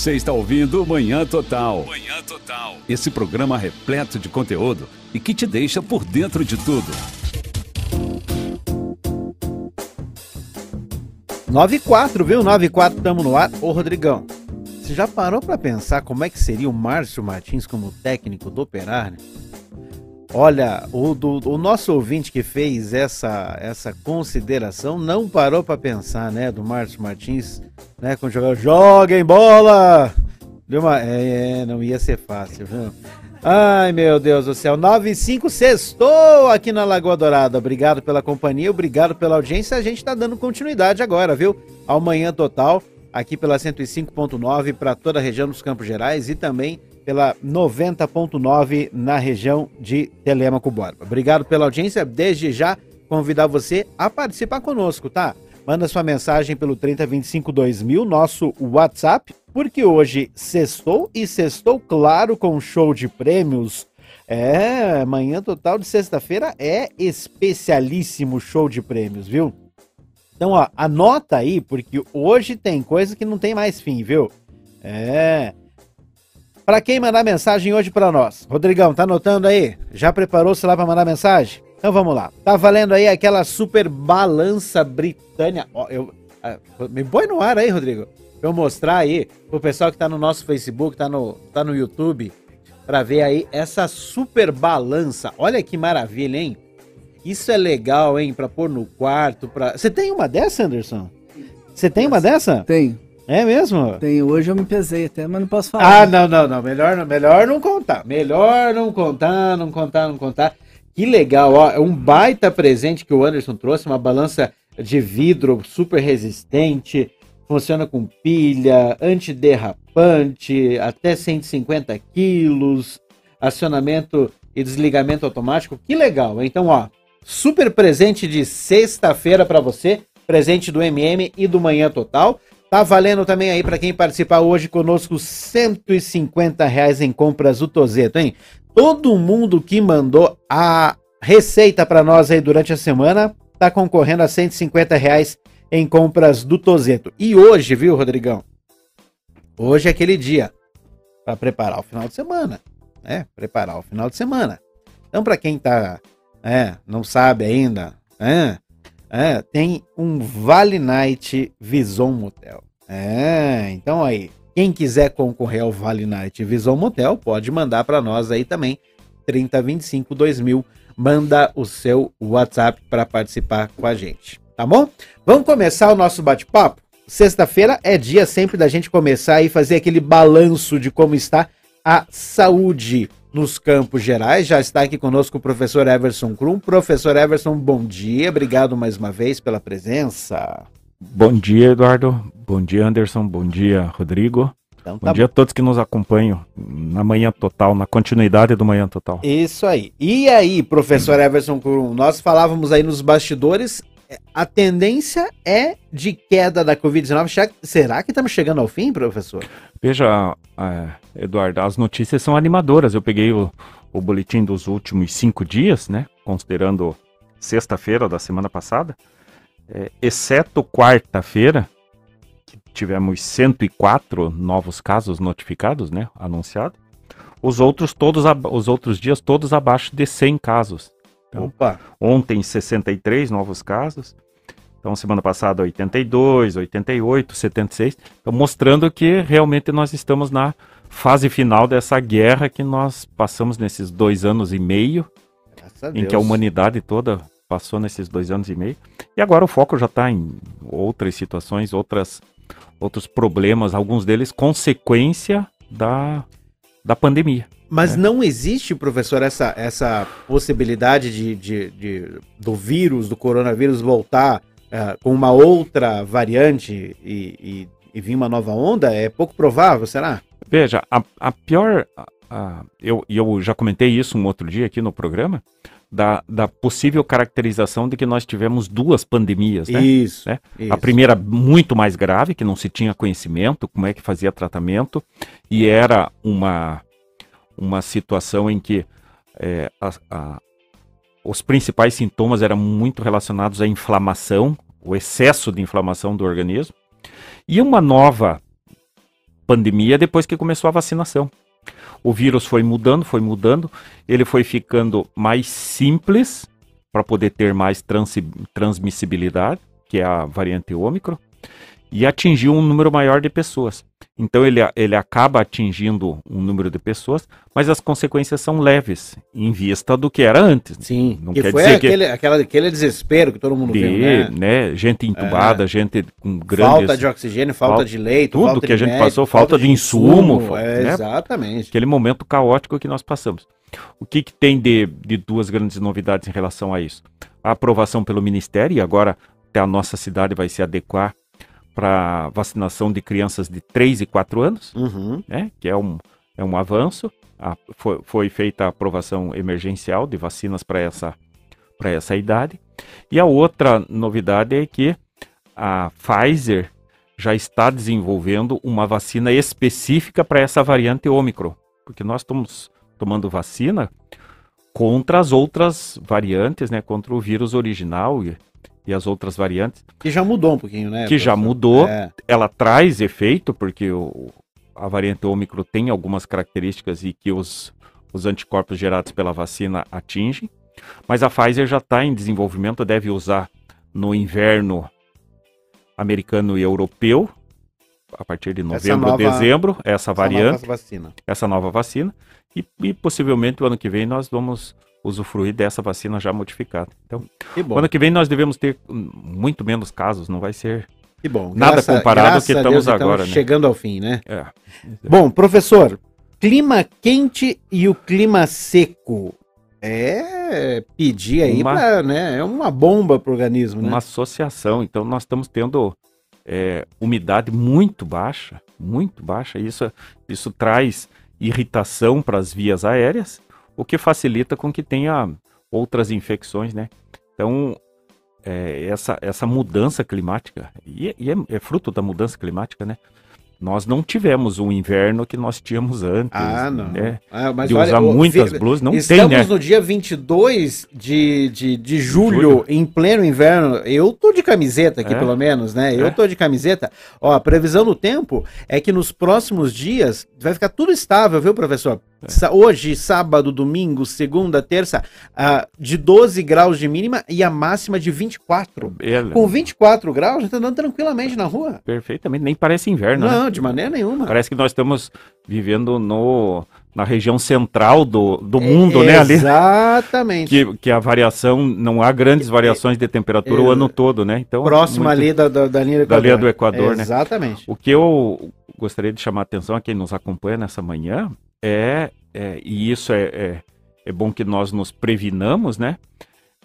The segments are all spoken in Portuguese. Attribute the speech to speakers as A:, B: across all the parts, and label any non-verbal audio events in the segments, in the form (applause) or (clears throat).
A: Você está ouvindo Manhã Total. Manhã. Esse programa repleto de conteúdo e que te deixa por dentro de tudo.
B: 94, viu? 94, estamos no ar. Ô, Rodrigão, você já parou para pensar como é que seria o Márcio Martins como técnico do Operário? Olha, o, do, o nosso ouvinte que fez essa, essa consideração não parou para pensar, né, do Márcio Martins, né, quando jogava, joguem bola! Uma, é, é, não ia ser fácil, viu? Ai, meu Deus do céu, 95 sextou aqui na Lagoa Dourada. Obrigado pela companhia, obrigado pela audiência. A gente tá dando continuidade agora, viu? Ao Manhã Total, aqui pela 105.9 para toda a região dos Campos Gerais e também pela 90.9 na região de Telemaco Borba. Obrigado pela audiência. Desde já convidar você a participar conosco, tá? Manda sua mensagem pelo 3025 2000, nosso WhatsApp, porque hoje sextou e sextou, claro, com show de prêmios. É, manhã total de sexta-feira é especialíssimo show de prêmios, viu? Então, ó, anota aí, porque hoje tem coisa que não tem mais fim, viu? É, para quem mandar mensagem hoje para nós. Rodrigão, tá anotando aí? Já preparou-se lá para mandar mensagem? Então vamos lá. Tá valendo aí aquela super balança britânia. Ó, eu, uh, me põe no ar aí, Rodrigo. Pra eu mostrar aí pro pessoal que tá no nosso Facebook, tá no, tá no YouTube, para ver aí essa super balança. Olha que maravilha, hein? Isso é legal, hein? Pra pôr no quarto. Pra... Você tem uma dessa, Anderson? Você tem uma dessa?
C: Tenho.
B: É mesmo?
C: Tem, hoje eu me pesei até, mas não posso falar.
B: Ah, não, não, não. Melhor, melhor não contar. Melhor não contar, não contar, não contar. Que legal, ó. É um baita presente que o Anderson trouxe, uma balança de vidro super resistente, funciona com pilha, antiderrapante, até 150 quilos, acionamento e desligamento automático. Que legal. Então, ó, super presente de sexta-feira para você, presente do MM e do Manhã Total. Tá valendo também aí para quem participar hoje conosco 150 reais em compras do Tozeto, hein? Todo mundo que mandou a receita para nós aí durante a semana tá concorrendo a 150 reais em compras do Tozeto. E hoje, viu, Rodrigão? Hoje é aquele dia para preparar o final de semana, né? Preparar o final de semana. Então, para quem tá, é, não sabe ainda, é, é, tem um Vale Night Vison Motel. É, então aí, quem quiser concorrer ao Vale Night Vison Motel, pode mandar para nós aí também, 3025 2000, manda o seu WhatsApp para participar com a gente, tá bom? Vamos começar o nosso bate-papo? Sexta-feira é dia sempre da gente começar e fazer aquele balanço de como está a saúde nos Campos Gerais. Já está aqui conosco o professor Everson Krum. Professor Everson, bom dia. Obrigado mais uma vez pela presença.
D: Bom dia, Eduardo. Bom dia, Anderson. Bom dia, Rodrigo. Então, tá bom dia a todos que nos acompanham na Manhã Total, na continuidade do Manhã Total.
B: Isso aí. E aí, professor Everson Krum, nós falávamos aí nos bastidores, a tendência é de queda da Covid-19. Será que estamos chegando ao fim, professor?
D: Veja, é, Eduardo, as notícias são animadoras. Eu peguei o, o boletim dos últimos cinco dias, né? Considerando sexta-feira da semana passada, é, exceto quarta-feira, que tivemos 104 novos casos notificados, né? Anunciado. Os outros todos, os outros dias todos abaixo de 100 casos. Então, Opa. Ontem 63 novos casos. Então, semana passada 82, 88, 76. Então, mostrando que realmente nós estamos na fase final dessa guerra que nós passamos nesses dois anos e meio, em que a humanidade toda passou nesses dois anos e meio. E agora o foco já está em outras situações, outras, outros problemas, alguns deles consequência da, da pandemia.
B: Mas né? não existe, professor, essa, essa possibilidade de, de, de do vírus, do coronavírus, voltar uh, com uma outra variante e, e, e vir uma nova onda? É pouco provável, será?
D: Veja, a, a pior, a, eu, eu já comentei isso um outro dia aqui no programa, da, da possível caracterização de que nós tivemos duas pandemias, né?
B: Isso,
D: né?
B: isso.
D: A primeira muito mais grave, que não se tinha conhecimento, como é que fazia tratamento, e era uma, uma situação em que é, a, a, os principais sintomas eram muito relacionados à inflamação, o excesso de inflamação do organismo, e uma nova pandemia depois que começou a vacinação. O vírus foi mudando, foi mudando, ele foi ficando mais simples para poder ter mais transi- transmissibilidade, que é a variante Ômicron, e atingiu um número maior de pessoas. Então ele, ele acaba atingindo um número de pessoas, mas as consequências são leves em vista do que era antes.
B: Sim,
D: Não
B: que
D: quer
B: foi
D: dizer que-
B: aquele, aquela, aquele desespero que todo mundo
D: De,
B: viu, né?
D: né, gente entubada, gente com grandes
B: Falta de oxigênio, falta,
D: falta-
B: de leito,
D: tudo
B: falta
D: que
B: de
D: a gente
B: médico,
D: passou, falta de insumo,
B: é,
D: né?
B: Exatamente.
D: aquele momento caótico que nós passamos. O que, que tem de, de duas grandes novidades em relação a isso? A aprovação pelo Ministério, e agora até a nossa cidade vai se adequar para vacinação de crianças de 3 e 4 anos,
B: Uhum.
D: né, que é um, é um avanço. A- foi, foi feita a aprovação emergencial de vacinas para essa, essa idade. E a outra novidade é que a Pfizer já está desenvolvendo uma vacina específica para essa variante Ômicron, porque nós estamos tomando vacina contra as outras variantes, né, contra o vírus original e, e as outras variantes,
B: Que já mudou um pouquinho, né?
D: que já
B: professor?
D: mudou,
B: É.
D: ela traz efeito, porque o, a variante Ômicron tem algumas características e que os, os anticorpos gerados pela vacina atingem, mas a Pfizer já está em desenvolvimento, deve usar no inverno americano e europeu, a partir de
B: Essa
D: novembro ou
B: nova-
D: dezembro, essa
B: Essa
D: variante,
B: nova vacina.
D: essa nova vacina, e, e possivelmente o ano que vem nós vamos usufruir dessa vacina já modificada. Então,
B: Que bom.
D: o ano que vem nós devemos ter muito menos casos, não vai ser
B: Que bom.
D: Nada comparado ao que estamos
B: Deus,
D: agora, né?
B: Chegando ao fim, né?
D: É.
B: Bom, professor, clima quente e o clima seco. É pedir aí
D: Uma-
B: pra, né? É uma bomba pro organismo, né?
D: uma associação. Então nós estamos tendo é, umidade muito baixa, muito baixa. Isso, isso traz irritação para as vias aéreas, o que facilita com que tenha outras infecções, né? Então é, essa, essa mudança climática, e, e é, é fruto da mudança climática, né? Nós não tivemos o inverno que nós tínhamos antes.
B: Ah, não.
D: Né?
B: Ah,
D: de
B: olha,
D: usar muitas
B: vi-
D: blusas, não
B: Estamos
D: tem, né?
B: no dia 22 de, de, de julho,
D: Julho.
B: em pleno inverno. Eu tô de camiseta aqui,
D: É.
B: pelo menos, né? Eu
D: É.
B: tô de camiseta. Ó, a previsão do tempo é que nos próximos dias vai ficar tudo estável, viu, professor?
D: É.
B: Hoje, sábado, domingo, segunda, terça, ah, de 12 graus de mínima e a máxima de 24.
D: Ele-
B: Com 24 graus, a gente tá andando tranquilamente na rua.
D: Perfeitamente, nem parece inverno, né?
B: Não, de maneira nenhuma.
D: Parece que nós estamos vivendo no, na região central do, do mundo, né? Ali,
B: Exatamente.
D: que, que a variação, não há grandes variações de temperatura o
B: É.
D: ano todo, né? Então,
B: Próximo
D: muito-
B: ali da, da, da linha do
D: da
B: Equador.
D: linha do Equador, né?
B: Exatamente.
D: O que eu gostaria de chamar a atenção a quem nos acompanha nessa manhã é, é- e isso é, é, é bom que nós nos previnamos, né?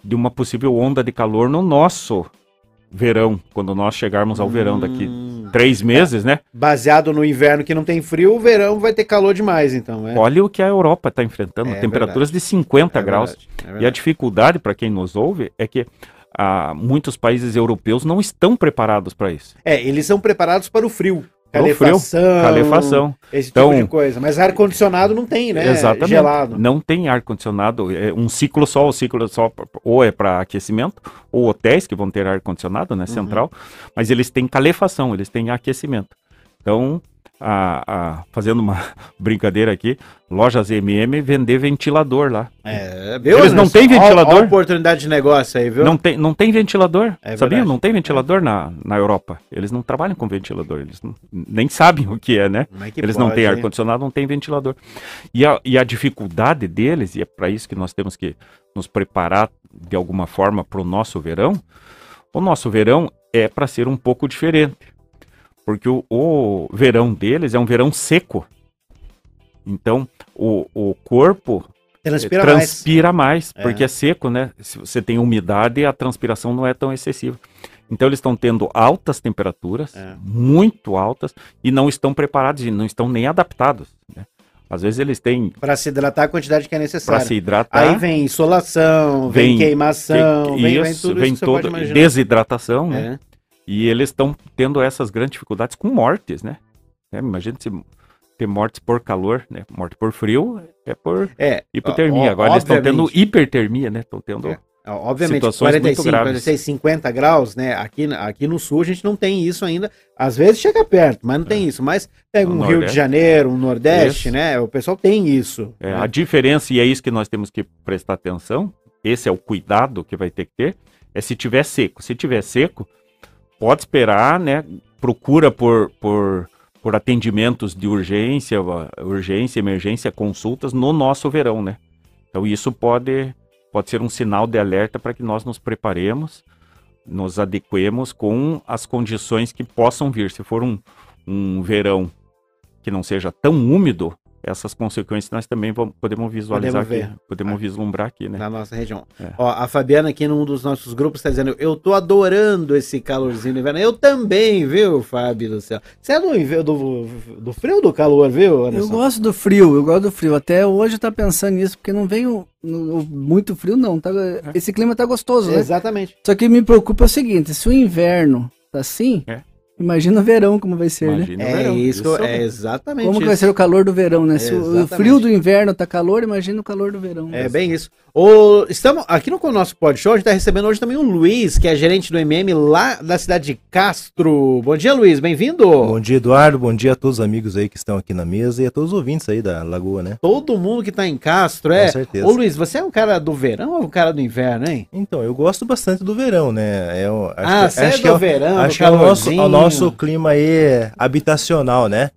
D: De uma possível onda de calor no nosso verão, quando nós chegarmos ao verão daqui
B: Hum.
D: três meses, né?
B: Baseado no inverno que não tem frio, o verão vai ter calor demais, então. É,
D: Olha o que a Europa está enfrentando,
B: É
D: temperaturas de 50
B: É
D: graus.
B: verdade, é
D: E a
B: verdade.
D: dificuldade para quem nos ouve é que ah, muitos países europeus não estão preparados para isso.
B: É, eles são preparados para o frio.
D: Frio,
B: Calefação,
D: Calefação.
B: esse
D: Então-
B: tipo de coisa. Mas ar-condicionado não tem, né?
D: Exatamente.
B: Gelado.
D: Não tem ar-condicionado. É um ciclo só, o ciclo só ou é para aquecimento, ou hotéis que vão ter ar-condicionado,
B: Uhum.
D: né? Central. Mas eles têm calefação, eles têm aquecimento. Então, a- a- fazendo uma (laughs) brincadeira aqui, lojas MM vender ventilador lá.
B: É, viu?
D: Eles não têm ventilador?
B: a oportunidade de negócio aí, viu?
D: Não tem, não tem ventilador,
B: É
D: sabia? Não tem ventilador na, na Europa. Eles não trabalham com ventilador, eles não- nem sabem o que é, né?
B: É que
D: eles não
B: pode,
D: têm
B: hein?
D: ar-condicionado, não têm ventilador. E a, e a dificuldade deles, e é para isso que nós temos que nos preparar de alguma forma para o nosso verão, o nosso verão é para ser um pouco diferente. Porque o, o verão deles é um verão seco. Então, o, o corpo
B: Transpira mais.
D: transpira mais,
B: É.
D: porque é seco, né? Se você tem umidade, a transpiração não é tão excessiva. Então eles estão tendo altas temperaturas,
B: É.
D: muito altas, e não estão preparados e não estão nem adaptados né, Às vezes eles têm
B: Para se hidratar a quantidade que é
D: para
B: necessária.
D: se hidratar.
B: Aí vem insolação, vem,
D: Vem-
B: queimação,
D: que-
B: vem, vem
D: isso,
B: tudo
D: vem
B: isso
D: toda
B: pode imaginar.
D: desidratação, né?
B: É.
D: E eles estão tendo essas grandes dificuldades com mortes, né? É, imagina se ter mortes por calor, né? Morte por frio é por
B: É,
D: hipotermia.
B: ó,
D: Agora eles estão tendo hipertermia, né? Estão tendo.
B: É. obviamente,
D: situações muito
B: 45,
D: graves.
B: 46, 50 graus, né? Aqui, aqui no sul a gente não tem isso ainda. Às vezes chega perto, mas não tem isso. Mas pega um Rio de. Janeiro, um Nordeste, né? O pessoal tem isso.
D: É,
B: né?
D: A diferença, e é isso que nós temos que prestar atenção, esse é o cuidado que vai ter que ter, é se tiver seco. Se tiver seco, pode esperar, né? Procura por, por, por atendimentos de urgência, urgência, emergência, consultas no nosso verão, né? Então isso pode, pode ser um sinal de alerta para que nós nos preparemos, nos adequemos com as condições que possam vir. Se for um, um verão que não seja tão úmido, essas consequências nós também vamos, podemos visualizar
B: Podemos
D: aqui,
B: ver.
D: podemos
B: Ah.
D: vislumbrar aqui, né?
B: Na nossa região.
D: É.
B: Ó, a Fabiana aqui num dos nossos grupos está dizendo: Eu tô adorando esse calorzinho do inverno. Eu também, viu, Fábio do céu? Você é do, do, do frio ou do calor, viu,
C: Eu
B: Anderson?
C: gosto do frio, eu gosto do frio. Até hoje eu tá pensando nisso, porque não veio no- muito frio, não. Tá, esse clima tá gostoso, né?
B: Exatamente.
C: Só que me preocupa o seguinte: se o inverno tá assim,
D: É.
C: imagina o verão como vai ser, né?
D: Imagina o
B: É
D: verão.
B: isso, é exatamente
C: Como
B: isso.
C: vai ser o calor do verão, né? Se o- o frio do inverno tá calor, imagina o calor do verão.
B: É bem isso. O, estamos aqui no nosso pod show, a gente está recebendo hoje também o Luiz, que é gerente do MM lá da cidade de Castro. Bom dia, Luiz, bem-vindo.
E: Bom dia, Eduardo. Bom dia a todos os amigos aí que estão aqui na mesa e a todos os ouvintes aí da Lagoa, né?
B: Todo mundo que está em Castro, é.
E: Com certeza.
B: Ô Luiz, você é um cara do verão ou um cara do inverno, hein?
E: Então, eu gosto bastante do verão, né? É, o- acho
B: ah,
E: que,
B: você é
E: acho
B: do
E: que é, o-
B: verão,
E: acho
B: do
E: que é o nosso, nosso clima aí habitacional, né?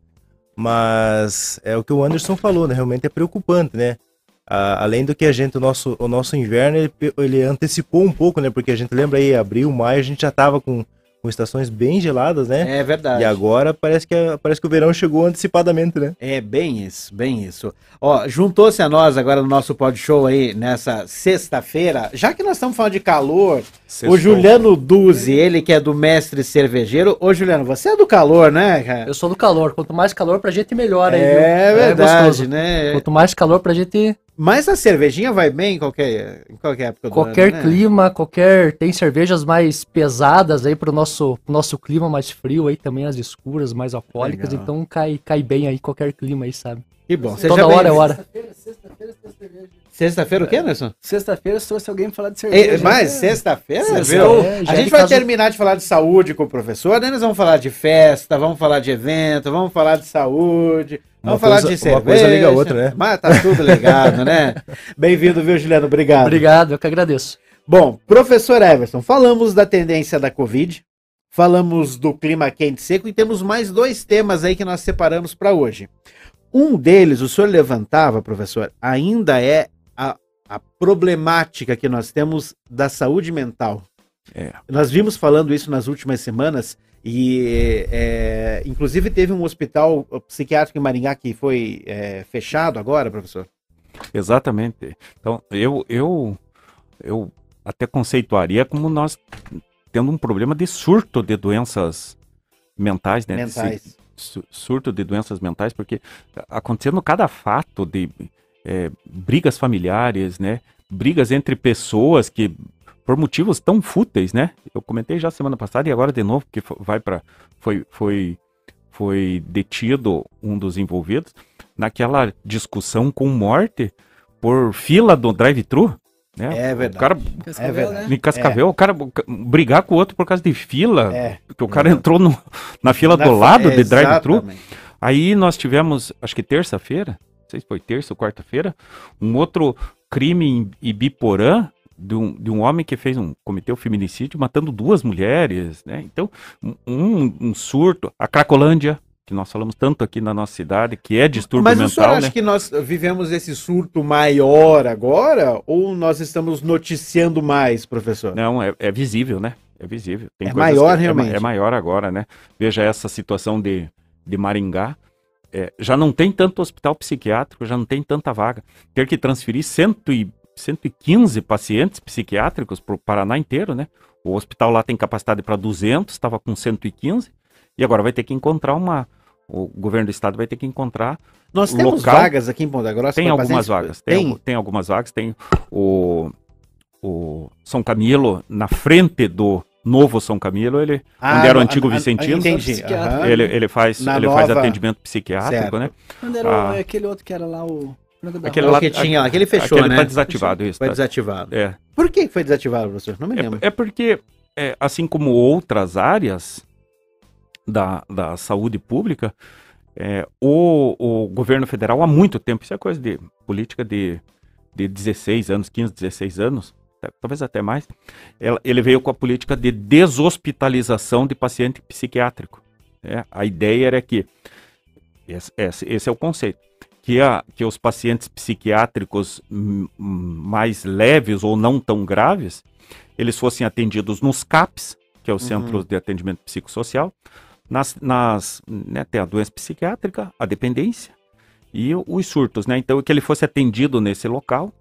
E: Mas é o que o Anderson falou, né? Realmente é preocupante, né? A- além do que a gente, o nosso, o nosso inverno, ele, ele antecipou um pouco, né? Porque a gente lembra aí, abril, maio, a gente já tava com, com estações bem geladas, né?
B: É verdade.
E: E agora parece que, a- parece que o verão chegou antecipadamente, né?
B: É bem isso, bem isso. Ó, juntou-se a nós agora no nosso pod show aí nessa sexta-feira, já que nós estamos falando de calor,
D: Sextou.
B: o Juliano Duzi, ele que é do mestre cervejeiro. Ô Juliano, você é do calor, né, cara?
F: Eu sou do calor. Quanto mais calor pra gente, melhor aí.
B: É
F: viu?
B: verdade,
F: gostoso.
B: né?
F: Quanto mais calor pra gente.
B: Mas a cervejinha vai bem em qualquer, em qualquer época do
F: Qualquer
B: ano, né?
F: clima, qualquer. Tem cervejas mais pesadas aí pro nosso, pro nosso clima mais frio aí também, as escuras, mais alcoólicas.
B: Legal.
F: Então cai, cai bem aí qualquer clima aí, sabe?
B: Que bom. Seja
F: Toda
B: bem-
F: hora é hora.
B: Sexta-feira o quê, Anderson?
C: Sexta-feira, se trouxe alguém falar de cerveja.
B: Ei, mas
C: né?
B: sexta-feira,
C: Sexta-
B: viu?
F: é,
B: a
F: é
B: gente
F: de
B: vai
F: caso-
B: terminar de falar de saúde com o professor, daí nós vamos falar de festa, vamos falar de evento, vamos falar de saúde,
E: Uma
B: vamos falar
E: coisa-
B: de
E: uma
B: cerveja.
E: coisa liga a outra, né?
B: Mas tá tudo ligado, né? (laughs) Bem-vindo, viu, Juliano? Obrigado.
F: Obrigado, eu que agradeço.
B: Bom, professor Everson, falamos da tendência da Covid, falamos do clima quente e seco e temos mais dois temas aí que nós separamos para hoje. Um deles, o senhor levantava, professor, ainda é a, problemática que nós temos da saúde mental.
D: É.
B: Nós vimos falando isso nas últimas semanas e, é, inclusive, teve um hospital psiquiátrico em Maringá que foi é, fechado agora, professor.
D: Exatamente. Então, eu, eu, eu até conceituaria como nós tendo um problema de surto de doenças mentais, né?
B: Mentais.
D: su- surto de doenças mentais, porque acontecendo cada fato de é, brigas familiares, né? Brigas entre pessoas que por motivos tão fúteis, né? Eu comentei já semana passada e agora de novo porque fo- vai para foi foi foi detido um dos envolvidos naquela discussão com morte por fila do drive-thru, né?
B: É
D: O
B: verdade.
D: cara
C: Cascavel,
B: É verdade.
C: né?
D: em Cascavel, o cara brigar com o outro por causa de fila,
B: É.
D: porque o cara entrou no- na fila
B: Na
D: do lado de drive-thru. Aí nós tivemos, acho que terça-feira, sei se foi terça ou quarta-feira, um outro crime em Ibiporã de um, de um homem que fez um cometeu feminicídio matando duas mulheres, né? Então, um, um- surto, a Cracolândia, que nós falamos tanto aqui na nossa cidade, que é distúrbio
B: Mas o senhor
D: mental,
B: acha
D: né?
B: que nós vivemos esse surto maior agora ou nós estamos noticiando mais, professor?
D: Não, é, é visível, né? É visível. Tem
B: É maior,
D: que é
B: realmente.
D: É, maior agora, né? Veja essa situação de, de Maringá. É, já não tem tanto hospital psiquiátrico, já não tem tanta vaga. Ter que transferir cento e, 115 pacientes psiquiátricos para o Paraná inteiro, né? O hospital lá tem capacidade para 200, estava com 115, e agora vai ter que encontrar uma. O governo do estado vai ter que encontrar
B: Nós temos
D: local.
B: vagas aqui em Ponta Grossa
D: Tem algumas
B: pacientes?
D: vagas. Tem, algu- tem algumas vagas. Tem o, o São Camilo, na frente do novo São Camilo, ele,
B: Ah,
D: onde era o antigo
B: a- a-
D: Vicentino.
B: Entendi. Aham.
D: ele, ele faz,
B: Na
D: ele faz
B: nova-
D: atendimento psiquiátrico,
B: Certo.
D: né?
C: Quando era o-
D: Ah.
C: aquele outro que era lá o.
D: Aquele
B: É o
D: lá-
B: que tinha lá, aquele fechou,
D: Aquele
B: né?
D: tá desativado, isso.
B: Foi
D: tá-
B: desativado.
D: É,
B: Por que foi desativado, professor? Não me lembro.
D: É, é porque, é, assim como outras áreas da, da saúde pública, é, o, o governo federal há muito tempo, isso é coisa de política de, de 16 anos, 15, 16 anos, talvez até mais, ele veio com a política de deshospitalização de paciente psiquiátrico. né? A ideia era que, esse, esse- é o conceito, que, a, que os pacientes psiquiátricos mais leves ou não tão graves, eles fossem atendidos nos CAPs, que é o Centro de Atendimento Psicossocial, nas, nas né, tem a doença psiquiátrica, a dependência e os surtos, né? Então que ele fosse atendido nesse local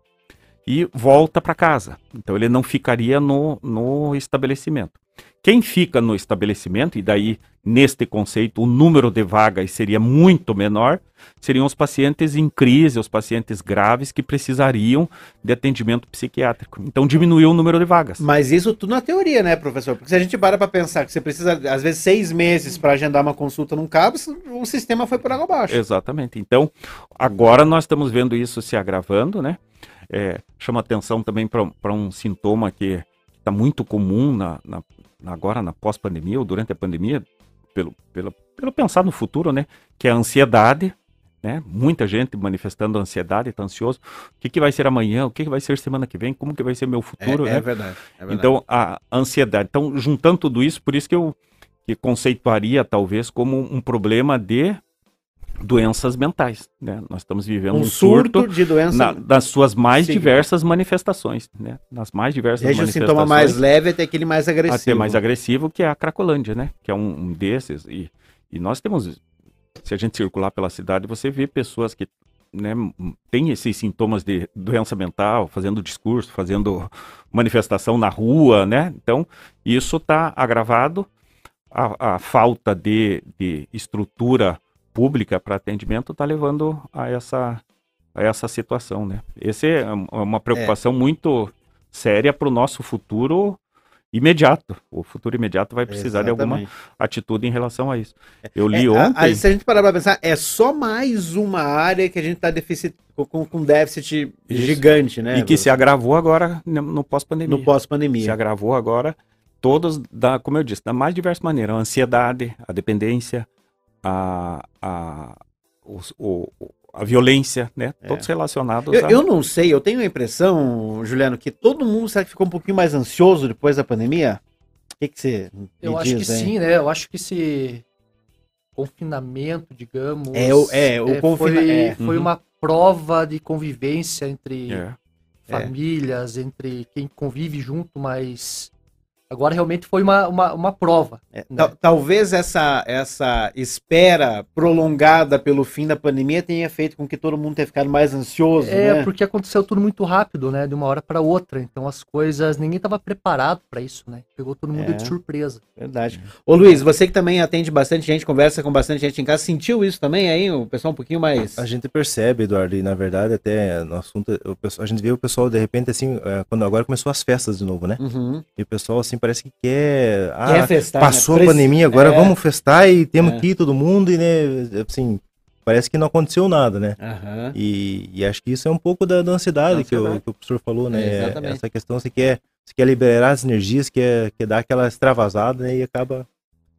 D: e volta para casa. Então ele não ficaria no, no estabelecimento. Quem fica no estabelecimento, e daí neste conceito o número de vagas seria muito menor, seriam os pacientes em crise, os pacientes graves que precisariam de atendimento psiquiátrico. Então diminuiu o número de vagas.
B: Mas isso tudo na teoria, né, professor? Porque se a gente para pra pensar que você precisa, às vezes, seis meses para agendar uma consulta num cabo, o sistema foi por água abaixo.
D: Exatamente. Então, agora nós estamos vendo isso se agravando, né? É, chama atenção também para um sintoma que está muito comum na, na- agora na pós-pandemia ou durante a pandemia, pelo, pelo, pelo pensar no futuro, né? Que é a ansiedade, né? Muita gente manifestando ansiedade, está ansioso. O que, que vai ser amanhã? O que, que vai ser semana que vem? Como que vai ser meu
B: É,
D: futuro,
B: é
D: né?
B: verdade, é verdade.
D: Então, a ansiedade. Então, juntando tudo isso, por isso que eu que conceituaria talvez como um problema de doenças mentais, né? Nós estamos vivendo um,
B: um surto, de doença.
D: na- das suas mais
B: Sim.
D: diversas manifestações, né? Nas mais diversas
B: Desde o
D: manifestações.
B: sintoma mais leve até aquele mais agressivo.
D: até mais agressivo, que é a Cracolândia, né? Que é um, um desses. E, e nós temos, se a gente circular pela cidade, você vê pessoas que né, m- têm esses sintomas de doença mental, fazendo discurso, fazendo manifestação na rua, né? Então, isso está agravado. A, a falta de, de estrutura pública para atendimento está levando a essa, a essa situação, né? Essa é um- uma preocupação muito séria para o nosso futuro imediato. O futuro imediato vai precisar de alguma
B: Exatamente.
D: atitude em relação a isso. Eu li
B: É,
D: ontem.
B: a- se a gente parar pra pensar, é só mais uma área que a gente tá deficit, com, com déficit
D: Isso.
B: gigante, né?
D: e que se agravou agora no no pós-pandemia.
B: no
D: Se
B: pós-pandemia.
D: agravou agora, todos, da, como eu disse, da mais diversas maneiras. A ansiedade, a dependência, a, a, o- o- a violência, né? Todos relacionados
B: É. Eu,
D: a...
B: eu não sei, eu tenho a impressão, Juliano, que todo mundo será que ficou um pouquinho mais ansioso depois da pandemia? O que, que você me
F: Eu acho que
B: hein?
F: sim, né? Eu acho que esse confinamento, digamos.
B: É, o- é, o confina-
F: Foi,
B: é.
F: foi
D: Uhum.
F: uma prova de convivência entre
D: É.
F: famílias, entre quem convive junto, mas agora realmente foi uma, uma, uma prova.
B: É,
F: né?
B: tal- talvez essa, essa espera prolongada pelo fim da pandemia tenha feito com que todo mundo tenha ficado mais ansioso,
F: É,
B: né?
F: porque aconteceu tudo muito rápido, né? De uma hora para outra. Então as coisas, ninguém estava preparado para isso, né? Pegou todo mundo
B: É.
F: de surpresa.
B: Verdade. Ô Luiz, você que também atende bastante gente, conversa com bastante gente em casa, sentiu isso também aí? O pessoal um pouquinho mais.
E: A gente percebe, Eduardo, e na verdade até no assunto, o pessoal- a gente vê o pessoal de repente assim, é, quando agora começou as festas de novo, né?
B: Uhum.
E: E o pessoal assim parece que quer, ah,
B: Quer festar,
E: passou
B: né?
E: a pandemia, agora
B: É.
E: vamos festar e temos
B: É.
E: que ir todo mundo e né, assim, parece que não aconteceu nada, né?
B: Aham.
E: E, e acho que isso é um pouco da, da ansiedade,
B: Da
E: que, o, que o professor falou, né?
B: É, exatamente.
E: Essa questão, você quer, você quer liberar as energias, quer, quer dar aquela extravasada né, e acaba...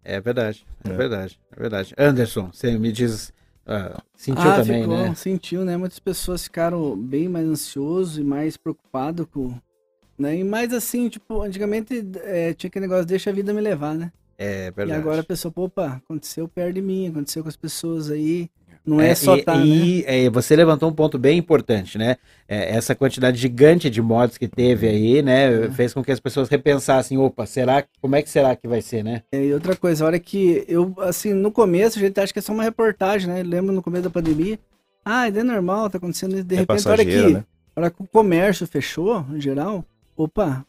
B: É verdade, é,
E: É.
B: verdade, é verdade. Anderson, você me diz. ah, sentiu
C: ah,
B: também,
C: ficou,
B: né?
C: sentiu, né? Muitas pessoas ficaram bem mais ansiosos e mais preocupados com. Né? E mais assim, tipo, antigamente é, tinha aquele negócio, deixa a vida me levar, né?
B: É
C: E
B: verdade.
C: agora a pessoa, opa, aconteceu perto de mim, aconteceu com as pessoas aí. Não é, só
B: e,
C: tá, né?
B: e, é, você levantou um ponto bem importante, né? É, essa quantidade gigante de mortes que teve aí, né? Fez com que as pessoas repensassem, opa, será como é que será que vai ser, né?
C: É, E outra coisa, a hora que eu, assim, no começo a gente acha que é só uma reportagem, né? Lembro no começo da pandemia. Ah, é normal, tá acontecendo isso. De
E: É
C: repente, a hora que,
E: né?
C: a hora que o comércio fechou, em geral, opa,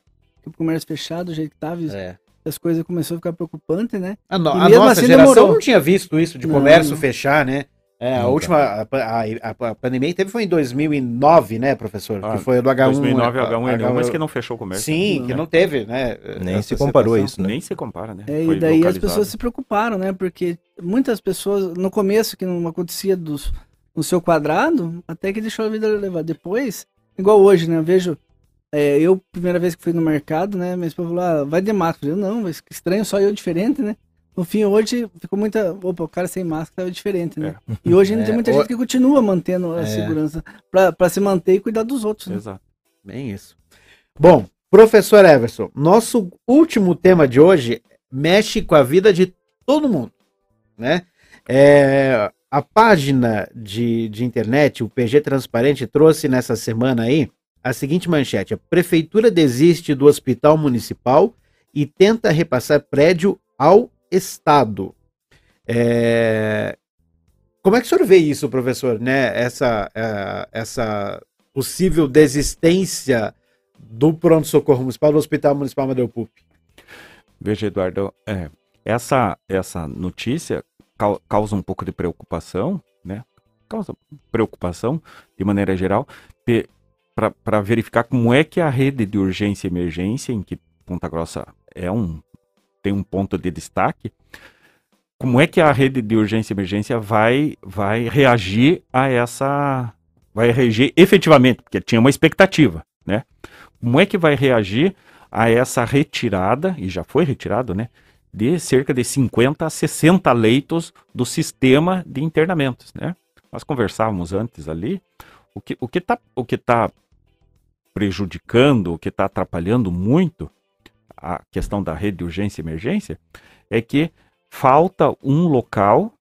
C: o comércio fechado, do jeito que tava,
B: É.
C: as coisas começaram a ficar preocupantes, né?
B: A, no- a nossa
C: assim
B: geração
C: demorou.
B: não tinha visto isso de
C: Não,
B: comércio
C: não.
B: fechar, né? É, a última a, a- a- a pandemia que teve foi em 2009, né, professor?
D: Ah,
B: que foi o do H1.
D: 2009
B: a-
D: H1N1, mas
B: H1.
D: que não fechou o comércio.
B: Sim, que não teve, né?
E: Nem se comparou
B: situação.
E: isso, né?
D: Nem se compara, né?
C: É,
D: Foi
C: e daí as pessoas se preocuparam, né? Porque muitas pessoas, no começo, que não acontecia dos, no seu quadrado, até que deixou a vida levar. Depois, igual hoje, né? Eu vejo. É, eu, primeira vez que fui no mercado, né? Minha esposa falou, ah, vai de máscara. Eu, não, mas que estranho, só eu diferente, né? No fim, hoje ficou muita. Opa, o cara sem máscara tava diferente, né? E hoje ainda (laughs)
B: É,
C: tem muita
B: o-
C: gente que continua mantendo a
B: É.
C: segurança pra, pra se manter e cuidar dos outros. Né?
D: Exato.
B: Bem isso. Bom, professor Everson, nosso último tema de hoje mexe com a vida de todo mundo, né? É, a página de, de internet, o PG Transparente, trouxe nessa semana aí a seguinte manchete: a prefeitura desiste do hospital municipal e tenta repassar prédio ao Estado. É, Como é que o senhor vê isso, professor? Né? Essa, é, essa possível desistência do pronto-socorro municipal, do Hospital Municipal Amadeu Pup.
D: Veja, Eduardo, é, essa, essa notícia cau- causa um pouco de preocupação, né? Causa preocupação, de maneira geral, para verificar como é que a rede de urgência e emergência, em que Ponta Grossa é um, tem um ponto de destaque, como é que a rede de urgência e emergência vai, vai reagir a essa. Vai reagir efetivamente, porque tinha uma expectativa, né? Como é que vai reagir a essa retirada, e já foi retirado, né? De cerca de 50 a 60 leitos do sistema de internamentos, né? Nós conversávamos antes ali, o que o que está o que tá prejudicando, o que está atrapalhando muito a questão da rede de urgência e emergência é que falta um local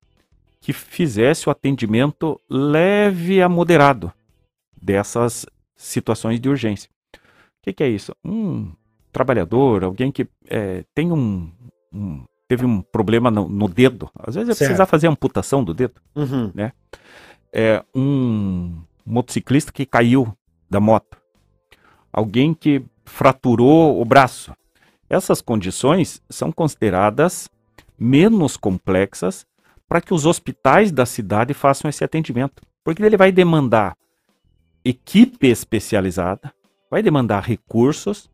D: que fizesse o atendimento leve a moderado dessas situações de urgência. O que, que é isso? Um trabalhador, alguém que é, tem um, um- teve um problema no, no dedo, às vezes é precisar fazer amputação do dedo.
B: Uhum.
D: É um motociclista que caiu da moto, alguém que fraturou o braço. Essas condições são consideradas menos complexas para que os hospitais da cidade façam esse atendimento, porque ele vai demandar equipe especializada, vai demandar recursos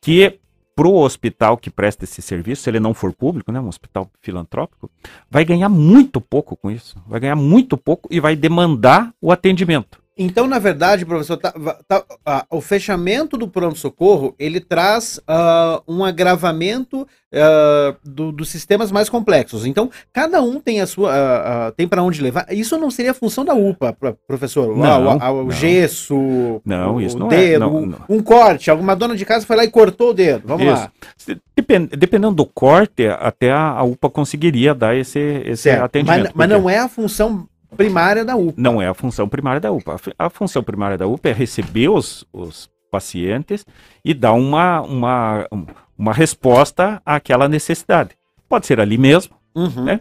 D: que para o hospital que presta esse serviço, se ele não for público, né, um hospital filantrópico, vai ganhar muito pouco com isso, vai ganhar muito pouco e vai demandar o atendimento.
B: Então, na verdade, professor, tá- tá- ah, o fechamento do pronto-socorro, ele traz ah, um agravamento ah, do- dos sistemas mais complexos. Então, cada um tem a sua, ah, tem para onde levar. Isso não seria a função da UPA, pro- professor?
D: Não,
B: o, o
D: não.
B: gesso,
D: Não,
B: o
D: isso não é,
B: dedo,
D: não,
B: um-
D: não.
B: um corte. Alguma dona de casa foi lá e cortou o dedo. Vamos lá.
D: Se- depen- dependendo do corte, até a, UPA conseguiria dar esse, esse
B: Certo.
D: atendimento.
B: Mas, mas
D: porque
B: não é a função primária da UPA.
D: não é a função primária da UPA. A fu- A função primária da UPA é receber os, os pacientes e dar uma, uma, um- uma resposta àquela necessidade. Pode ser ali mesmo,
B: Uhum.
D: né?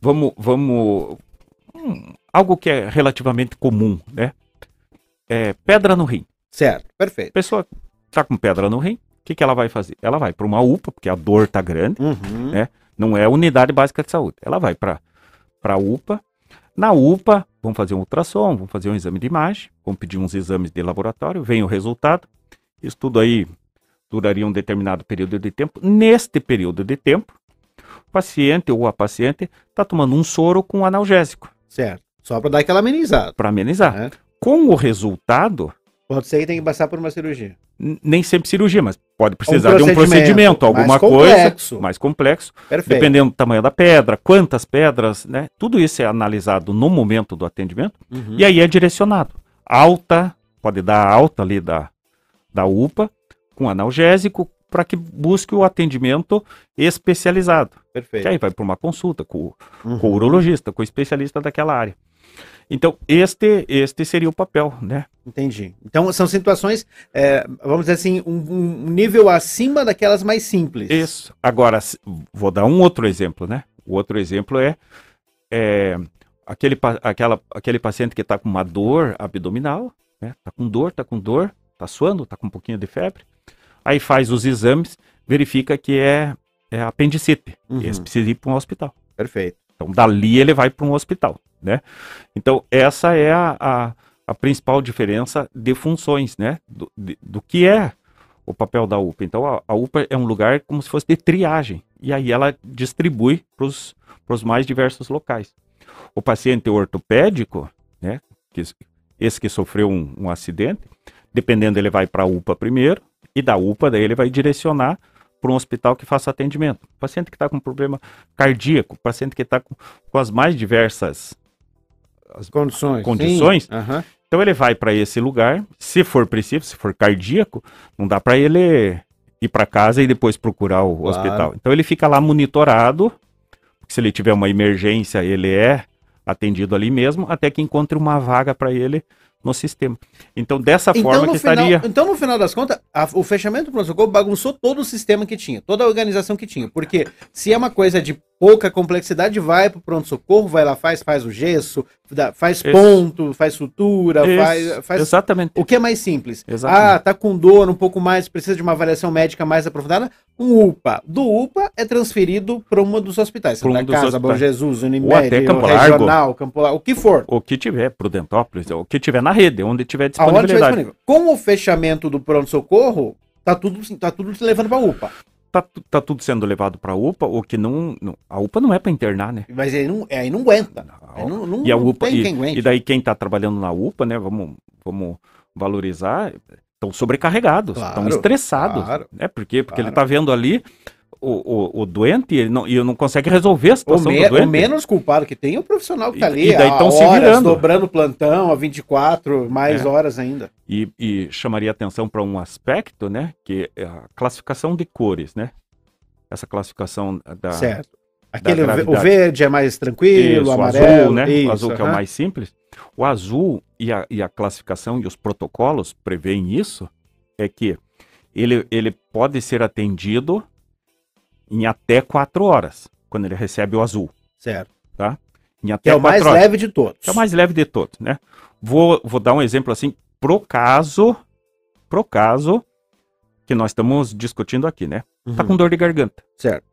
D: vamos, vamos hum, algo que é relativamente comum, né? É, pedra no rim.
B: Certo, perfeito.
D: A pessoa está com pedra no rim, o que, que ela vai fazer? Ela vai para uma UPA, porque a dor está grande,
B: Uhum.
D: É. não é unidade básica de saúde. Ela vai para a UPA. Na UPA, vão fazer um ultrassom, vão fazer um exame de imagem, vão pedir uns exames de laboratório, vem o resultado. Isso tudo aí duraria um determinado período de tempo. Neste período de tempo, o paciente ou a paciente está tomando um soro com analgésico
B: Certo. Só para dar aquela amenizada.
D: para amenizar.
B: É.
D: Com o resultado,
B: Pode ser que tem que passar por uma cirurgia.
D: nem sempre cirurgia, mas pode precisar de um
B: procedimento
D: alguma
B: mais
D: coisa mais complexo.
B: Perfeito.
D: Dependendo do tamanho da pedra, quantas pedras, né? Tudo isso é analisado no momento do atendimento
B: Uhum.
D: e aí é direcionado. Alta, pode dar alta ali da, da UPA, com analgésico, para que busque o atendimento especializado.
B: Perfeito.
D: Que aí vai para uma consulta com,
B: Uhum.
D: com o urologista, com o especialista daquela área. Então, este, este seria o papel, né?
B: Entendi. Então são situações, é, vamos dizer assim, um, um nível acima daquelas mais simples.
D: Isso. Agora, vou dar um outro exemplo, né? O outro exemplo é, é aquele, aquela, aquele paciente que está com uma dor abdominal, né? Tá com dor, tá com dor, tá suando, tá com um pouquinho de febre. Aí faz os exames, verifica que é, é apendicite.
B: Uhum.
D: Esse precisa ir para um hospital.
B: Perfeito.
D: Então, dali ele vai para um hospital. Né? Então, essa é a, a, a principal diferença de funções, né? Do, de, do que é o papel da UPA. Então, a, a, UPA é um lugar como se fosse de triagem, e aí ela distribui para os mais diversos locais. O paciente ortopédico, né, que, esse que sofreu um, um acidente, dependendo, ele vai para a UPA primeiro, e da UPA daí ele vai direcionar para um hospital que faça atendimento. Paciente que está com problema cardíaco, paciente que está com, com, as mais diversas
B: as condições.
D: condições uhum. Então ele vai para esse lugar, se for preciso, se for cardíaco, não dá para ele ir para casa e depois procurar o claro. hospital. Então ele fica lá monitorado, se ele tiver uma emergência, ele é atendido ali mesmo, até que encontre uma vaga para ele no sistema. Então, dessa então, forma que
B: final,
D: estaria.
B: Então, no final das contas, a, o fechamento do pronto-socorro bagunçou todo o sistema que tinha, toda a organização que tinha. Porque se é uma coisa de pouca complexidade, vai para o pronto-socorro, vai lá, faz, faz o gesso, faz Isso. ponto, faz sutura, faz, faz.
D: Exatamente.
B: O que é mais simples.
D: Exatamente.
B: Ah, tá com dor um pouco mais, precisa de uma avaliação médica mais aprofundada. Um UPA. Do UPA é transferido para um dos hospitais. Santa um Casa, Bom Jesus, Unimed,
D: Campo
B: Regional, Campo Largo, o que for.
D: O que tiver, Prudentópolis, o que tiver na rede, onde tiver disponibilidade. Tiver
B: Com o fechamento do pronto-socorro, tá tudo, tá tudo levando para UPA
D: tá, tá tudo sendo levado para a UPA, o que não, não, A UPA não é para internar, né?
B: Mas aí não, aí não aguenta. Não, não, não,
D: e a UPA, e, e, daí quem está trabalhando na UPA, né? Vamos, vamos valorizar. Estão sobrecarregados, estão claro, estressados. Claro, né? Por quê? Porque claro. ele está vendo ali o, o, o, doente ele não, não consegue resolver a situação
B: o
D: me, do doente.
B: O menos culpado que tem é o profissional que está ali.
D: E daí estão se virando.
B: dobrando plantão a 24, mais é. horas ainda.
D: E, e chamaria atenção para um aspecto, né? Que é a classificação de cores, né? Essa classificação da.
B: Certo. Aquele, o verde é mais tranquilo, isso, o amarelo.
D: Azul, né? Isso, o azul que é o mais simples. O azul e a, e a classificação e os protocolos preveem isso, é que ele, ele pode ser atendido em até quatro horas, quando ele recebe o azul.
B: Certo.
D: Tá?
B: Em até que é o mais horas. leve de todos.
D: é o mais leve de todos, né? Vou, vou dar um exemplo assim, pro caso, pro caso que nós estamos discutindo aqui, né? Tá uhum. Tá com dor de garganta.
B: Certo.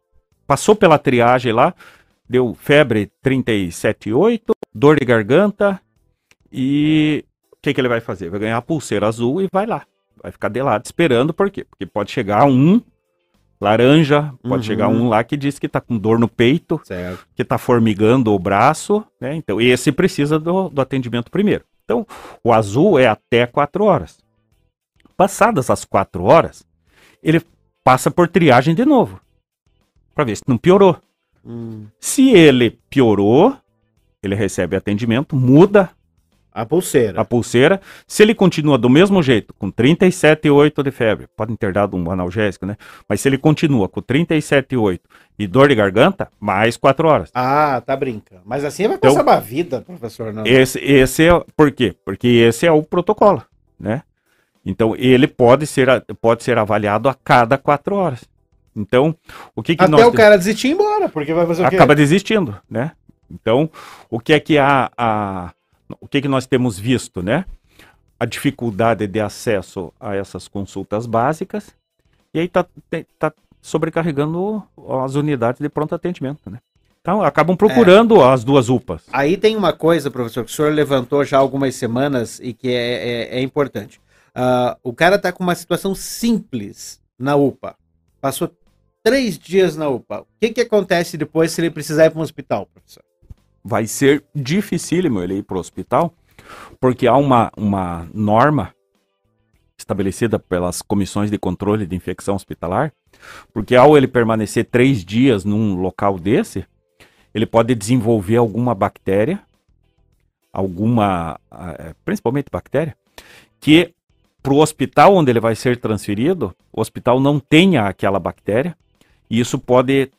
D: Passou pela triagem lá, deu febre 37,8, dor de garganta e o que, que ele vai fazer? Vai ganhar a pulseira azul e vai lá. Vai ficar de lado esperando, por quê? Porque pode chegar um laranja, pode uhum. chegar um lá que diz que tá com dor no peito,
B: certo.
D: que tá formigando o braço, né? Então, esse precisa do, do atendimento primeiro. Então, o azul é até 4 horas. Passadas as 4 horas, ele passa por triagem de novo, para ver se não piorou. Hum. Se ele piorou, ele recebe atendimento, muda
B: a pulseira.
D: A pulseira. Se ele continua do mesmo jeito, com 37,8 de febre, pode ter dado um analgésico, né? Mas se ele continua com 37,8 e dor de garganta, mais 4 horas.
B: Ah, tá brincando. Mas assim vai então, passar uma vida, professor. Não.
D: Esse, esse é. Por quê? Porque esse é o protocolo, né? Então, ele pode ser, pode ser avaliado a cada 4 horas. Então, o que, que
B: Até
D: nós...
B: o cara desistir ir embora, porque vai fazer o
D: quê? Acaba desistindo, né? Então, o que é que a, a o que, que nós temos visto, né? A dificuldade de acesso a essas consultas básicas, e aí está tá sobrecarregando as unidades de pronto atendimento, né? Então, acabam procurando é. as duas UPAs.
B: Aí tem uma coisa, professor, que o senhor levantou já há algumas semanas e que é, é, é importante. Uh, o cara está com uma situação simples na UPA. Passou três dias na UPA. O que, que acontece depois se ele precisar ir para um hospital, professor?
D: Vai ser dificílimo ele ir para o hospital, porque há uma, uma norma estabelecida pelas comissões de controle de infecção hospitalar, porque ao ele permanecer três dias num local desse, ele pode desenvolver alguma bactéria, alguma, eh, principalmente bactéria, que para o hospital onde ele vai ser transferido, o hospital não tenha aquela bactéria, e isso pode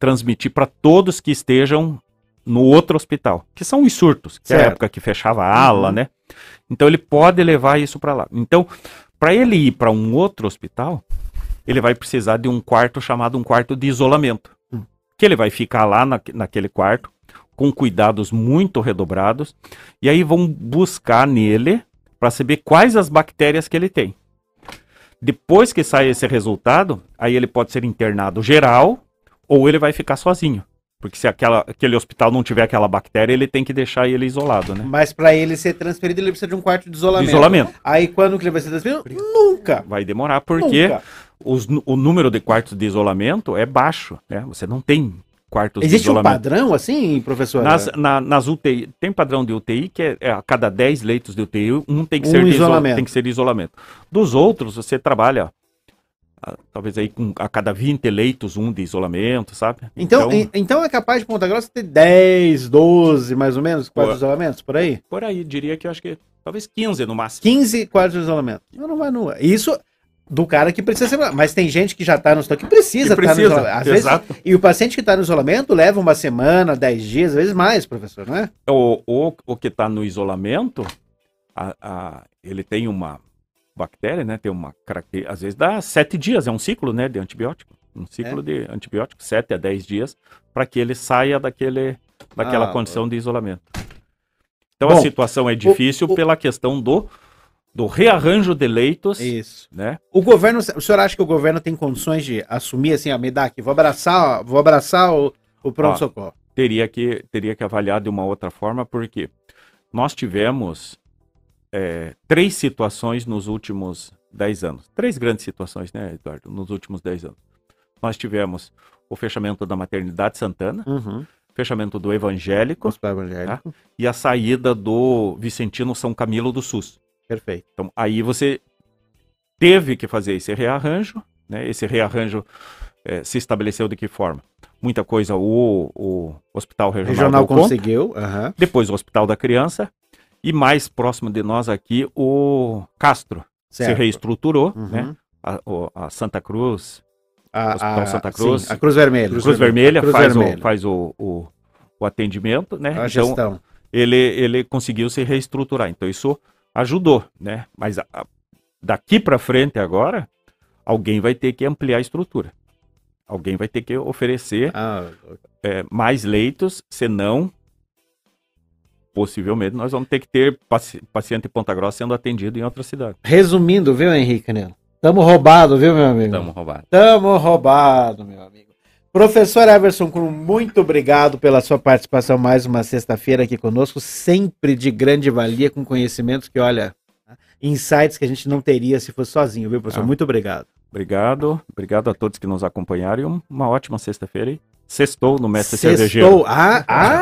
D: transmitir para todos que estejam no outro hospital, que são os surtos, que é a época que fechava a ala, uhum. né? Então ele pode levar isso para lá. Então, para ele ir para um outro hospital, ele vai precisar de um quarto chamado um quarto de isolamento, uhum. que ele vai ficar lá na, naquele quarto com cuidados muito redobrados, e aí vão buscar nele para saber quais as bactérias que ele tem. Depois que sai esse resultado, aí ele pode ser internado geral ou ele vai ficar sozinho. Porque se aquela, aquele hospital não tiver aquela bactéria, ele tem que deixar ele isolado, né?
B: Mas para ele ser transferido, ele precisa de um quarto de isolamento.
D: Isolamento.
B: Aí quando que ele vai ser transferido? Nunca.
D: Vai demorar porque os o número de quartos de isolamento é baixo, né? Você não tem quartos de
B: Existe um
D: isolamento.
B: padrão assim, professor?
D: Nas, na- nas UTI, tem padrão de UTI que é, é a cada 10 leitos de UTI, um tem que,
B: Um
D: ser, de iso-
B: isolamento.
D: tem que ser de isolamento. Dos outros, você trabalha talvez aí com a cada 20 leitos, um de isolamento, sabe?
B: Então, en- então é capaz de Ponta Grossa ter 10, 12, mais ou menos, quartos de isolamentos, por aí?
D: por aí, diria que eu acho que talvez 15 no máximo.
B: 15 quartos de isolamento. Não, não vai no. Isso do cara que precisa ser. Mas tem gente que já tá no estoque que precisa
D: Que
B: no
D: precisa,
B: isolamento. Às vezes,
D: exato.
B: e o paciente que está no isolamento leva uma semana, 10 dias, às vezes mais, professor, não é?
D: O, o, o que está no isolamento, a- a- ele tem uma bactéria, né? Tem uma característica, às vezes dá sete dias, é um ciclo, né? De antibiótico. Um
B: É.
D: ciclo de antibiótico, 7 a 10 dias, para que ele saia daquele, daquela
B: Ah,
D: condição de isolamento. Então
B: Bom,
D: a situação é difícil
B: o-
D: pela questão do, do rearranjo de leitos,
B: Isso.
D: né?
B: O governo, o senhor acha que o governo tem condições de assumir assim, a me dá aqui, vou abraçar, vou abraçar o, o pronto-socorro?
D: teria que, teria que avaliar de uma outra forma, porque nós tivemos é, três situações nos últimos 10 anos. Três grandes situações, né, Eduardo, nos últimos 10 anos. Nós tivemos o fechamento da Maternidade Santana,
B: Uhum.
D: fechamento do Evangélico
B: Evangélico.
D: e a saída do Vicentino São Camilo do SUS.
B: Perfeito.
D: Então, aí você teve que fazer esse rearranjo, né? Esse rearranjo eh, se estabeleceu de que forma? Muita coisa o, o Hospital Regional,
B: Regional conseguiu. aham.
D: depois o Hospital da Criança e mais próximo de nós aqui o Castro se
B: Certo.
D: reestruturou,
B: Uhum.
D: né? A, o- a Santa Cruz,
B: A,
D: Hospital Santa Cruz.
B: sim, a Cruz Vermelha.
D: Cruz, Vermelha,
B: Cruz
D: faz,
B: Vermelha.
D: O, faz o, o, o atendimento, né?
B: A
D: Então,
B: gestão.
D: ele, ele conseguiu se reestruturar. Então isso ajudou, né? Mas a- a- daqui para frente agora, alguém vai ter que ampliar a estrutura. Alguém vai ter que oferecer
B: Ah,
D: é, mais leitos, senão possivelmente nós vamos ter que ter paci- paciente em Ponta Grossa sendo atendido em outra cidade.
B: resumindo, viu, Henrique Canelo? Tamo roubado, viu, meu amigo?
G: Estamos roubados.
B: Tamo roubado, meu amigo. Professor Everson Krum, muito obrigado pela sua participação mais uma sexta-feira aqui conosco, sempre de grande valia, com conhecimentos que, olha, insights que a gente não teria se fosse sozinho, viu, professor?
D: Ah.
B: Muito obrigado.
D: Obrigado, obrigado a todos que nos acompanharam uma ótima sexta-feira. e Sextou no Mestre
B: Sextou.
D: Cervejeiro.
B: Ah, ah!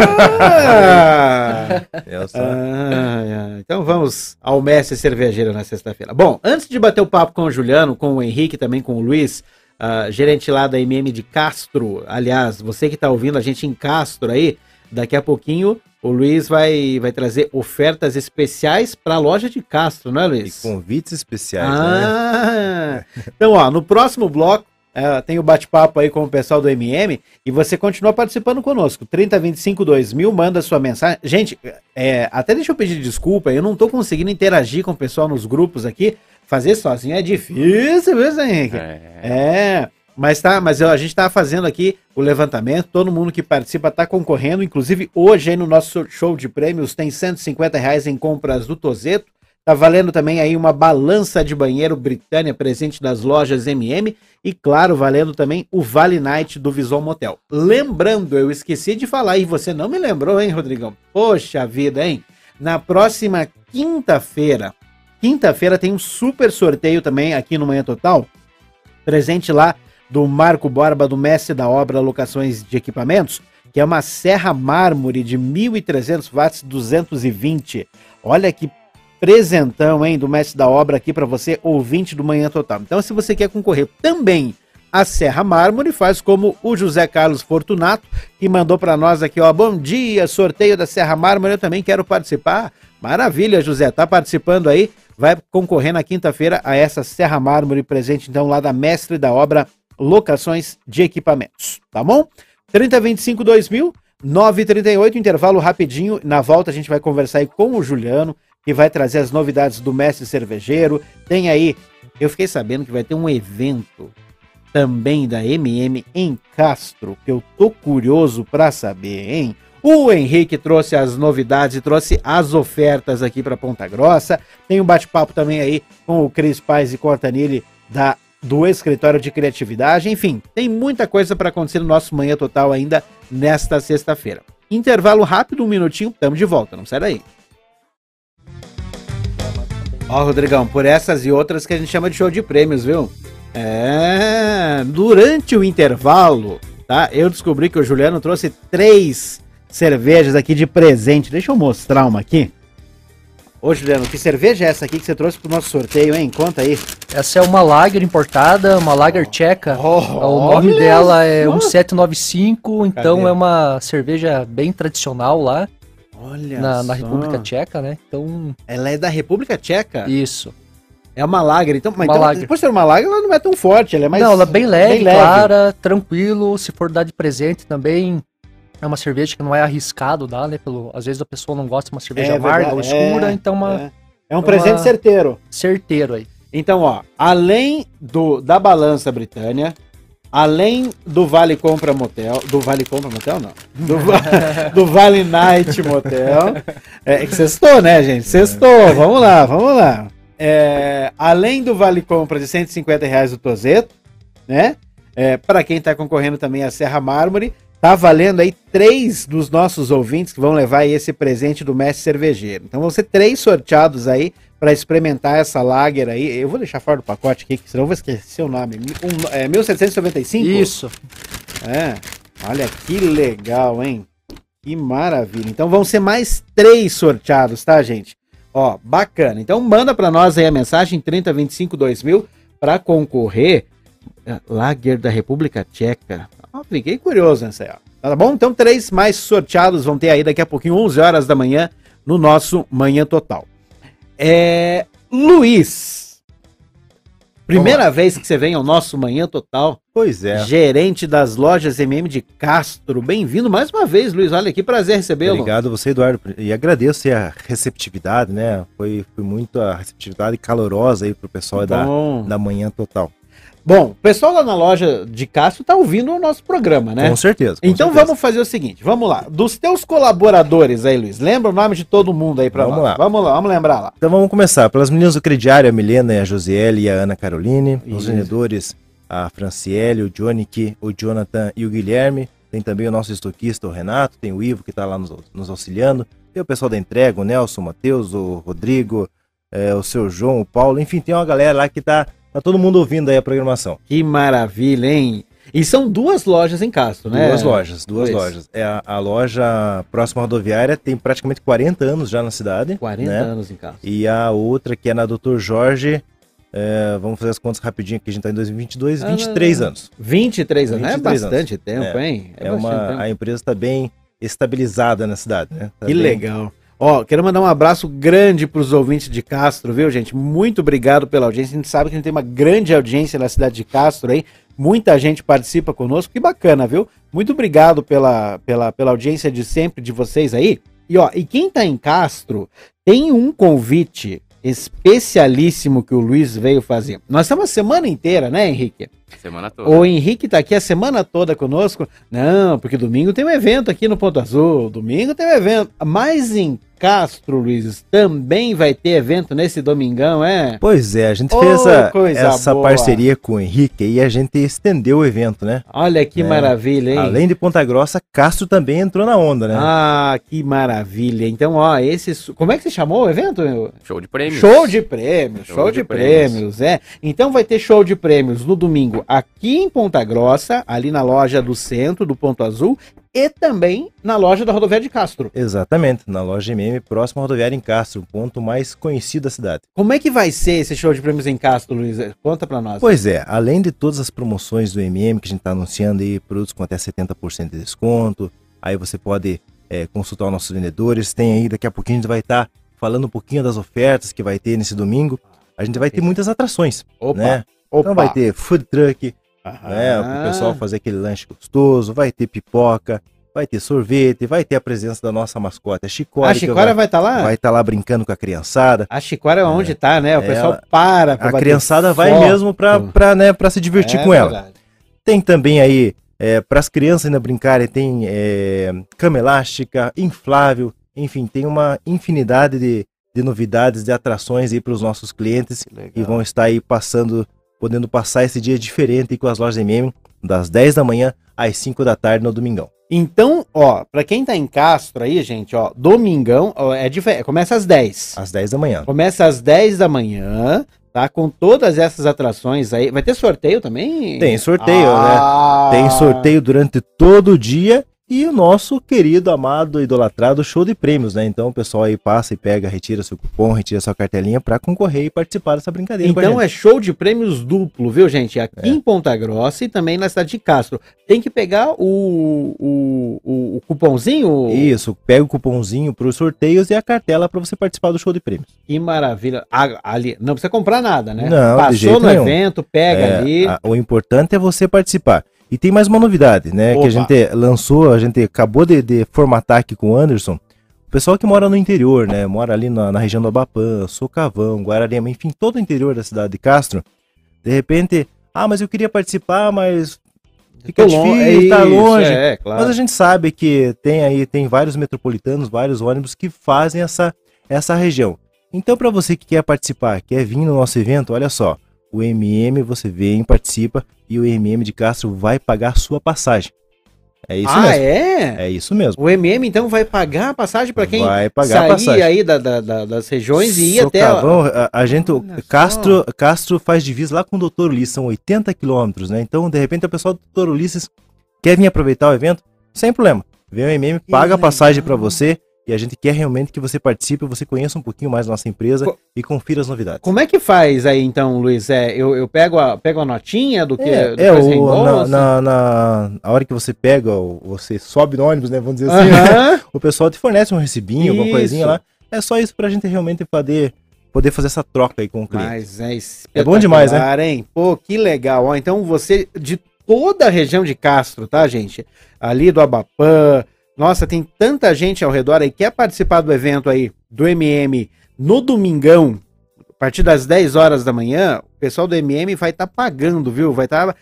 B: (laughs)
E: Só- (laughs)
B: Ah, ah, então vamos ao mestre cervejeiro na sexta-feira. Bom, antes de bater o papo com o Juliano, com o Henrique, também com o Luiz, ah, gerente lá da MM de Castro. Aliás, você que está ouvindo a gente em Castro aí, daqui a pouquinho o Luiz vai, vai trazer ofertas especiais para a loja de Castro, não é,
E: E
B: Luiz?
E: convites especiais, né?
B: Ah, (laughs) então, ó, no próximo bloco é, tem o bate-papo aí com o pessoal do MM e você continua participando conosco. 3025 2000, manda sua mensagem. Gente, é, até deixa eu pedir desculpa, eu não tô conseguindo interagir com o pessoal nos grupos aqui. Fazer sozinho é difícil, viu, Zé Henrique?
G: É.
B: É, mas tá, mas a gente tá fazendo aqui o levantamento, todo mundo que participa tá concorrendo, inclusive hoje aí no nosso show de prêmios tem 150 reais em compras do Tozeto, tá valendo também aí uma balança de banheiro Britânia presente das lojas MM e claro, valendo também o Vale Night do Visual Motel. Lembrando, eu esqueci de falar e você não me lembrou, hein, Rodrigão? Poxa vida, hein? Na próxima quinta-feira, quinta-feira tem um super sorteio também aqui no Manhã Total, presente lá do Marco Borba, do mestre da obra Locações de Equipamentos, que é uma serra mármore de 1.300 watts 220. Olha que presentão, hein, do mestre da obra aqui para você, ouvinte do Manhã Total. Então, se você quer concorrer também a Serra Mármore, faz como o José Carlos Fortunato, que mandou para nós aqui, ó, bom dia, sorteio da Serra Mármore, eu também quero participar. Maravilha, José, tá participando aí, vai concorrer na quinta-feira a essa Serra Mármore presente então lá da mestre da obra Locações de Equipamentos, tá bom? 3025 2000 938, intervalo rapidinho. Na volta a gente vai conversar aí com o Juliano, que vai trazer as novidades do mestre cervejeiro. Tem aí, eu fiquei sabendo que vai ter um evento também da MM em Castro, que eu tô curioso para saber, hein? O Henrique trouxe as novidades trouxe as ofertas aqui para Ponta Grossa. Tem um bate-papo também aí com o Cris Paz e Cortanilli da do escritório de criatividade, enfim, tem muita coisa para acontecer no nosso Manhã Total ainda nesta sexta-feira. Intervalo rápido, um minutinho, estamos de volta, não sai daí. Ó, Rodrigão, por essas e outras que a gente chama de show de prêmios, viu? É, durante o intervalo, tá? Eu descobri que o Juliano trouxe três cervejas aqui de presente. Deixa eu mostrar uma aqui. Ô, Juliano, que cerveja é essa aqui que você trouxe pro nosso sorteio, hein? Conta aí.
F: Essa é uma lager importada, uma lager tcheca.
B: Oh,
F: o nome
B: olha
F: dela é
B: só.
F: 1795, então
B: Cadê?
F: é uma cerveja bem tradicional lá
B: Olha
F: na, na. República Tcheca, né? Então,
B: Ela é da República Tcheca?
F: isso.
B: É uma lager, então, mas
F: Uma
B: então,
F: lager.
B: depois de ser uma lager, ela não é tão forte, ela é mais
F: Não, ela é bem leve, clara, tranquilo. Se for dar de presente também, é uma cerveja que não é arriscado dar, né? Pelo, às vezes a pessoa não gosta de uma cerveja
B: É
F: amarga ou escura,
B: é,
F: então uma
B: É, É um presente
F: uma-
B: certeiro.
F: certeiro aí.
B: Então, ó, além do da balança Britânia, além do Vale Compra Motel, do Vale Compra Motel não, do, (laughs) do Vale Night Motel, é, é que sextou, né, gente? Sextou, vamos lá, vamos lá. É, além do Vale Compra de 150 reais do Tozeto, né? É, para quem tá concorrendo também a Serra Mármore, tá valendo aí três dos nossos ouvintes que vão levar aí esse presente do Mestre Cervejeiro. Então vão ser três sorteados aí para experimentar essa lager aí. Eu vou deixar fora do pacote aqui, que senão eu vou esquecer o nome. Um, é, 1795?
F: Isso.
B: É. Olha que legal, hein? Que maravilha. Então vão ser mais três sorteados, tá, gente? Ó, bacana. Então manda para nós aí a mensagem 3025 2000 para concorrer Lager da República Tcheca. Ó, fiquei curioso nessa aí, ó. Tá bom? Então três mais sorteados vão ter aí daqui a pouquinho, 11 horas da manhã, no nosso Manhã Total. É, Luiz, primeira vez que você vem ao nosso Manhã Total,
E: Pois é.
B: gerente das lojas MM de Castro. Bem-vindo mais uma vez, Luiz. Olha que prazer recebê-lo.
E: Obrigado você, Eduardo. E agradeço a receptividade, né? Foi, foi muito a receptividade calorosa aí pro pessoal da, da manhã total.
B: Bom, o pessoal lá na loja de Castro tá ouvindo o nosso programa, né?
E: Com certeza. com
B: Então
E: certeza.
B: vamos fazer o seguinte, vamos lá. Dos teus colaboradores aí, Luiz, lembra o nome de todo mundo aí pra
E: Vamos
B: nós.
E: lá.
B: Vamos lá, vamos lembrar lá.
E: Então vamos começar. Pelas meninas do crediário, a Milena, a Josiele e a Ana Caroline. Os
B: Isso.
E: vendedores, a Franciele, o Johnny, o Jonathan e o Guilherme. Tem também o nosso estoquista, o Renato. Tem o Ivo, que está lá nos, nos auxiliando. Tem o pessoal da entrega, o Nelson, o Matheus, o Rodrigo, é, o seu João, o Paulo. Enfim, tem uma galera lá que tá, tá todo mundo ouvindo aí a programação.
B: Que maravilha, hein? E são duas lojas em Castro, né?
E: Duas lojas, duas
B: Pois.
E: lojas. É a, a loja próxima à rodoviária tem praticamente 40 anos já na cidade.
B: 40
E: né?
B: anos em Castro.
E: E a outra, que é na Dr. Jorge, é, vamos fazer as contas rapidinho, que a gente tá em 2022,
B: Ah,
E: 23 anos.
B: 23 anos, é
E: 23
B: bastante tempo,
E: É.
B: hein?
E: É,
B: bastante
E: uma,
B: tempo.
E: a empresa está bem estabilizada na cidade, né? Tá
B: Que
E: bem-
B: legal. Ó, quero mandar um abraço grande para os ouvintes de Castro, viu, gente? Muito obrigado pela audiência. A gente sabe que a gente tem uma grande audiência na cidade de Castro aí. Muita gente participa conosco. Que bacana, viu? Muito obrigado pela, pela, pela audiência de sempre de vocês aí. E ó, e quem tá em Castro tem um convite especialíssimo que o Luiz veio fazer. Nós estamos a semana inteira, né, Henrique?
G: Semana toda.
B: O Henrique tá aqui a semana toda conosco. Não, porque domingo tem um evento aqui no Ponto Azul. Domingo tem um evento. Mas em Castro, Luiz, também vai ter evento nesse domingão, é?
E: Pois é, a gente
B: Ô,
E: fez a- essa
B: boa.
E: parceria com o Henrique e a gente estendeu o evento, né?
B: Olha que
E: É.
B: maravilha, hein?
E: Além de Ponta Grossa, Castro também entrou na onda, né?
B: Ah, que maravilha. Então, ó, esse. Como é que se chamou o evento? meu?
G: Show de prêmios.
B: Show de prêmios, show,
G: Show
B: de,
G: de
B: prêmios.
G: prêmios.
B: é. Então vai ter show de prêmios no domingo aqui em Ponta Grossa, ali na loja do centro do Ponto Azul, e também na loja da Rodoviária de Castro.
E: Exatamente, na loja MM, próximo à rodoviária em Castro, o ponto mais conhecido da cidade.
B: Como é que vai ser esse show de prêmios em Castro, Luiz? Conta pra nós.
E: Pois é, além de todas as promoções do MM que a gente está anunciando aí, produtos com até 70% de desconto, aí você pode é, consultar os nossos vendedores, tem aí, daqui a pouquinho a gente vai estar falando um pouquinho das ofertas que vai ter nesse domingo. A gente vai ter muitas atrações,
B: Opa,
E: né?
B: opa.
E: Então vai ter food truck,
B: Aham.
E: né, para o pessoal fazer aquele lanche gostoso, vai ter pipoca, vai ter sorvete, vai ter a presença da nossa mascote, a Chicória,
B: A
E: que
B: Chicória vai estar lá?
E: vai estar lá brincando com a criançada.
B: A Chicória é onde tá, né? O
E: É,
B: pessoal
E: ela-
B: para pra
E: A criançada vai mesmo pra, né, pra se divertir
B: É
E: com ela.
B: verdade.
E: Tem também aí, é, para as crianças ainda brincarem, tem é, cama elástica, inflável, enfim, tem uma infinidade de, de novidades, de atrações aí para os nossos clientes que vão estar aí passando podendo passar esse dia diferente com as lojas MM, das 10 da manhã às 5 da tarde no domingão.
B: Então, ó, pra quem tá em Castro aí, gente, ó, domingão, ó, é diferente, começa às 10.
E: Às 10 da manhã.
B: Começa às 10 da manhã, tá? Com todas essas atrações aí. Vai ter sorteio também?
E: Tem sorteio,
B: Ah.
E: né? Tem sorteio durante todo o dia e o nosso querido, amado, idolatrado show de prêmios, né? Então o pessoal aí passa e pega, retira seu cupom, retira sua cartelinha pra concorrer e participar dessa brincadeira.
B: Então é show de prêmios duplo, viu, gente? Aqui
E: É.
B: em Ponta Grossa e também na cidade de Castro. Tem que pegar o, o, o, o cupomzinho?
E: Isso, pega o cupomzinho pros sorteios e a cartela pra você participar do show de prêmios.
B: Que maravilha. Ali, não precisa comprar nada, né?
E: Não,
B: Passou no
E: nenhum.
B: evento, pega
E: É,
B: ali.
E: a- o importante é você participar. E tem mais uma novidade, né?
B: Opa.
E: Que a gente lançou, a gente acabou de, de formatar aqui com o Anderson. O pessoal que mora no interior, né? Mora ali na, na região do Abapã, Socavão, Guararema, enfim, todo o interior da cidade de Castro. De repente, ah, mas eu queria participar, mas fica
B: Tô
E: difícil, tá
B: isso,
E: longe.
B: É, claro.
E: Mas a gente sabe que tem aí, tem vários metropolitanos, vários ônibus que fazem essa, essa região. Então, para você que quer participar, quer vir no nosso evento, olha só, o MM você vem, participa e o MM de Castro vai pagar a sua passagem. É isso
B: ah,
E: mesmo.
B: é?
E: É isso mesmo.
B: O MM então vai pagar a passagem para quem
E: Vai pagar a
B: sair
E: passagem.
B: aí da, da- da- das regiões e ir até a...
E: A, a gente,
B: Olha
E: Castro, Castro faz divisa lá com o Dr. Ulisses, são 80 quilômetros, né? Então, de repente, o pessoal do Dr. Ulisses quer vir aproveitar o evento, sem problema. Vem o MM, paga a passagem para você e a gente quer realmente que você participe, você conheça um pouquinho mais da nossa empresa
B: Co-
E: e confira as novidades.
B: Como é que faz aí então, Luiz? É, eu, eu pego, a, pego a notinha do que
E: É, é
B: depois
E: o, na, na, na- a hora que você pega, você sobe no ônibus, né? Vamos dizer assim,
B: Aham. (laughs)
E: o pessoal te fornece um recibinho, alguma coisinha
B: Isso.
E: lá. É só isso pra gente realmente poder, poder fazer essa troca aí com o cliente.
B: Mas é
E: É bom demais, né?
B: hein? Pô, que legal. Ó, então você, de toda a região de Castro, tá, gente? Ali do Abapã. Nossa, tem tanta gente ao redor aí. Que quer participar do evento aí, do MM, no domingão, a partir das 10 horas da manhã, o pessoal do MM vai estar pagando, viu? Vai estar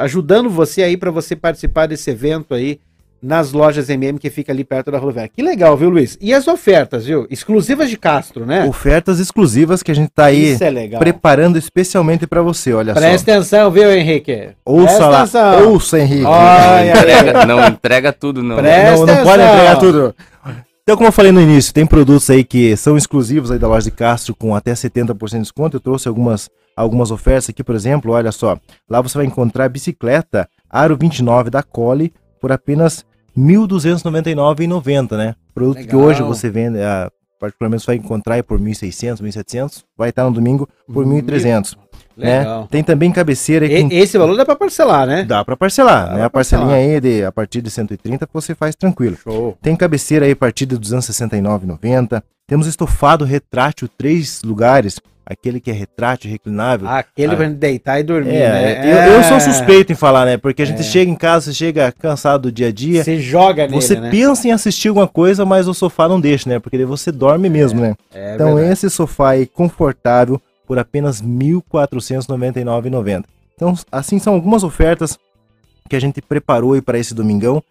B: ajudando você aí para você participar desse evento aí nas lojas MM que fica ali perto da rodoviária. Que legal, viu, Luiz? E as ofertas, viu? Exclusivas de Castro, né?
E: Ofertas exclusivas que a gente tá aí
B: é
E: preparando especialmente pra você, olha
B: Presta atenção, viu, Henrique?
E: só. Ouça
B: Presta
E: lá,
B: atenção.
E: ouça Henrique.
B: Olha,
G: Entrega, não entrega tudo, não.
B: Presta
E: não, não pode
B: atenção.
E: entregar tudo. Então, como eu falei no início, tem produtos aí que são exclusivos aí da loja de Castro com até 70% de desconto. Eu trouxe algumas, algumas ofertas aqui, por exemplo, olha só. Lá você vai encontrar a bicicleta Aro 29 da Cole por apenas R$ 1.299,90, né? Produto que
B: Legal.
E: hoje você vende, ah, particularmente você vai encontrar aí por 1.600, 1.700, vai estar no domingo por 1.300. né?
B: Legal.
E: Tem também cabeceira
B: E-
E: com
B: esse valor dá pra parcelar, né?
E: Dá pra parcelar,
B: Dá
E: né? A parcelinha
B: parcelar.
E: aí de, a partir de 130 você faz tranquilo.
B: Show.
E: Tem cabeceira aí a partir de 269,90. Temos estofado retrátil três lugares, aquele que é retrátil reclinável.
B: Ah, aquele
E: Ah.
B: pra gente deitar e dormir,
E: é,
B: né?
E: eu, eu sou suspeito em falar, né? Porque a gente
B: É.
E: chega em casa, você chega cansado do dia a dia,
B: Você joga nele,
E: você
B: né?
E: pensa em assistir alguma coisa, mas o sofá não deixa, né? Porque daí você dorme mesmo, né?
B: É
E: Então
B: verdade.
E: esse sofá aí confortável por apenas R$ 1.499,90. Então assim são algumas ofertas que a gente preparou aí para esse domingão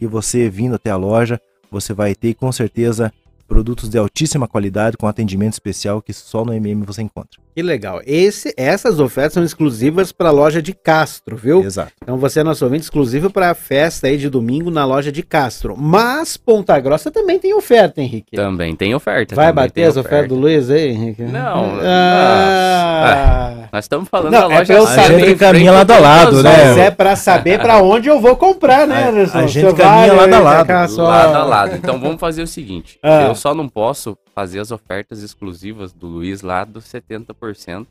E: e você vindo até a loja, você vai ter com certeza produtos de altíssima qualidade com atendimento especial que só no MM você encontra.
B: Que legal. Esse, essas ofertas são exclusivas pra loja de Castro, viu?
E: Exato.
B: Então você é nosso ouvinte exclusivo pra festa aí de domingo na loja de Castro. Mas Ponta Grossa também tem oferta, Henrique.
G: Também tem oferta.
B: Vai bater as ofertas do Luiz aí, Henrique?
G: Não,
B: Ah,
G: Nós estamos falando
B: Não,
G: da
B: é
G: loja
B: pra eu saber. A gente
E: caminha lado a lado, né?
B: Mas é pra saber pra onde eu vou comprar, né,
E: A-
B: Anderson?
E: a gente caminha
B: vai,
E: lado a lado.
G: Lado a lado. Então vamos fazer o seguinte:
B: Ah.
G: eu só não posso fazer as ofertas exclusivas do Luiz lá dos 70%,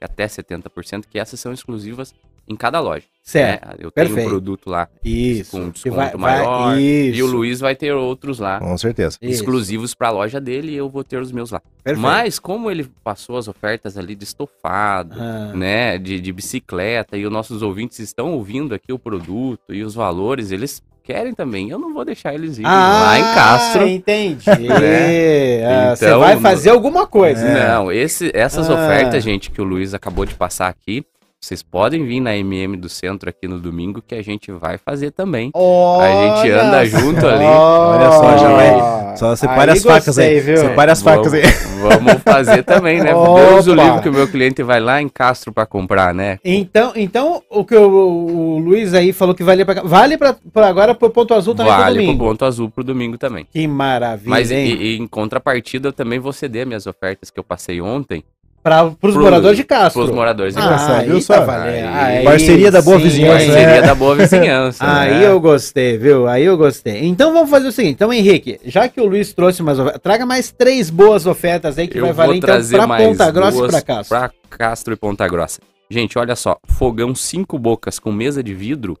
G: e até 70%, que essas são exclusivas em cada loja.
B: Certo.
G: né? Eu tenho
B: perfeito.
G: um produto lá
B: Isso.
G: com
B: Que
G: desconto
B: vai- vai-
G: maior.
B: isso.
G: E o Luiz vai ter outros lá.
E: Com certeza.
G: Exclusivos para a loja dele e eu vou ter os meus lá.
B: Perfeito.
G: Mas como ele passou as ofertas ali de estofado,
B: Ah.
G: né, de, de bicicleta e os nossos ouvintes estão ouvindo aqui o produto e os valores, eles querem também. Eu não vou deixar eles irem lá em Castro.
B: Ah, Entendi. (laughs)
G: Né?
B: Ah, Você
G: Então,
B: vai fazer alguma coisa.
G: Não, esse, essas
B: Ah.
G: ofertas, gente, que o Luiz acabou de passar aqui,
D: vocês podem vir na MM do centro aqui no domingo que a gente vai fazer também.
B: Olha
D: a gente anda junto ali.
E: Olha só, já vai-. Só separe as facas aí. Separe as facas aí.
D: Vamos, vamos fazer também, né? Deus o livro que o meu cliente vai lá em Castro para comprar, né?
B: Então, então o que o, o Luiz aí falou que valia pra cá. Vale pra agora pro ponto azul também pro
D: Vale pro
B: domingo.
D: ponto azul pro domingo também.
B: Que maravilha,
D: Mas e, e em contrapartida eu também vou ceder minhas ofertas que eu passei ontem
B: Pros
D: pro-
B: moradores de Castro.
D: pros moradores de
B: Ah,
D: Castro.
B: aí
E: viu
B: tá valendo.
E: Parceria da boa
B: sim,
E: vizinhança, né?
D: Parceria da boa vizinhança. (laughs)
B: Aí
D: né?
B: eu gostei, viu? Aí eu gostei. Então vamos fazer o seguinte. Então, Henrique, já que o Luiz trouxe mais ofertas, traga mais três boas ofertas aí que
D: Eu
B: vai valer então
D: mais
B: Ponta Grossa e pra Castro.
D: Pra Castro e Ponta Grossa. Gente, olha só. Fogão cinco bocas com mesa de vidro,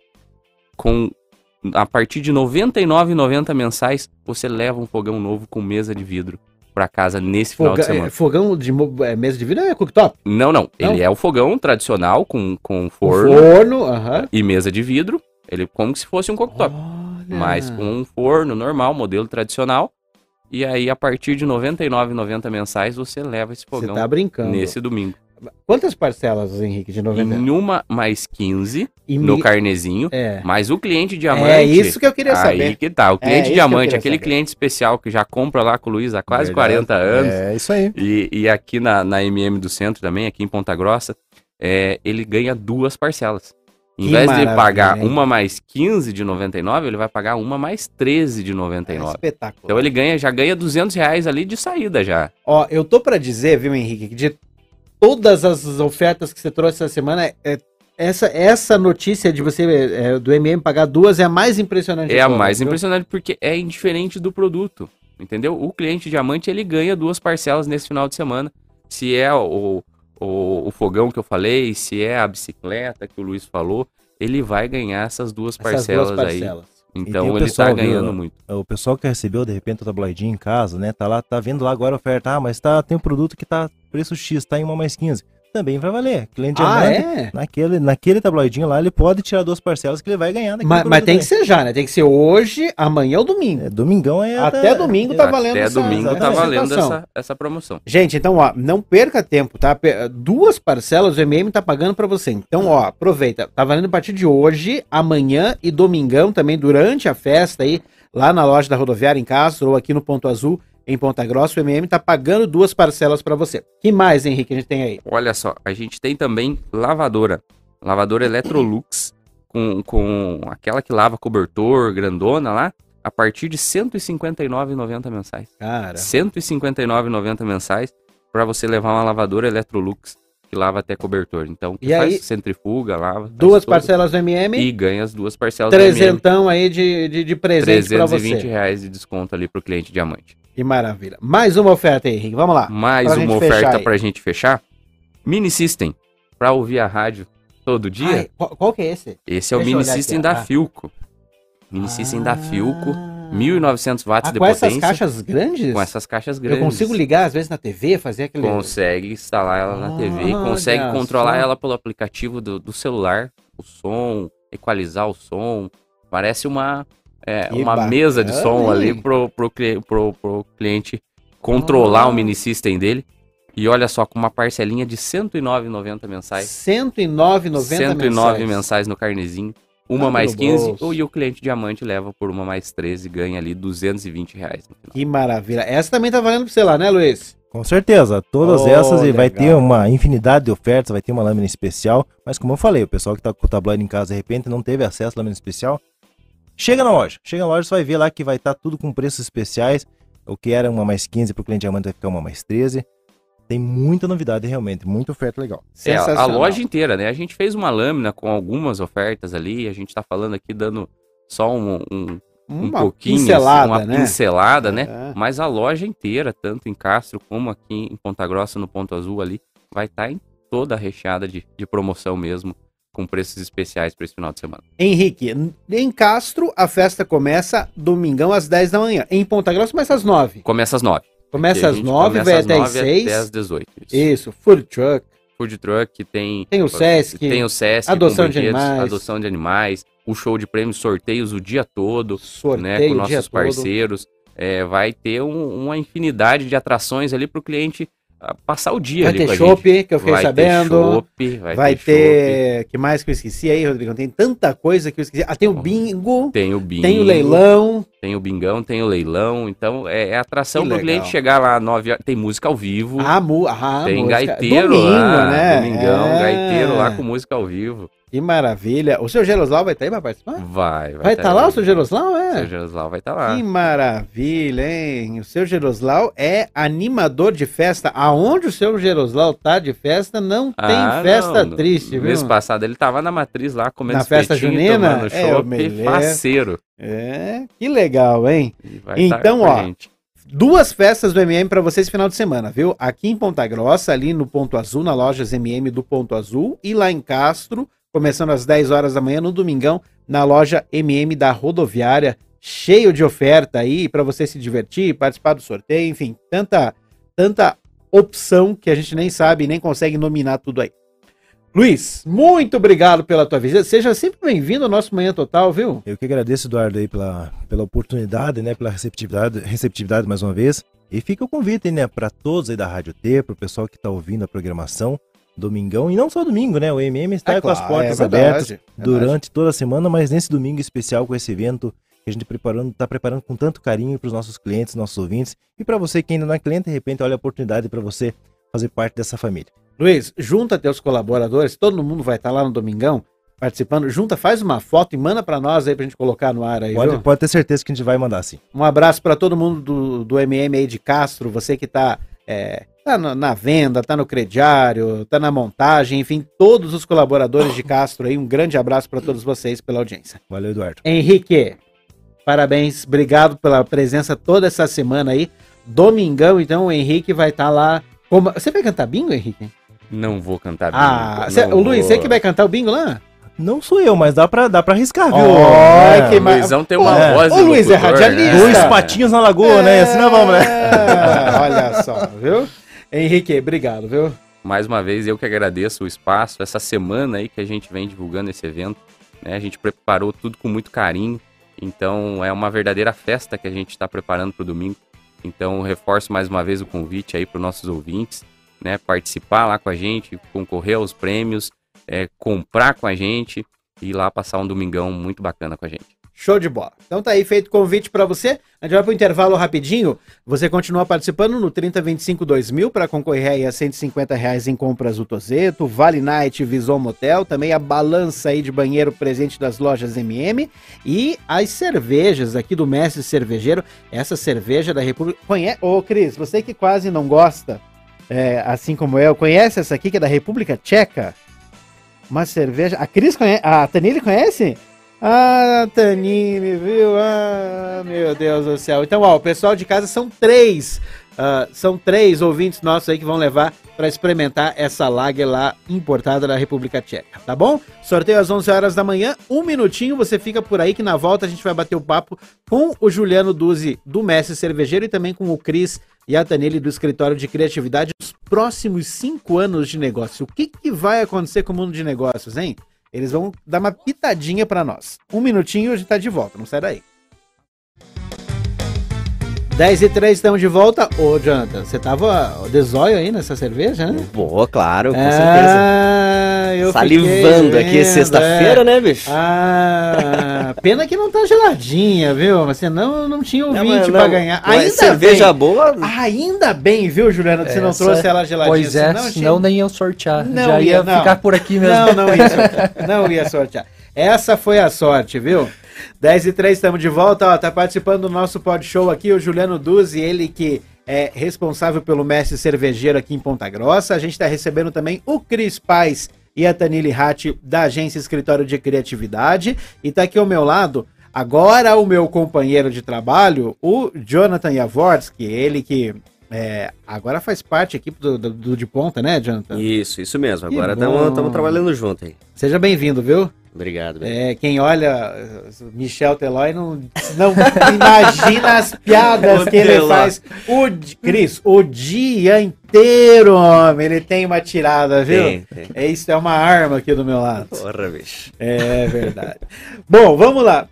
D: com a partir de R$ 99,90 mensais, você leva um fogão novo com mesa de vidro pra casa nesse final de
B: Foga-
D: semana.
B: é, fogão de é, mesa de vidro é cooktop?
D: Não, não.
B: Não?
D: Ele é o fogão tradicional com, com
B: Forno,
D: forno
B: forno aham.
D: e mesa de vidro. Ele como se fosse um cooktop.
B: Olha.
D: mas com um forno normal, modelo tradicional. E aí, a partir de R$ 99,90 mensais, você leva esse fogão
B: tá brincando.
D: nesse domingo.
B: Quantas parcelas, Henrique, de 90?
D: Em uma mais 15
B: E
D: no
B: mi-
D: carnezinho.
B: É.
D: Mas o cliente diamante.
B: É isso que eu queria
D: aí
B: saber.
D: que tá. O
B: É
D: cliente
B: que eu
D: diamante,
B: queria
D: aquele
B: saber.
D: cliente especial que já compra lá com o Luiz há quase
E: Verdade.
D: 40 anos.
E: É isso aí.
D: E, e aqui na, na MM do centro também, aqui em Ponta Grossa, é, ele ganha duas parcelas. Em
B: Que
D: vez de pagar
B: hein?
D: uma mais 15 de 99, ele vai pagar uma mais 13 de 99.
B: Espetáculo.
D: Então ele ganha, já ganha 200 reais ali de saída já.
B: Ó, eu tô pra dizer, viu, Henrique, que de todas as ofertas que você trouxe essa semana, é, essa, essa notícia de você, é, do MM pagar duas, é a mais impressionante.
D: É a mais impressionante porque é indiferente do produto, entendeu? O cliente diamante ele ganha duas parcelas nesse final de semana. Se é o, o, o fogão que eu falei, se é a bicicleta que o Luiz falou, ele vai ganhar essas duas
B: Essas
D: parcelas,
B: duas
D: aí.
B: parcelas.
E: E
D: Então ele
E: pessoal,
D: tá
E: viu,
D: ganhando muito.
E: O pessoal que recebeu, de repente, o tabloidinho em casa, né? Tá lá, tá vendo lá agora a oferta. Ah, mas tá, tem um produto que tá preço X, tá em uma mais 15. Também vai valer. Cliente
B: Ah, é?
E: naquele, naquele tabloidinho lá, ele pode tirar duas parcelas que ele vai ganhar naquele
B: Mas, mas tem que ser já, né? Tem que ser hoje, amanhã ou domingo.
E: É, domingão é
B: Até domingo tá valendo
D: Até
B: essa-
D: domingo tá valendo essa, essa promoção.
B: Gente, então, ó, não perca tempo, tá? Duas parcelas o MM tá pagando pra você. Então, ó, aproveita. Tá valendo a partir de hoje, amanhã e domingão também, durante a festa aí, lá na loja da rodoviária em Castro ou aqui no Ponto Azul, em Ponta Grossa, o MM tá pagando duas parcelas pra você. que mais, Henrique, a gente tem aí?
D: Olha só, a gente tem também lavadora. Lavadora Electrolux, com, com aquela que lava cobertor, grandona lá, a partir de R$ 159,90 mensais.
B: Cara,
D: R$ 159,90 mensais para você levar uma lavadora Electrolux que lava até cobertor. Então,
B: E
D: faz
B: aí,
D: centrifuga, lava.
B: duas parcelas do MM,
D: E ganha as duas parcelas do MM.
B: trezentão aí de, de, de presente
D: 320
B: você.
D: reais de desconto ali pro cliente diamante.
B: Que maravilha. Mais uma oferta aí, Henrique, vamos lá.
D: Mais uma oferta
B: aí.
D: pra gente fechar. Mini System, pra ouvir a rádio todo dia.
B: Ai, qual, qual que é esse?
D: Esse é o
B: deixa eu
D: Mini System
B: aqui,
D: da
B: ah.
D: Filco. Mini System da Filco,
B: Ah.
D: 1900 watts
B: Ah,
D: de
B: com essas
D: potência.
B: caixas grandes?
D: com essas caixas
B: Eu
D: grandes.
B: consigo ligar, às vezes, na TV, fazer aquele...
D: Consegue instalar ela na TV e
B: Olha
D: consegue controlar ela pelo aplicativo do, do celular, o som, equalizar o som. Parece uma, é, uma
B: bacana,
D: mesa de som ali pro, pro, cli- pro, pro cliente controlar
B: Ah.
D: o mini system dele. E olha só, com uma parcelinha de R$ 109,90 mensais.
B: 109,90
D: 109 mensais. no carnezinho. Uma
B: Ah,
D: mais
B: no
D: 15.
B: bolso.
D: E o cliente diamante leva por uma mais 13 e ganha ali 220 reais no final.
B: Que maravilha. Essa também tá valendo pra você lá, né, Luiz?
E: Com certeza, todas
B: Oh,
E: essas e vai ter uma infinidade de ofertas, vai ter uma lâmina especial, mas como eu falei, o pessoal que tá com o tabloide em casa de repente não teve acesso à lâmina especial, chega na loja, chega na loja, você vai ver lá que vai estar tudo com preços especiais, o que era uma mais 15 para o cliente diamante vai ficar uma mais 13, tem muita novidade realmente, muita oferta legal.
D: É, a loja inteira, né? A gente fez uma lâmina com algumas ofertas ali. A gente tá falando aqui dando só um, um, um
B: Uma
D: pouquinho, assim,
B: pincelada,
D: uma
B: né?
D: pincelada, né?
B: É.
D: Mas a loja inteira, tanto em Castro como aqui em Ponta Grossa, no Ponto Azul ali, vai estar em toda recheada de, de promoção mesmo, com preços especiais para esse final de semana.
B: Henrique, em Castro, a festa começa domingão às 10 da manhã. Em Ponta Grossa começa às 9.
D: Começa às 9.
B: Começa às 9, vai até às 6.
D: Até às 18. Isso.
B: Isso, food truck.
D: Food truck, tem...
B: Tem o Sesc.
D: Tem o Sesc,
B: adoção de animais.
D: adoção de animais, o show de prêmios, sorteios o dia todo,
B: Sorteio
D: né, com nossos parceiros. É, vai ter um- uma infinidade de atrações ali para o cliente
G: passar o dia
B: Vai ter chopp, que eu fiquei
G: vai
B: sabendo.
G: Ter chopp, vai,
B: Vai
G: ter,
B: ter. que mais que eu esqueci aí, Rodrigo? Tem tanta coisa que eu esqueci. Ah, tem o bingo,
G: tem o bingo,
B: tem o leilão.
G: tem o bingão, tem o leilão. Então é, é atração pro
B: legal.
G: cliente chegar lá nove horas. Tem música ao vivo.
B: Ah, mu ah,
G: tem
B: música.
G: gaiteiro
B: Domingo,
G: lá,
B: né?
G: domingão,
B: É.
G: gaiteiro lá com música ao vivo.
B: Que maravilha. O seu Geroslau vai estar aí pra participar?
G: Vai,
B: Vai estar
G: tá
B: lá
G: aí.
B: o seu Geroslau,
G: O
B: é?
G: seu Geroslau vai estar lá.
B: Que maravilha, hein? O seu Geroslau é animador de festa. Aonde o seu Geroslau tá de festa, não tem
G: Ah,
B: festa
G: não.
B: triste,
G: No
B: viu?
G: mês passado ele tava na matriz lá comendo
B: Na festa junina?
G: tomando
B: É,
G: chopp,
B: lembro.
G: faceiro.
B: É, que legal, hein?
G: Vai tá
B: Então, ó,
G: gente.
B: Duas festas do MM para vocês final de semana, viu? Aqui em Ponta Grossa, ali no Ponto Azul, na lojas MM do Ponto Azul, e lá em Castro, começando às 10 horas da manhã no domingão, na loja MM da Rodoviária, cheio de oferta aí para você se divertir, participar do sorteio, enfim, tanta tanta opção que a gente nem sabe, nem consegue nominar tudo aí. Luiz, muito obrigado pela tua visita. Seja sempre bem-vindo ao nosso Manhã Total, viu?
E: Eu que agradeço, Eduardo, aí pela, pela oportunidade, né, pela receptividade, receptividade mais uma vez. E fica o convite, né, para todos aí da Rádio T, para o pessoal que está ouvindo a programação, domingão, e não só domingo, né, o MM está
B: É
E: com as
B: claro,
E: portas
B: é verdade,
E: abertas
B: verdade.
E: durante toda a semana, mas nesse domingo especial com esse evento que a gente preparando, está preparando com tanto carinho para os nossos clientes, nossos ouvintes, e para você que ainda não é cliente, de repente olha a oportunidade para você fazer parte dessa família.
B: Luiz, junta teus colaboradores, todo mundo vai estar lá no Domingão participando. Junta, faz uma foto e manda para nós aí pra gente colocar no ar aí.
E: Pode,
B: viu?
E: pode ter certeza que a gente vai mandar sim.
B: Um abraço para todo mundo do, do MM aí de Castro, você que tá, é, tá na, na venda, tá no crediário, tá na montagem, enfim, todos os colaboradores de Castro aí, um grande abraço para todos vocês pela audiência.
E: Valeu, Eduardo.
B: Henrique, parabéns, obrigado pela presença toda essa semana aí. Domingão, então, o Henrique vai estar lá. Como... Você vai cantar bingo, Henrique?
G: Não vou cantar
B: Ah,
G: bingo,
B: cê-
G: não
B: o Luiz, você que vai cantar o bingo lá?
E: Não sou eu, mas dá pra, dá pra arriscar, viu?
B: Ai,
E: É,
B: que
G: O
B: ma-
G: Luizão tem uma
E: É.
G: voz
B: Ô,
G: de
B: Luiz, é
G: locutor,
B: radialista.
E: Dois
B: É.
E: patinhos na lagoa, né? Assim nós vamos, né?
B: É, Olha só, viu? Henrique, obrigado, viu?
G: Mais uma vez, eu que agradeço o espaço, essa semana aí que a gente vem divulgando esse evento. né? A gente preparou tudo com muito carinho. Então, é uma verdadeira festa que a gente está preparando para o domingo. Então, reforço mais uma vez o convite aí para os nossos ouvintes, né? Participar lá com a gente, concorrer aos prêmios, é, comprar com a gente e ir lá passar um domingão muito bacana com a gente.
B: Show de bola. Então tá aí feito o convite para você. A gente vai pro intervalo rapidinho. Você continua participando no 3025 2000 para concorrer aí a 150 reais em compras do Tozeto, Vale Night Vison Motel, também a balança aí de banheiro presente das lojas MM e as cervejas aqui do Mestre Cervejeiro. Essa cerveja da República. Conhece? Ô, Cris, você que quase não gosta, é, assim como eu, conhece essa aqui que é da República Tcheca? Uma cerveja. A Cris conhece? A Tanile conhece? Ah, Tanine, viu? Ah, meu Deus do céu. Então, ó, o pessoal de casa são três. ah, são três ouvintes nossos aí que vão levar para experimentar essa lager lá importada da República Tcheca, tá bom? Sorteio às 11 horas da manhã. Um minutinho, você fica por aí que na volta a gente vai bater o papo com o Juliano Duzi do Mestre Cervejeiro e também com o Cris e a Tanile do Escritório de Criatividade. Os próximos cinco anos de negócio. O que, que vai acontecer com o mundo de negócios, hein? Eles vão dar uma pitadinha pra nós. Um minutinho e a gente tá de volta, não sai daí. 10 e 3 estamos de volta. Ô, Jonathan, você tava de zóio aí nessa cerveja, né?
H: Boa, claro, com certeza.
B: Eu
H: Salivando aqui
B: vendo,
H: sexta-feira,
B: é.
H: né, bicho?
B: Ah, pena que não tá geladinha, viu? Mas senão não tinha
H: Não,
B: ouvinte pra
H: não,
B: ganhar.
H: mas
B: Ainda
H: cerveja
B: bem.
H: boa.
B: Ainda bem, viu, Juliano, que você não trouxe ela geladinha.
F: Pois é,
B: senão
F: nem iam sortear.
B: Não
F: Já
B: ia,
F: ia,
B: não.
F: ficar por aqui mesmo.
B: Não, não ia sortear. Não ia sortear. Essa foi a sorte, viu? 10 e 3, estamos de volta. Ó, tá participando do nosso pod show aqui o Juliano Duzzi, ele que é responsável pelo mestre cervejeiro aqui em Ponta Grossa. A gente está recebendo também o Cris Paz e a Tanili Ratti da agência Escritório de Criatividade. E tá aqui ao meu lado agora o meu companheiro de trabalho, o Jonathan Jaworski, ele que é, agora faz parte aqui do, do, do de ponta, né, Jonathan?
H: Isso, isso mesmo. Agora estamos trabalhando junto aí.
B: Seja bem-vindo, viu?
H: Obrigado.
B: É, quem olha Michel Telói não, não (laughs) imagina as piadas que ele faz. O, Cris, o dia inteiro, homem. Ele tem uma tirada, viu?
H: Tem, tem.
B: É isso, é uma arma aqui do meu lado.
H: Porra, bicho.
B: É verdade. (laughs) Bom, vamos lá.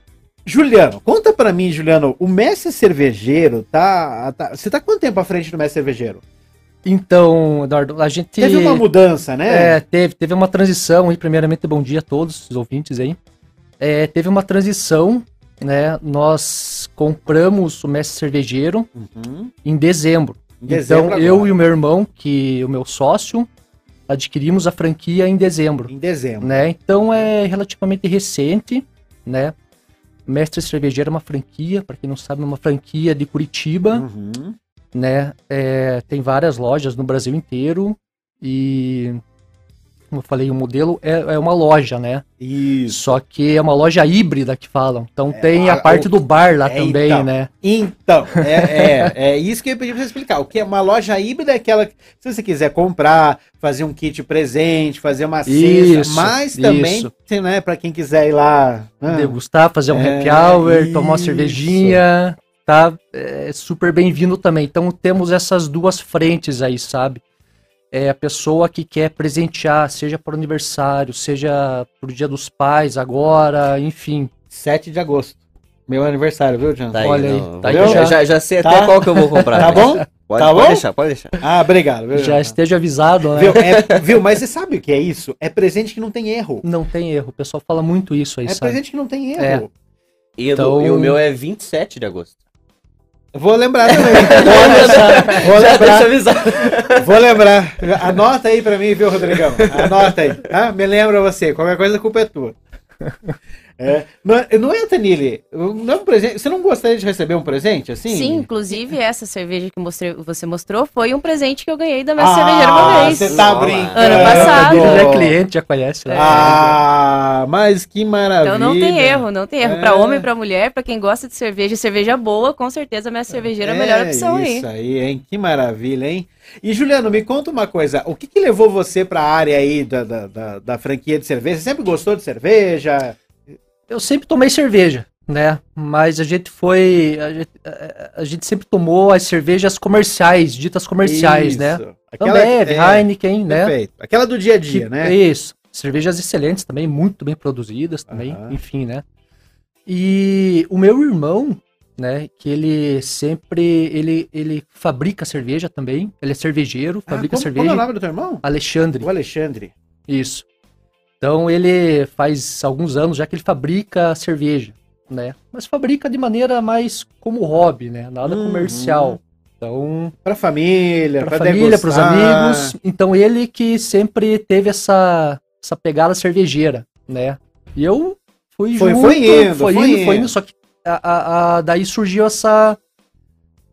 B: Juliano, conta pra mim, Juliano, o mestre cervejeiro tá, tá. Você tá quanto tempo à frente do mestre cervejeiro?
F: Então, Eduardo, a gente.
B: Teve uma mudança, né?
F: É, teve, teve uma transição, e primeiramente bom dia a todos os ouvintes aí. É, teve uma transição, né? Nós compramos o mestre cervejeiro
B: Uhum.
F: em dezembro.
B: Em dezembro
F: então, eu e o meu irmão, que o meu sócio, adquirimos a franquia em dezembro,
B: Em dezembro.
F: né? Então é relativamente recente, né? Mestre Cervejeiro é uma franquia, para quem não sabe, é uma franquia de Curitiba,
B: Uhum.
F: Né? É, tem várias lojas no Brasil inteiro e, como eu falei, o modelo é, é uma loja, né?
B: Isso.
F: Só que é uma loja híbrida que falam. Então tem
B: a-
F: a parte
B: o-
F: do bar lá
B: é,
F: também,
B: então.
F: né?
B: Então, é, é, é isso que eu ia pedir pra você explicar. O que é uma loja híbrida é aquela que, se você quiser comprar, fazer um kit presente, fazer uma cesta,
F: Isso,
B: mas também,
F: isso.
B: né, pra quem quiser ir lá. né,
F: Degustar, fazer um
B: É,
F: happy hour, tomar uma
B: isso.
F: cervejinha, tá? É super bem-vindo também. Então temos essas duas frentes aí, sabe? É a pessoa que quer presentear, seja para o aniversário, seja pro dia dos pais agora, enfim.
B: 7 de agosto. Meu aniversário, viu, John?
H: Tá aí,
F: Olha aí,
H: não.
F: tá aí
H: eu
B: já.
H: já, já sei
B: Tá?
H: até qual que eu vou comprar.
B: Tá bom?
H: Pode,
B: Tá
H: pode
B: bom?
H: deixar, pode deixar.
B: Ah, obrigado. Viu,
F: Já esteja avisado, né?
B: Viu, é- viu? Mas você sabe o que é isso? É presente que não tem erro.
F: Não tem erro. O pessoal fala muito isso aí,
B: É
F: sabe?
B: presente que não tem
F: É.
B: erro.
H: E, o-
F: Então-
H: e o meu é 27 de agosto.
B: Vou lembrar também. (laughs) Vou lembrar. Vou lembrar. Vou lembrar. Anota aí pra mim, viu, Rodrigão? Anota aí. Tá? Me lembra você. Qualquer coisa, a culpa é tua. É. Não, é- não é, Tanile? Não é um presente. Você não gostaria de receber um presente assim?
I: Sim, inclusive essa cerveja que mostrei- você mostrou foi um presente que eu ganhei da minha cervejeira uma
B: Ah,
I: vez.
B: você tá brincando.
I: Ano passado.
F: Ele já é cliente, já conhece, né?
B: Ah, mas que maravilha.
I: Então não tem erro, não tem erro.
B: É.
I: Pra homem e pra mulher, pra quem gosta de cerveja, cerveja boa, com certeza a minha cervejeira é a melhor opção aí.
B: Isso aí, hein? Que maravilha, hein? E Juliano, me conta uma coisa. O que, que levou você pra área aí da, da, da, da franquia de cerveja? Você sempre gostou de cerveja?
F: Eu sempre tomei cerveja, né? Mas a gente foi. A gente, a- gente sempre tomou as cervejas comerciais, ditas comerciais, né?
B: Isso. Aquela,
F: Ambev,
B: é,
F: Heineken, né?
B: Perfeito. Aquela do dia a dia,
F: Que-
B: né?
F: Isso. Cervejas excelentes também, muito bem produzidas também,
B: Aham.
F: enfim, né? E o meu irmão, né, que ele sempre, ele, ele fabrica cerveja também, ele é cervejeiro,
B: Ah,
F: fabrica
B: como,
F: cerveja.
B: como é o nome do teu irmão?
F: Alexandre,
B: O Alexandre.
F: isso. Então ele faz alguns anos já que ele fabrica cerveja, né? Mas fabrica de maneira mais como hobby, né? Nada
B: Uhum.
F: comercial. Então,
B: Pra família,
F: para
B: pra
F: família, para os amigos. Então ele que sempre teve essa essa pegada cervejeira, né? E eu fui
B: Foi-
F: junto,
B: foi indo,
F: foi
B: foi
F: indo, foi
B: indo.
F: indo, só que a, a- a- daí surgiu essa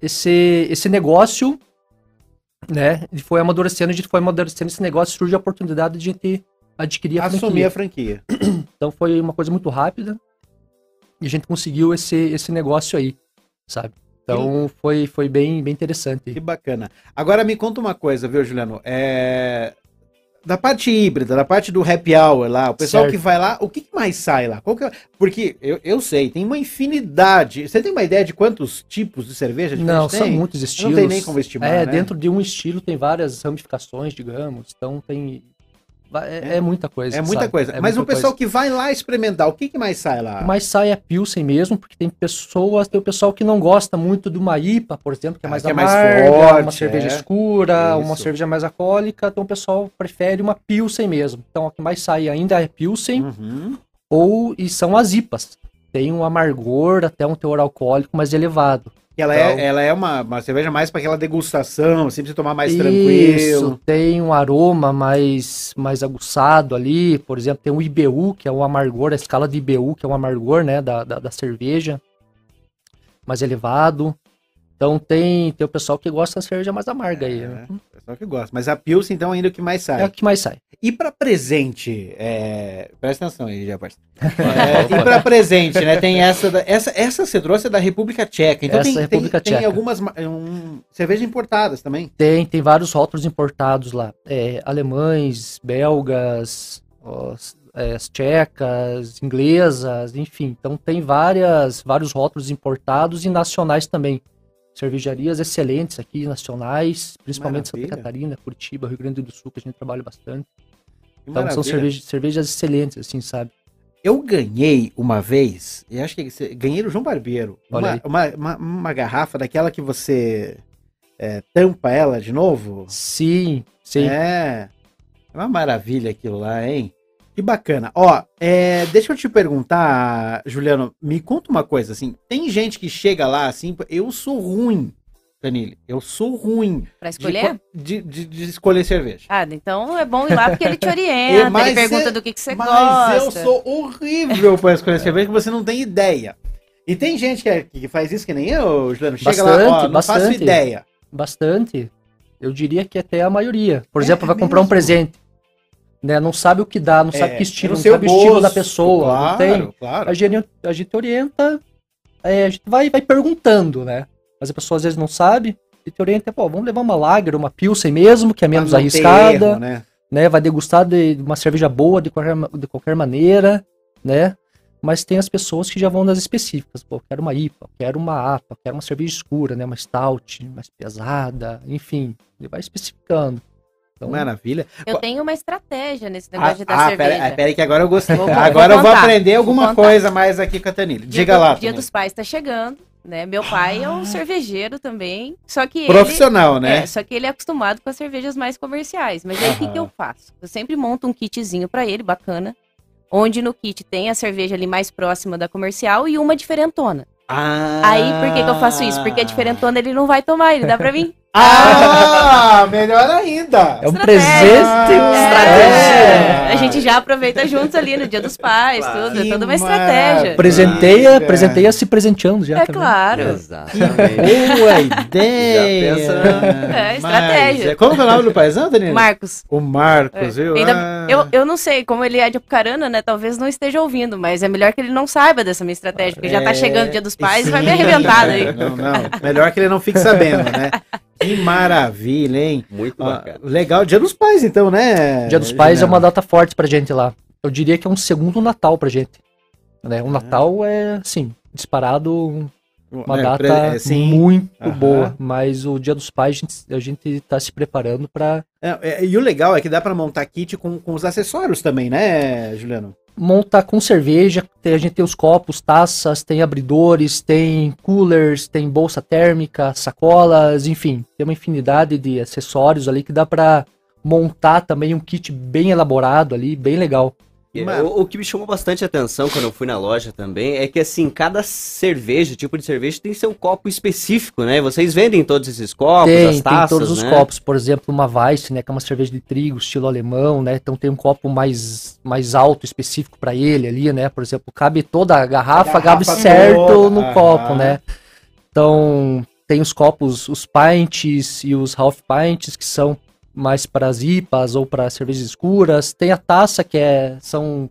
F: esse esse negócio, né? E foi amadurecendo, a gente foi amadurecendo esse negócio, surgiu a oportunidade de a gente adquirir a
B: Assumir a
F: franquia.
B: franquia. (clears throat)
F: Então foi uma coisa muito rápida e a gente conseguiu esse esse negócio aí, sabe? Então foi foi bem bem interessante.
B: Que bacana. Agora me conta uma coisa, viu, Juliano? É... Da parte híbrida, da parte do happy hour lá, o pessoal
F: Certo.
B: que vai lá, o que mais sai lá? Que é- Porque eu, eu sei, tem uma infinidade. Você tem uma ideia de quantos tipos de cerveja
F: Não, são
B: tem?
F: muitos estilos.
B: Não tem nem como estimar,
F: É,
B: né?
F: dentro de um estilo tem várias ramificações, digamos. Então tem. Va- É, é muita coisa.
B: É muita
F: sabe?
B: coisa.
F: É
B: Mas o
F: muita
B: pessoal
F: coisa.
B: que vai lá experimentar, o que que mais sai lá?
F: Mas sai a Pilsen mesmo, porque tem pessoas, tem o pessoal que não gosta muito de uma IPA, por exemplo, que é
B: Ah,
F: mais
B: que é mais
F: amarga,
B: forte,
F: uma cerveja
B: é.
F: escura, uma
B: Isso.
F: cerveja mais alcoólica, então o pessoal prefere uma Pilsen mesmo. Então a que mais sai ainda é Pilsen,
B: Uhum.
F: ou e são as IPAs. Tem um amargor, até um teor alcoólico mais elevado.
B: Ela
F: Então-
B: é, ela é uma, uma cerveja mais para aquela degustação, assim, pra você tomar mais
F: Isso,
B: tranquilo.
F: tem um aroma mais, mais aguçado ali, por exemplo, tem o IBU, que é o amargor, a escala de IBU, que é o amargor, né, da, da, da cerveja, mais elevado. Então tem, tem o pessoal que gosta da cerveja mais amarga aí, né?
B: É, pessoal que gosta. Mas a Pilsen, então, ainda é o que mais sai.
F: É o que mais sai.
B: E para presente, é... presta atenção aí, já parceiro. (laughs) É, e para presente, né? Tem essa, da- essa, essa você trouxe é da República Tcheca. Então
F: Essa
B: tem,
F: é República
B: tem, tem
F: Tcheca.
B: algumas ma- um, cervejas importadas também.
F: Tem, tem vários rótulos importados lá. É, alemães, belgas, os- é, as tchecas, inglesas, enfim. Então tem várias, vários rótulos importados e nacionais também. Cervejarias excelentes aqui, nacionais, principalmente
B: Maravilha.
F: Santa Catarina, Curitiba, Rio Grande do Sul, que a gente trabalha bastante.
B: Que
F: Então são
B: maravilha.
F: cervejas, cervejas excelentes, assim, sabe?
B: Eu ganhei uma vez, e acho que ganhei do João Barbeiro, uma, uma, uma, uma garrafa daquela que você é, tampa ela de novo?
F: Sim, sim.
B: É. É uma maravilha aquilo lá, hein? Que bacana. Ó, é, deixa eu te perguntar, Juliano, me conta uma coisa, assim, tem gente que chega lá, assim, eu sou ruim, Danilo, eu sou ruim
I: Pra escolher?
B: co- de, de- de escolher cerveja.
I: Ah, então é bom ir lá porque ele te orienta,
B: mas
I: ele pergunta
B: é-
I: do que, que você
B: Mas
I: gosta.
B: eu sou horrível para escolher cerveja que você não tem ideia. E tem gente que, é- que faz isso que nem eu, Juliano, chega lá, ó,
F: Bastante,
B: não faço
F: bastante.
B: ideia.
F: Bastante. Eu diria que até a maioria. Por
B: É
F: exemplo, vai comprar um presente. Né? Não sabe o que dá, não
B: É,
F: sabe que estilo, não sabe o estilo da pessoa.
B: Claro,
F: Não tem.
B: claro.
F: A gente, a gente orienta, é, a gente vai, vai perguntando, né? Mas a pessoa às vezes não sabe, e te orienta, pô, vamos levar uma lager, uma pilsen mesmo, que é menos arriscada,
B: erro, né?
F: né? Vai degustar de uma cerveja boa de qualquer, de qualquer maneira, né? Mas tem as pessoas que já vão nas específicas. Pô, quero uma IPA, quero uma APA, quero uma cerveja escura, né? Uma stout, mais pesada, enfim. Ele vai especificando. Então,
B: Maravilha.
I: Eu tenho uma estratégia nesse negócio
B: Ah,
I: de dar
B: ah,
I: cerveja.
B: pera, ah, pera aí que agora eu gostei.
I: Vou- vou
B: agora eu vou aprender
I: vou
B: alguma
I: contar.
B: coisa mais aqui com a Tanile.
I: Dia
B: Diga
I: do-
B: lá.
I: Dia
B: Tanile.
I: dos Pais tá chegando, né? Meu pai é um cervejeiro também, só que ele...
B: Profissional, né?
I: É, só que ele é acostumado com as cervejas mais comerciais. Mas aí o que, que eu faço? Eu sempre monto um kitzinho pra ele, bacana. Onde no kit tem a cerveja ali mais próxima da comercial e uma diferentona.
B: Ah,
I: Aí por que, que eu faço isso? Porque a diferentona ele não vai tomar, ele dá pra mim. (laughs)
B: Ah, melhor ainda.
F: é um
I: Estratégia.
F: presente.
I: É, a gente já aproveita juntos ali no dia dos pais, tudo.
B: Que
I: É toda uma estratégia.
F: Presenteia, presenteia se presenteando já
I: É
F: também.
I: claro.
H: Exatamente.
B: Boa ideia.
H: Já pensa-
I: É, estratégia.
B: Mas, como que é o nome do paizão, Danilo?
I: Marcos.
B: O Marcos,
I: É.
B: viu?
I: Ainda-
B: Ah.
I: eu, eu não sei, como ele é de Apucarana, né? Talvez não esteja ouvindo, mas é melhor que ele não saiba dessa minha estratégia, porque já tá
B: É,
I: chegando o dia dos pais e vai me arrebentar daí.
B: Não, não. Melhor que ele não fique sabendo, né? (laughs) Que maravilha, hein?
H: Muito
B: Ah,
H: bacana.
B: legal, Dia dos Pais, então, né?
F: Dia dos Pais é uma data forte pra gente lá. Eu diria que é um segundo Natal pra gente. Né? O Natal é, sim, disparado uma
B: É,
F: data
B: pre- é, sim.
F: muito
B: Aham.
F: boa. Mas o Dia dos Pais a gente, a gente tá se preparando pra
B: É, é, e o legal é que dá pra montar kit com, com os acessórios também, né, Juliano?
F: Montar com cerveja. A gente tem os copos, taças, tem abridores, tem coolers, tem bolsa térmica, sacolas, enfim, tem uma infinidade de acessórios ali que dá pra montar também um kit bem elaborado ali, bem legal.
B: Mas-
H: O, o que me chamou bastante atenção quando eu fui na loja também é que, assim, cada cerveja, tipo de cerveja, tem seu copo específico, né? Vocês vendem todos esses copos,
F: tem,
H: as taças,
F: tem todos os
H: né?
F: copos, por exemplo, uma Weiss, né, que é uma cerveja de trigo, estilo alemão, né? Então tem um copo mais, mais alto específico pra ele ali, né? Por exemplo, cabe toda a garrafa,
B: Garrafa
F: cabe certo
B: toda,
F: no
B: aham.
F: copo, né? Então, tem os copos, os pints e os half pints que são mais para as IPAs ou para cervejas escuras. Tem a taça que é são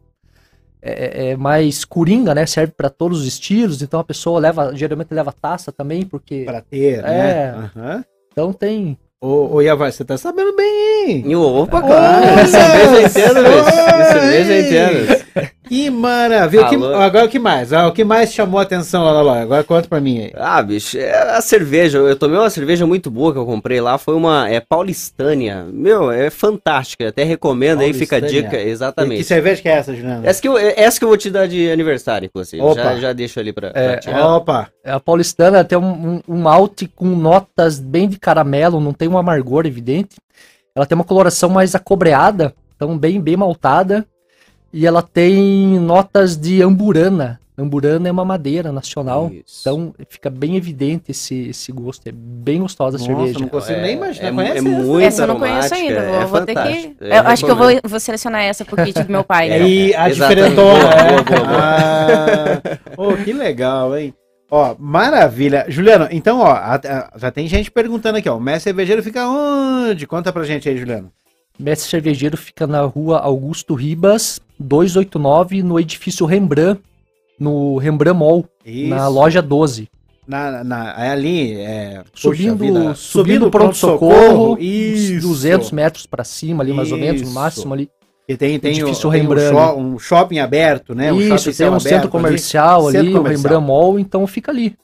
F: é, é mais coringa, né? Serve para todos os estilos. Então a pessoa leva, geralmente leva taça também, porque
B: Pra ter,
F: É.
B: né? Aham.
F: então tem
B: Ô, ô Iavai, você tá sabendo bem, hein?
H: E Opa,
B: Olha
H: claro! De cerveja eu entendo.
B: Que maravilha. Que- agora o que mais? Ah, o que mais chamou a atenção lá na loja? Agora conta pra mim aí.
H: Ah, bicho, é a cerveja. Eu tomei uma cerveja muito boa que eu comprei lá. Foi uma é paulistânia. Meu, é fantástica. Até recomendo aí, fica a dica. Exatamente.
B: que cerveja que é essa, Juliano?
H: Essa que, eu, essa que eu vou te dar de aniversário, inclusive.
B: Opa.
H: Já, já deixo ali pra,
F: É,
H: pra ti.
B: Opa!
F: a paulistana tem um, um, um malte com notas bem de caramelo, não tem um amargor evidente. Ela tem uma coloração mais acobreada, então bem bem maltada. E ela tem notas de amburana. Amburana é uma madeira nacional.
H: Isso.
F: Então fica bem evidente esse, esse gosto. É bem gostosa a
B: Nossa,
F: cerveja.
B: não consigo nem imaginar.
H: é,
B: Conhece
H: é
B: essa?
H: muito
I: essa eu não conheço ainda. Vou,
H: é
I: vou ter que. Eu acho que eu vou, vou selecionar essa pro kit do meu pai. (laughs)
H: É,
I: então.
B: E a
H: Exatamente.
B: diferentona.
H: Boa,
B: é?
H: boa, boa, boa. (laughs)
B: Ah, oh, que legal, hein? Ó, maravilha. Juliano, então, ó, a- a- já tem gente perguntando aqui, ó. O mestre cervejeiro fica onde? Conta pra gente aí, Juliano.
F: Mestre Cervejeiro fica na rua Augusto Ribas, 289, no edifício Rembrandt, no Rembrandt Mall,
B: Isso.
F: na loja 12.
B: Na, na, é ali, é,
F: Subindo,
B: vida,
F: subindo
B: o
F: pronto-socorro,
B: isso.
F: uns 200 metros para cima ali, mais ou menos, no
B: Isso.
F: máximo ali.
B: E tem, tem, o, tem um, um shopping aberto, né? Um
F: Isso,
B: shopping
F: tem um
B: aberto
F: centro comercial ali,
B: Centro
F: o
B: comercial.
F: Rembrandt Mall, então fica ali.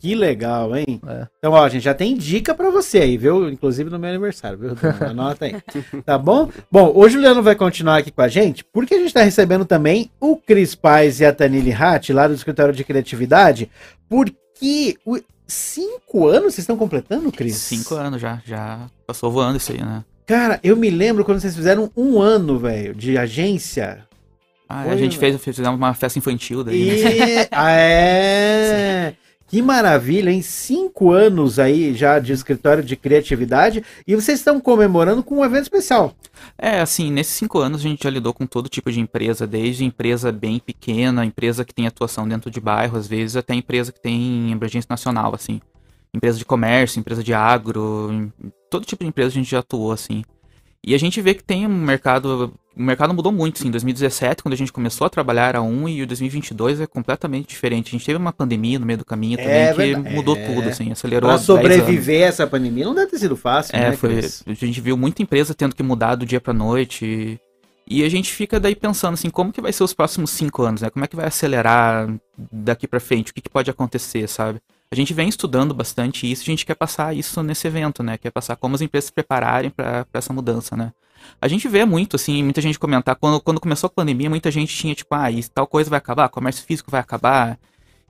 B: Que legal, hein?
F: É.
B: Então, ó, gente, já tem dica pra você aí, viu? Inclusive no meu aniversário, viu? Anota aí. (laughs) Tá bom? Bom, o Juliano vai continuar aqui com a gente, porque a gente tá recebendo também o Cris Paz e a Tanili Hatt, lá do Escritório de Criatividade, porque o- cinco anos vocês estão completando, Cris?
D: Cinco anos já, já passou voando isso aí, né?
B: Cara, eu me lembro quando vocês fizeram um ano, velho, de agência.
D: Ah,
B: Foi,
D: a gente
B: velho.
D: fez, fizemos uma festa infantil daí, né?
B: E... (laughs) Ah, é... Que maravilha, hein? Cinco anos aí já de escritório de criatividade e vocês estão comemorando com um evento especial.
D: É, assim, nesses cinco anos a gente já lidou com todo tipo de empresa, desde empresa bem pequena, empresa que tem atuação dentro de bairro, às vezes, até empresa que tem abrangência nacional, assim. Empresa de comércio, empresa de agro, em- todo tipo de empresa a gente já atuou, assim. E a gente vê que tem um mercado. O mercado mudou muito, assim. Em 2017, quando a gente começou a trabalhar, era um, e o 2022 é completamente diferente. A gente teve uma pandemia no meio do caminho também
B: É
D: que
B: verdade.
D: mudou
B: É.
D: tudo, assim, acelerou.
B: Pra
D: 10 anos.
B: sobreviver a essa pandemia não deve ter sido fácil,
D: É,
B: né,
D: foi, a gente viu muita empresa tendo que mudar do dia pra noite. E, e a gente fica daí pensando assim, como que vai ser os próximos cinco anos, né? Como é que vai acelerar daqui pra frente? O que, que pode acontecer, sabe? A gente vem estudando bastante isso, a gente quer passar isso nesse evento, né? Quer passar como as empresas se prepararem pra essa mudança, né? A gente vê muito, assim, muita gente comentar, quando, quando começou a pandemia, muita gente tinha, tipo, ah, isso, tal coisa vai acabar, comércio físico vai acabar.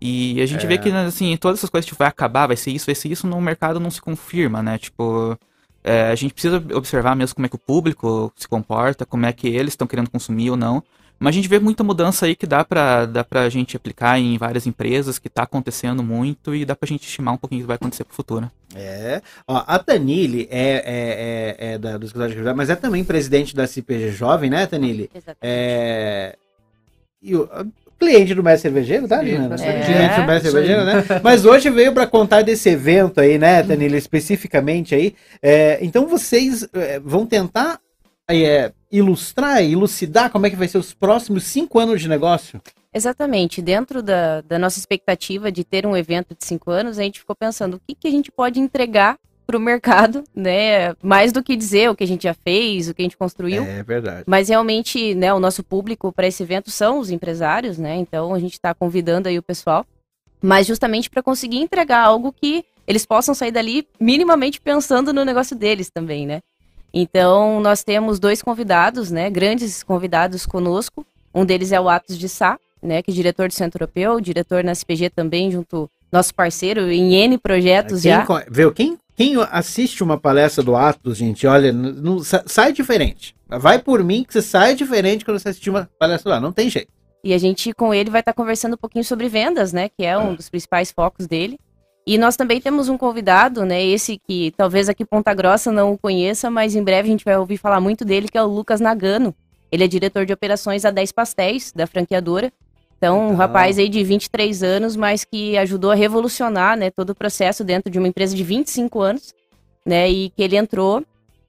D: E a gente
B: É.
D: vê que, assim, todas essas coisas, tipo, vai acabar, vai ser isso, vai ser isso, no mercado não se confirma, né? Tipo, é, a gente precisa observar mesmo como é que o público se comporta, como é que eles estão querendo consumir ou não. Mas a gente vê muita mudança aí que dá pra, dá pra gente aplicar em várias empresas, que tá acontecendo muito e dá pra gente estimar um pouquinho o que vai acontecer pro futuro.
B: É. Ó, a Tanile é, é, é, é da, do escritório de criatividade, mas é também presidente da CPG Jovem, né, Tanile?
I: Exatamente.
B: É. E o a- cliente do Mestre Cervejeiro, tá, Juliana?
J: Isso,
I: é.
B: Cliente do Mestre
J: aí.
B: Cervejeiro, né? Mas hoje veio para contar desse evento aí, né, Tanile, especificamente aí. É, então vocês é, vão tentar é, ilustrar, elucidar como é que vai ser os próximos cinco anos de negócio?
I: Exatamente. Dentro da, da nossa expectativa de ter um evento de cinco anos, a gente ficou pensando o que, que a gente pode entregar para o mercado, (laughs) né? Mais do que dizer o que a gente já fez, o que a gente construiu.
B: É verdade.
I: Mas realmente, né, o nosso público para esse evento são os empresários, né? Então a gente está convidando aí o pessoal, mas justamente para conseguir entregar algo que eles possam sair dali minimamente pensando no negócio deles também, né? Então nós temos dois convidados, né? Grandes convidados conosco. Um deles é o Atos de Sá, né? Que é diretor do Centro Europeu, diretor na SPG também, junto nosso parceiro em N projetos
B: Quem,
I: já.
B: viu, quem, quem assiste uma palestra do Atos, gente, olha, não, sai diferente. Vai por mim que você sai diferente quando você assistir uma palestra lá, não tem jeito.
I: E a gente com ele vai estar conversando um pouquinho sobre vendas, né? Que é um dos principais focos dele. E nós também temos um convidado, né? Esse que talvez aqui Ponta Grossa não o conheça, mas em breve a gente vai ouvir falar muito dele, que é o Lucas Nagano. Ele é diretor de operações a 10 Pastéis, da franqueadora. Então, um rapaz aí de 23 anos, mas que ajudou a revolucionar, né, todo o processo dentro de uma empresa de 25 anos, né, e que ele entrou,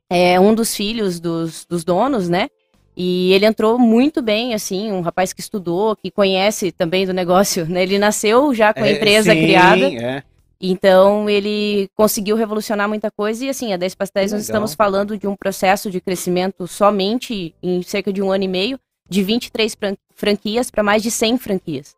I: é um dos filhos dos, dos donos, né, e ele entrou muito bem, assim, um rapaz que estudou, que conhece também do negócio, né, ele nasceu já com a
B: É,
I: empresa
B: sim,
I: criada,
B: é.
I: Então ele conseguiu revolucionar muita coisa e assim, a 10 Pastéis nós estamos falando de um processo de crescimento somente em cerca de um ano e meio, de 23 fran- franquias para mais de 100 franquias.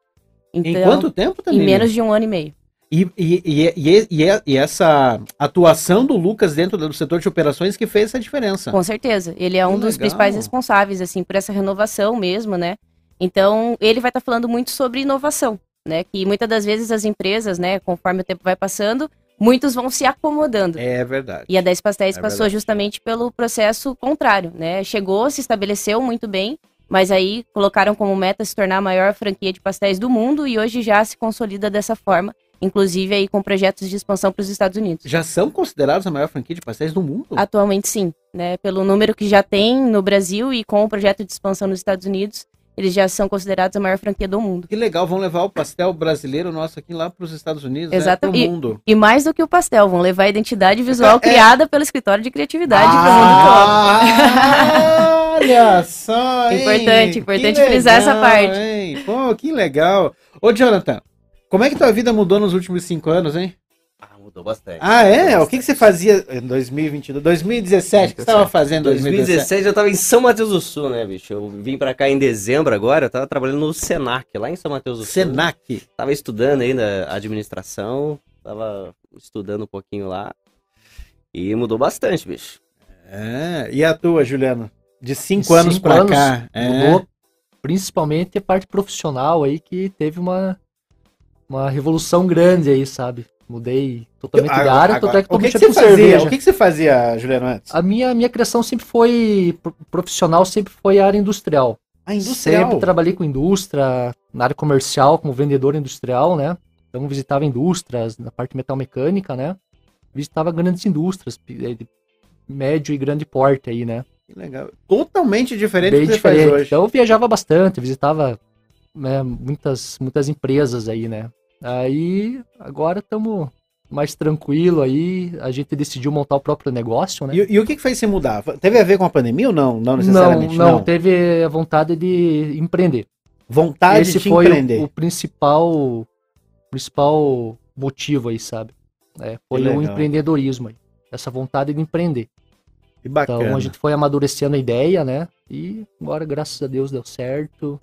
I: Então,
B: Em quanto tempo
I: em
B: também?
I: menos de um ano e meio.
B: E, e, e, e, essa atuação do Lucas dentro do setor de operações que fez essa diferença.
I: Com certeza. Ele é um
B: Que
I: dos
B: legal.
I: principais responsáveis, assim, por essa renovação mesmo, né? Então, ele vai estar falando muito sobre inovação, né? Que muitas das vezes as empresas, né, conforme o tempo vai passando, muitos vão se acomodando.
B: É verdade.
I: E a 10 Pastéis
B: É
I: passou
B: verdade.
I: justamente pelo processo contrário, né? Chegou, se estabeleceu muito bem, mas aí colocaram como meta se tornar a maior franquia de pastéis do mundo e hoje já se consolida dessa forma, inclusive aí com projetos de expansão para os Estados Unidos.
B: Já são considerados a maior franquia de pastéis do mundo?
I: Atualmente sim, né? Pelo número que já tem no Brasil e com o projeto de expansão nos Estados Unidos, eles já são considerados a maior franquia do mundo.
B: Que legal, vão levar o pastel brasileiro nosso aqui lá para os Estados Unidos,
I: Exato.
B: né, pro
I: E-
B: mundo.
I: E mais do que o pastel, vão levar a identidade visual (laughs)
B: É.
I: criada pelo escritório de criatividade pro mundo todo.
B: Ah, (laughs) olha só, hein?
I: Importante, importante frisar essa
B: legal,
I: parte.
B: hein? Pô, que legal. Ô, Jonathan, como é que tua vida mudou nos últimos cinco anos, hein?
H: Mudou bastante.
B: Ah, é?
H: Mudou
B: O que, que você fazia em 2022? 2017, o que você estava fazendo em 2017?
H: 2017 eu tava em São Mateus do Sul, né, bicho? Eu vim pra cá em dezembro agora, eu tava trabalhando no Senac, lá em São Mateus do Sul.
B: Senac.
H: Tava estudando ainda administração, tava estudando um pouquinho lá. E mudou bastante, bicho.
B: É, e a tua, Juliano? De cinco anos
F: cinco
B: pra
F: anos,
B: cá. É.
F: Mudou principalmente a parte profissional aí que teve uma, uma revolução grande aí, sabe? Mudei totalmente de
B: Agora-
F: área,
B: agora,
F: é que
B: o que, que você fazia?
F: cerveja.
B: O que, que você fazia, Juliano, antes?
F: A minha, minha criação sempre foi pro- profissional, sempre foi a área industrial.
B: A industrial.
F: Sempre trabalhei com indústria, na área comercial, como vendedor industrial, né? Então visitava indústrias, na parte metal mecânica, né? Visitava grandes indústrias, eh, de médio e grande porte aí, né?
B: Que legal. Totalmente diferente
F: Bem
B: do que você
F: diferente.
B: faz hoje.
F: Então eu viajava bastante, visitava né, muitas, muitas empresas aí, né? Aí agora estamos mais tranquilo aí, a gente decidiu montar o próprio negócio, né?
B: E, e o que, que fez você mudar? Teve a ver com a pandemia ou não? Não
F: Não,
B: necessariamente.
F: não, teve a vontade de empreender.
B: Vontade
F: Esse
B: de
F: foi
B: empreender.
F: o, o principal principal motivo aí, sabe? É, foi o empreendedorismo aí, essa vontade de empreender.
B: Que bacana.
F: Então a gente foi amadurecendo a ideia, né? E agora, graças a Deus, deu certo.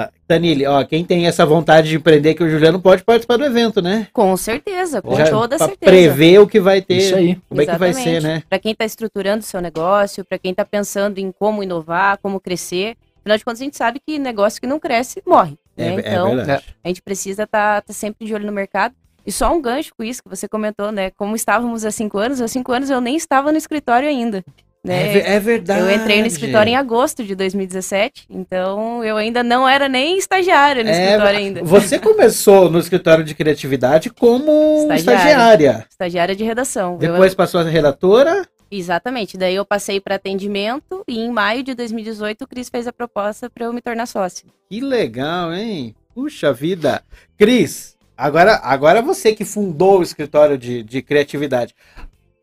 B: Ah, Tanile, ó, quem tem essa vontade de empreender que o Juliano pode participar do evento, né?
I: Com certeza, com
B: Já
I: toda certeza.
B: prever o que vai ter.
F: Isso aí.
B: Como é que vai ser,
I: Exatamente.
B: né?
I: Para quem está estruturando o seu negócio, para quem está pensando em como inovar, como crescer. Afinal de contas, a gente sabe que negócio que não cresce morre.
B: É,
I: né?
B: é
I: então,
B: verdade.
I: a gente precisa estar sempre de olho no mercado. E só um gancho com isso que você comentou, né? Como estávamos há cinco anos, há cinco anos eu nem estava no escritório ainda. Né?
B: É, é verdade.
I: Eu entrei no escritório em agosto de 2017, então eu ainda não era nem estagiária no
B: É,
I: escritório ainda.
B: Você (laughs) começou no escritório de criatividade como
I: Estagiária.
B: estagiária.
I: Estagiária de redação. Eu-
B: Depois passou a redatora.
I: Exatamente. Daí eu passei para atendimento e em maio de 2018 o Cris fez a proposta para eu me tornar sócio.
B: Que legal, hein? Puxa vida. Cris, agora, agora você que fundou o escritório de, de criatividade.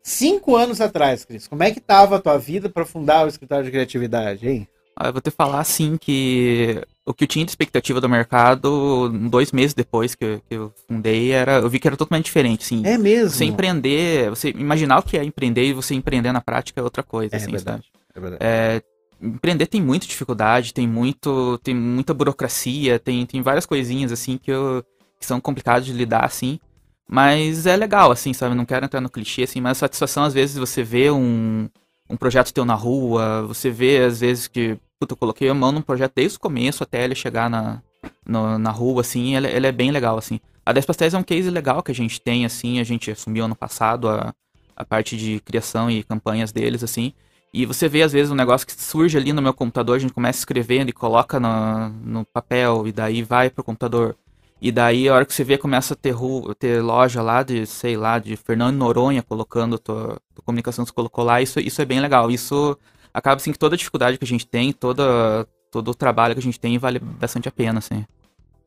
B: Cinco anos atrás, Cris, como é que tava a tua vida para fundar o escritório de criatividade, hein?
D: Ah, Eu vou te falar assim que o que eu tinha de expectativa do mercado, dois meses depois que eu, que eu fundei, era, eu vi que era totalmente diferente, assim.
B: É mesmo?
D: Você empreender, você imaginar o que é empreender e você empreender na prática é outra coisa,
B: É
D: assim,
B: verdade,
D: sabe?
B: é verdade.
D: É, empreender tem muita dificuldade, tem muito, tem muita burocracia, tem, tem várias coisinhas assim que, eu, que são complicadas de lidar, assim. Mas é legal, assim, sabe? Não quero entrar no clichê, assim, mas a satisfação, às vezes, você vê um, um projeto teu na rua, você vê, às vezes, que, puta, eu coloquei a mão num projeto desde o começo até ele chegar na, no- na rua, assim, ele, ele é bem legal, assim. A 10 Pastéis é um case legal que a gente tem, assim, a gente assumiu ano passado a, a parte de criação e campanhas deles, assim. E você vê, às vezes, um negócio que surge ali no meu computador, a gente começa escrevendo e coloca no, no papel, e daí vai pro computador. E daí, a hora que você vê, começa a ter, ter loja lá de, sei lá, de Fernando Noronha colocando tua, tua comunicação você colocou lá. Isso, isso é bem legal. Isso acaba, assim, que toda a dificuldade que a gente tem, toda, todo o trabalho que a gente tem, vale bastante a pena, assim.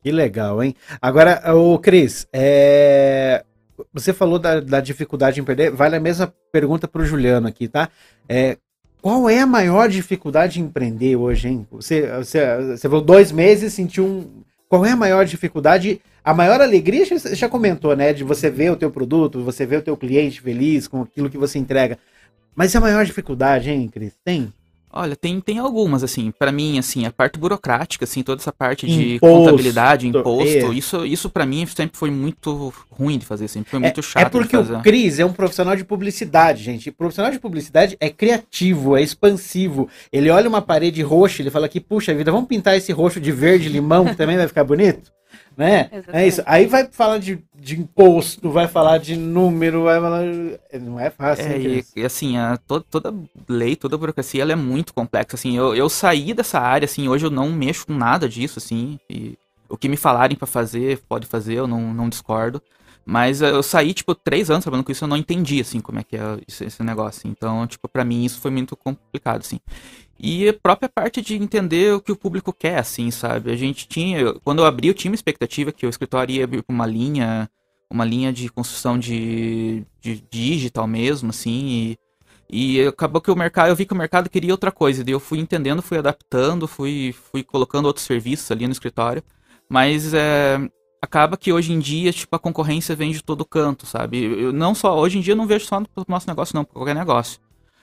B: Que legal, hein? Agora, ô Cris, é, você falou da, da dificuldade em perder. Vale a mesma pergunta para o Juliano aqui, tá? É, qual é a maior dificuldade em empreender hoje, hein? Você, você, você falou dois meses, sentiu um. Qual é a maior dificuldade? A maior alegria, você já comentou, né? De você ver o teu produto, você ver o teu cliente feliz com aquilo que você entrega. Mas e a maior dificuldade, hein, Cris? Tem?
D: Olha, tem, tem algumas, assim, pra mim, assim, a parte burocrática, assim, toda essa parte de
B: Imposto,
D: contabilidade, imposto,
B: é.
D: isso, isso para mim sempre foi muito ruim de fazer, sempre foi
B: É-
D: muito chato
B: É porque o Cris é um profissional de publicidade, gente. O profissional de publicidade é criativo, é expansivo. Ele olha uma parede roxa, ele fala que, puxa vida, vamos pintar esse roxo de verde limão, que também vai ficar bonito? Né? É
I: Exatamente.
B: isso. Aí vai falar de, de imposto, vai falar de número, vai falar. Não é fácil,
D: É, e, e, assim, a, to- toda lei, toda burocracia, ela é muito complexa, assim, eu, eu saí dessa área, assim, hoje eu não mexo com nada disso, assim, e o que me falarem pra fazer, pode fazer, eu não, não discordo, mas eu saí, tipo, três anos trabalhando com isso, eu não entendi, assim, como é que é esse, negócio, então, tipo, pra mim isso foi muito complicado, assim. E a própria parte de entender o que o público quer, assim, sabe? A gente tinha, quando eu abri, eu tinha uma expectativa que o escritório ia abrir uma linha, uma linha de construção de, de digital mesmo, assim, e, e acabou que o mercado, eu vi que o mercado queria outra coisa, daí eu fui entendendo, fui adaptando, fui, fui colocando outros serviços ali no escritório, mas é, acaba que hoje em dia, tipo, a concorrência vem de todo canto, sabe? Eu, não só, hoje em dia eu não vejo só no nosso negócio, não, pra qualquer negócio.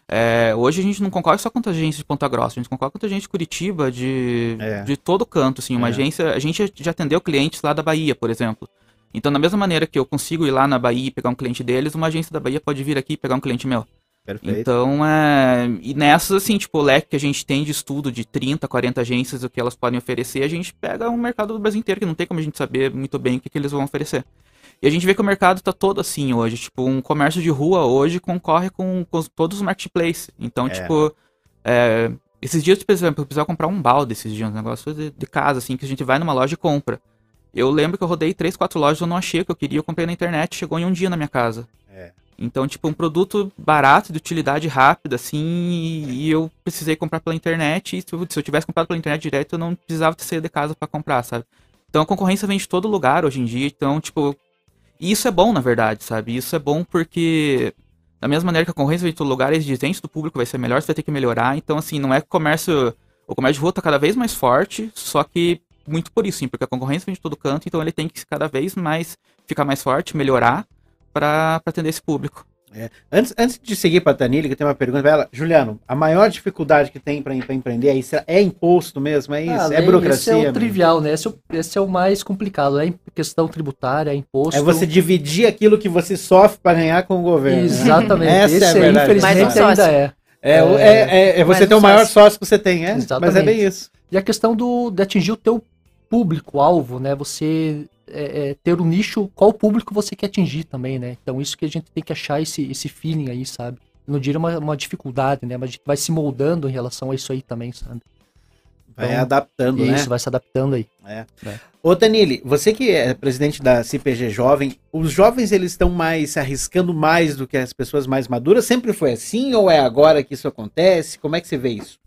D: É, hoje a gente não concorre só com a agência de Ponta Grossa, a gente concorre com a agência de Curitiba, de,
B: É.
D: de todo canto, assim, uma
B: É.
D: agência, a gente já atendeu clientes lá da Bahia, por exemplo. Então, da mesma maneira que eu consigo ir lá na Bahia e pegar um cliente deles, uma agência da Bahia pode vir aqui e pegar um cliente meu.
B: Perfeito.
D: Então, é... e nessas, assim, tipo, o leque que a gente tem de estudo de 30, 40 agências, o que elas podem oferecer, a gente pega um mercado do Brasil inteiro, que não tem como a gente saber muito bem o que, que eles vão oferecer. E a gente vê que o mercado tá todo assim hoje. Tipo, um comércio de rua hoje concorre com, com todos os marketplaces. Então,
B: É.
D: tipo, é, esses dias, por exemplo, eu precisava comprar um balde esses dias, um negócio de, de casa, assim, que a gente vai numa loja e compra. Eu lembro que eu rodei três, quatro lojas, eu não achei o que eu queria, eu comprei na internet, chegou em um dia na minha casa. Então, tipo, um produto barato, de utilidade rápida, assim, e, eu precisei comprar pela internet, e se eu, se eu tivesse comprado pela internet direto, eu não precisava ter saído de casa pra comprar, sabe? Então a concorrência vem de todo lugar hoje em dia, então, tipo, e isso é bom, na verdade, sabe? Isso é bom porque, da mesma maneira que a concorrência vem de todo lugar, a exigência do público vai ser melhor, você vai ter que melhorar, então, assim, não é que o comércio, o comércio de rua tá cada vez mais forte, só que muito por isso, sim, porque a concorrência vem de todo canto, então ele tem que cada vez mais ficar mais forte, melhorar, pra pra atender esse público.
B: Antes, antes de seguir para a Tanili, que tem uma pergunta para ela. Juliano, a maior dificuldade que tem para empreender aí será- é imposto mesmo? É isso?
F: Ah,
B: é
F: né,
B: burocracia?
F: Esse é o trivial, né? Esse é o, esse é o mais complicado, é questão tributária, é imposto.
B: É você dividir aquilo que você sofre para ganhar com o governo. né?
F: Exatamente.
B: Essa
F: esse
B: é a verdade.
F: infelizmente,
I: Mais um
F: ainda é.
B: É, o- é, é, é você ter
I: um
B: o maior
I: sócio.
B: sócio que você tem, é? Mas é
F: Exatamente.
B: bem isso.
F: E a questão do, de atingir o teu público-alvo, né? Você é, é, ter o nicho, qual público você quer atingir também, né? Então isso que a gente tem que achar esse, esse feeling aí, sabe? Eu não diria uma, uma dificuldade, né? Mas a gente vai se moldando em relação a isso aí também, sabe?
B: Vai
F: Então,
B: adaptando, né?
F: Isso, vai se adaptando aí.
B: Ô, Tanili, você que é presidente da CPG Jovem, os jovens eles estão mais se arriscando mais do que as pessoas mais maduras? Sempre foi assim ou é agora que isso acontece? Como é que você vê isso?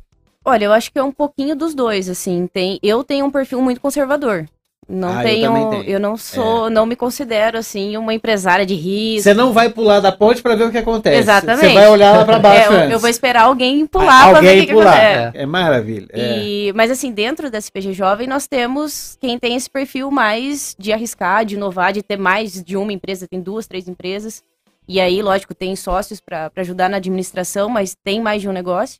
I: Olha, eu acho que é um pouquinho dos dois, assim. Tem, eu tenho um perfil muito conservador. Não
B: Ah, eu
I: tenho, eu,
B: tenho. É.
I: não sou, não me considero assim uma empresária de risco.
B: Você não vai pular da ponte para ver o que acontece.
I: Exatamente.
B: Você vai olhar lá para (laughs)
I: É,
B: baixo
I: eu,
B: antes.
I: eu vou esperar alguém pular pra ver o
B: Alguém
I: que, que
B: pular.
I: acontece.
B: É, maravilha. É.
I: E- mas assim, dentro da SPG Jovem, nós temos quem tem esse perfil mais de arriscar, de inovar, de ter mais de uma empresa, tem duas, três empresas. E aí, lógico, tem sócios para ajudar na administração, mas tem mais de um negócio.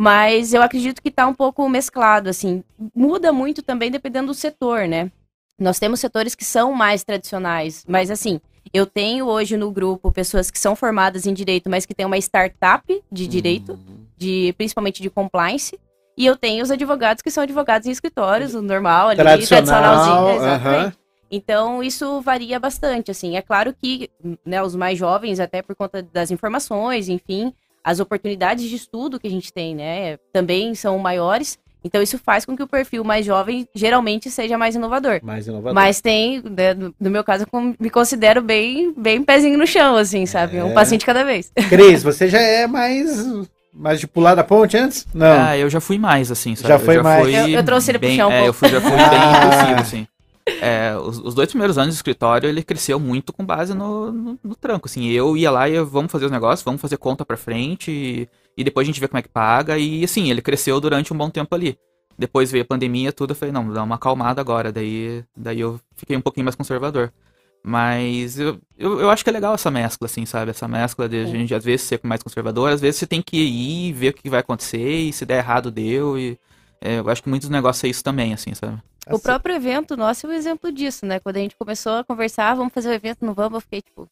I: Mas eu acredito que tá um pouco mesclado, assim. Muda muito também dependendo do setor, né? Nós temos setores que são mais tradicionais, mas assim, eu tenho hoje no grupo pessoas que são formadas em direito, mas que têm uma startup de direito, de principalmente de compliance. E eu tenho os advogados que são advogados em escritórios, o normal, ali,
B: Tradicional,
I: tradicionalzinho. Exatamente.
B: aham.
I: Então, isso varia bastante, assim. É claro que, né, os mais jovens, até por conta das informações, enfim, as oportunidades de estudo que a gente tem, né, também são maiores. Então, isso faz com que o perfil mais jovem, geralmente, seja mais inovador.
B: Mais inovador.
I: Mas tem, né, no meu caso, eu me considero bem, bem pezinho no chão, assim, sabe?
B: É.
I: Um de cada vez. (laughs)
B: Cris, você já é mais, mais de pular da ponte antes? Não.
D: Ah, eu já fui mais, assim, sabe?
B: Já
D: Eu
B: foi mais.
D: fui
I: Eu- eu trouxe ele pro
D: bem,
I: chão um
D: É, eu fui, já fui bem (laughs) impulsivo, assim. É, os, os dois primeiros anos de escritório, ele cresceu muito com base no, no, no tranco, assim. Eu ia lá e vamos fazer os negócios, vamos fazer conta pra frente e, e depois a gente vê como é que paga. E, assim, ele cresceu durante um bom tempo ali. Depois veio a pandemia, tudo, eu falei, não, dá uma acalmada agora. Daí, daí eu fiquei um pouquinho mais conservador. Mas eu, eu, eu acho que é legal essa mescla, assim, sabe? Essa mescla de a gente, às vezes, ser mais conservador, às vezes você tem que ir, ver o que vai acontecer, e se der errado, deu. E é, eu acho que muitos negócios é isso também, assim, sabe?
I: O próprio evento nosso é um exemplo disso, né? Quando a gente começou a conversar, "Ah, vamos fazer o evento, não vamos, eu fiquei tipo,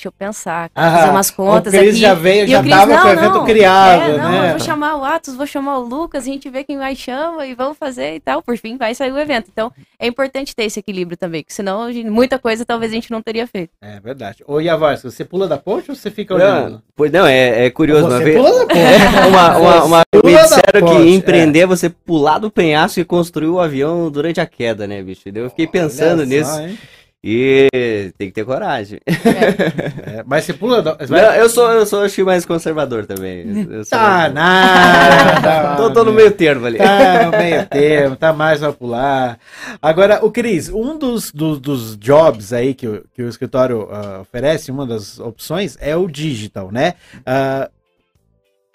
I: deixa eu pensar,
B: Ah,
I: fazer umas contas
B: o Cris
I: aqui.
B: já veio,
I: E
B: já tava
I: não,
B: com o evento
I: não,
B: criado,
I: é, não,
B: né?
I: eu vou chamar o Atos, vou chamar o Lucas, a gente vê quem mais chama e vamos fazer e tal. Por fim, vai sair o evento. Então, é importante ter esse equilíbrio também, porque senão gente- muita coisa talvez a gente não teria feito.
B: É verdade. Ô, Yavars, você pula da ponte ou você fica
H: Não,
B: olhando?
H: pois não, é, é curioso.
B: Você
H: uma vez,
B: pula da ponte. (laughs)
H: uma, uma, uma- me disseram
B: ponte,
H: que
B: é.
H: empreender é você pular do penhasco e construir o avião durante a queda, né, bicho? Eu fiquei pensando
B: Olha
H: nisso.
B: só, hein?
H: E tem que ter coragem.
B: É, (laughs) mas você pula.
H: Não, eu sou, eu sou acho que mais conservador também. Eu
B: Tá nada. (laughs)
H: tô, tô no meio termo ali.
B: Tá no meio termo, tá mais pra pular. Agora, o Cris, um dos, dos, dos jobs aí que, o- que o escritório ah, oferece, uma das opções, é o digital, né? Ah,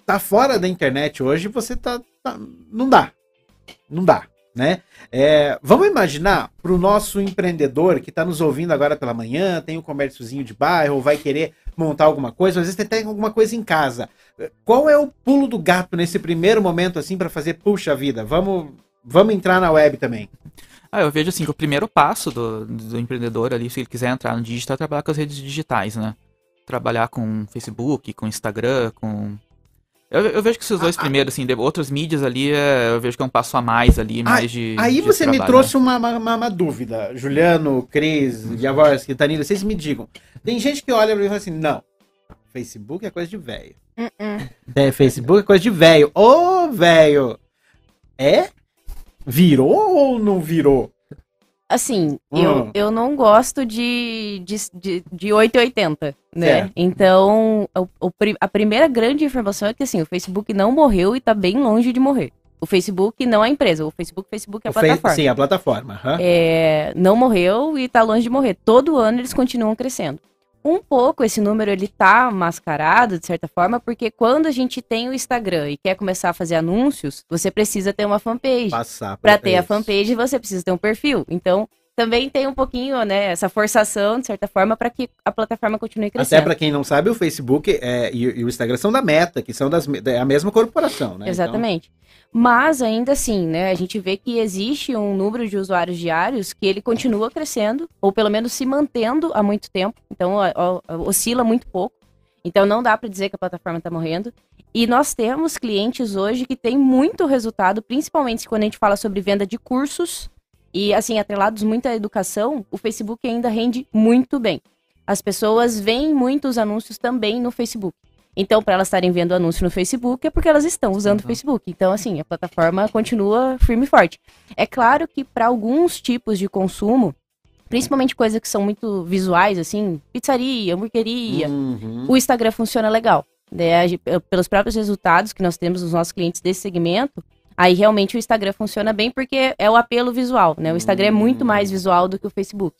B: tá fora da internet hoje, você tá, tá- Não dá. Não dá, né? É, vamos imaginar para o nosso empreendedor que está nos ouvindo agora pela manhã, tem um comérciozinho de bairro, vai querer montar alguma coisa, às vezes tem alguma coisa em casa. Qual é o pulo do gato nesse primeiro momento, assim, para fazer, puxa vida, vamos, vamos entrar na web também?
D: Ah, eu vejo assim que o primeiro passo do, do empreendedor ali, se ele quiser entrar no digital, é trabalhar com as redes digitais, né? Trabalhar com Facebook, com Instagram, com.
K: Eu, eu vejo que esses dois primeiros, assim, de- outras mídias ali, é, eu vejo que é um passo a mais ali, mais de.
B: Aí
K: de
B: você me
K: trabalho,
B: trouxe uma, uma, uma- dúvida. Juliano, Cris, Javorski, Tanila, vocês me digam. Tem gente que olha pra mim e fala assim, não, Facebook é coisa de velho. É, Facebook é coisa de velho. Ô, velho! É? Virou ou não virou?
I: Assim,
B: Hum.
I: eu, eu não gosto de, de, de, de 880, né?
B: Certo.
I: Então, o, o a primeira grande informação é que, assim, o Facebook não morreu e tá bem longe de morrer. O Facebook não é a empresa, o Facebook, Facebook é a
B: O Fe-
I: plataforma.
B: Sim, a plataforma. aham.
I: É, não morreu e tá longe de morrer. Todo ano eles continuam crescendo. Um pouco esse número ele tá mascarado de certa forma, porque quando a gente tem o Instagram e quer começar a fazer anúncios, você precisa ter uma fanpage.
B: Passar
I: Para ter a fanpage, você precisa ter um perfil. Então, também tem um pouquinho, né, essa forçação de certa forma para que a plataforma continue crescendo.
B: Até pra quem não sabe, o Facebook é, e, e o Instagram são da Meta, que são das, é a mesma corporação, né?
I: Exatamente. Mas ainda assim, né, a gente vê que existe um número de usuários diários que ele continua crescendo, ou pelo menos se mantendo há muito tempo. Então, ó, ó, oscila muito pouco. Então, não dá para dizer que a plataforma está morrendo. E nós temos clientes hoje que têm muito resultado, principalmente quando a gente fala sobre venda de cursos e, assim, atrelados muito à educação, o Facebook ainda rende muito bem. As pessoas veem muitos anúncios também no Facebook. Então, para elas estarem vendo anúncio no Facebook, é porque elas estão usando o Facebook. Então, assim, a plataforma continua firme e forte. É claro que para alguns tipos de consumo, principalmente coisas que são muito visuais, assim, pizzaria, hamburgueria,
B: Uhum.
I: o Instagram funciona legal. Né? Pelos próprios resultados que nós temos dos nossos clientes desse segmento, aí realmente o Instagram funciona bem porque é o apelo visual, né? O Instagram é muito mais visual do que o Facebook.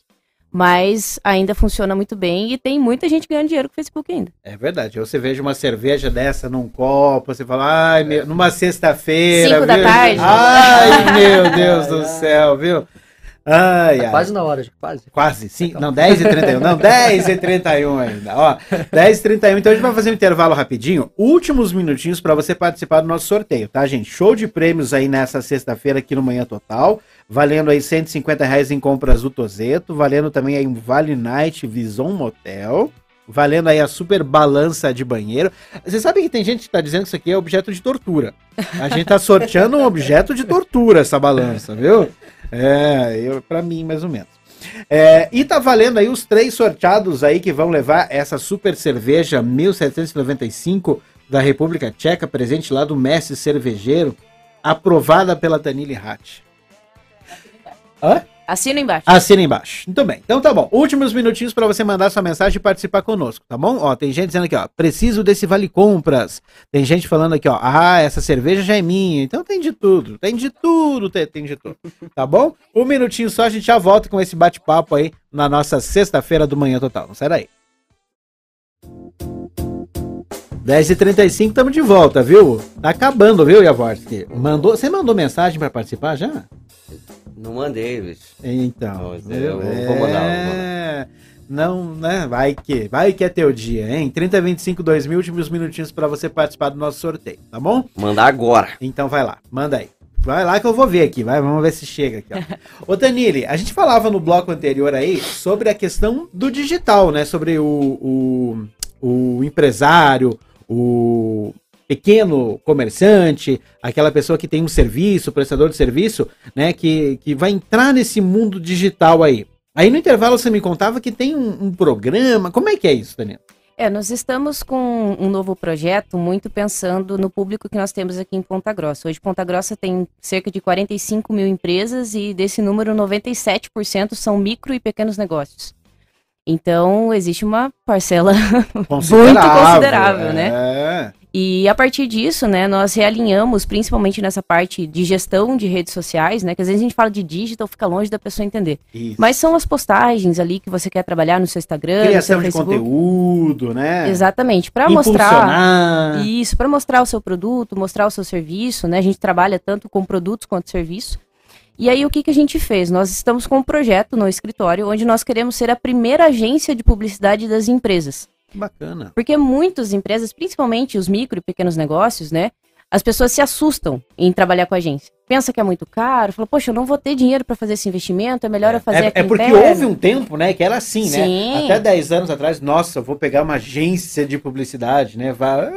I: Mas ainda funciona muito bem e tem muita gente ganhando dinheiro com o Facebook ainda.
B: É verdade. Você veja uma cerveja dessa num copo, você fala, ai, meu, numa sexta-feira.
I: Cinco da
B: viu?
I: tarde.
B: Ai, meu (laughs) Deus do céu, viu? Ai,
F: Tá
B: ai.
F: quase na hora, quase.
B: Quase, sim. Não, 10 e 31. Não, 10 e 31 ainda. Ó, 10 e 31. Então a gente vai fazer um intervalo rapidinho. Últimos minutinhos para você participar do nosso sorteio, tá, gente? Show de prêmios aí nessa sexta-feira aqui no Manhã Total. Valendo aí 150 reais em compras do Tozeto. Valendo também aí um Vale Night Vison Motel. Valendo aí a super balança de banheiro. Você sabe que tem gente que tá dizendo que isso aqui é objeto de tortura. A gente tá sorteando um objeto de tortura essa balança, viu? É, pra mim, mais ou menos. É, e tá valendo aí os três sorteados aí que vão levar essa super cerveja 1795 da República Tcheca, presente lá do mestre cervejeiro, aprovada pela Tanili Hatch. Hã?
I: Assina embaixo.
B: Assina embaixo. Muito bem. Então tá bom. Últimos minutinhos para você mandar sua mensagem e participar conosco, tá bom? Ó, tem gente dizendo aqui, ó, preciso desse vale compras. Tem gente falando aqui, ó, ah, essa cerveja já é minha. Então tem de tudo. Tem de tudo, tem, tem de tudo. Tá bom? Um minutinho só, a gente já volta com esse bate-papo aí na nossa sexta-feira do Manhã Total. Não sai daí. 10h35, estamos de volta, viu? Tá acabando, viu, Javorski? Mandou, você mandou mensagem para participar já?
H: Não mandei, bicho.
B: Então,
H: Não, eu vou mandar, vou mandar.
B: É, Não, né? Vai que, vai que é teu dia, hein? 30, 25, 2 mil últimos minutinhos pra você participar do nosso sorteio, tá bom?
H: Mandar agora.
B: Então vai lá, manda aí. Vai lá que eu vou ver aqui, vai, vamos ver se chega aqui, ó. (laughs) Ô Tanili, a gente falava no bloco anterior aí sobre a questão do digital, né? Sobre o, o, o empresário, o pequeno comerciante, aquela pessoa que tem um serviço, prestador de serviço, né? Que, que vai entrar nesse mundo digital aí. Aí no intervalo você me contava que tem um, um programa. Como é que é isso, Daniel?
I: É, nós estamos com um novo projeto muito pensando no público que nós temos aqui em Ponta Grossa. Hoje, Ponta Grossa tem cerca de 45 mil empresas e desse número, 97% são micro e pequenos negócios. Então, existe uma parcela (laughs) muito considerável, né? E a partir disso, né, nós realinhamos, principalmente nessa parte de gestão de redes sociais, né, que às vezes a gente fala de digital, fica longe da pessoa entender.
B: Isso.
I: Mas são as postagens ali que você quer trabalhar no seu Instagram,
B: Criação
I: no
B: de
I: seu Facebook.
B: conteúdo, né?
I: Exatamente, para mostrar isso, para mostrar o seu produto, mostrar o seu serviço, né? A gente trabalha tanto com produtos quanto serviço. E aí o que, que a gente fez? Nós estamos com um projeto no escritório onde nós queremos ser a primeira agência de publicidade das empresas.
B: Bacana.
I: Porque muitas empresas, principalmente os micro e pequenos negócios, né? As pessoas se assustam em trabalhar com a agência. Pensa que é muito caro, fala, poxa, eu não vou ter dinheiro para fazer esse investimento, é melhor eu fazer
B: É, é porque
I: interno."
B: houve um tempo, né, que era assim,
I: Sim.
B: né? Até 10 anos atrás, nossa, eu vou pegar uma agência de publicidade, né? Vai,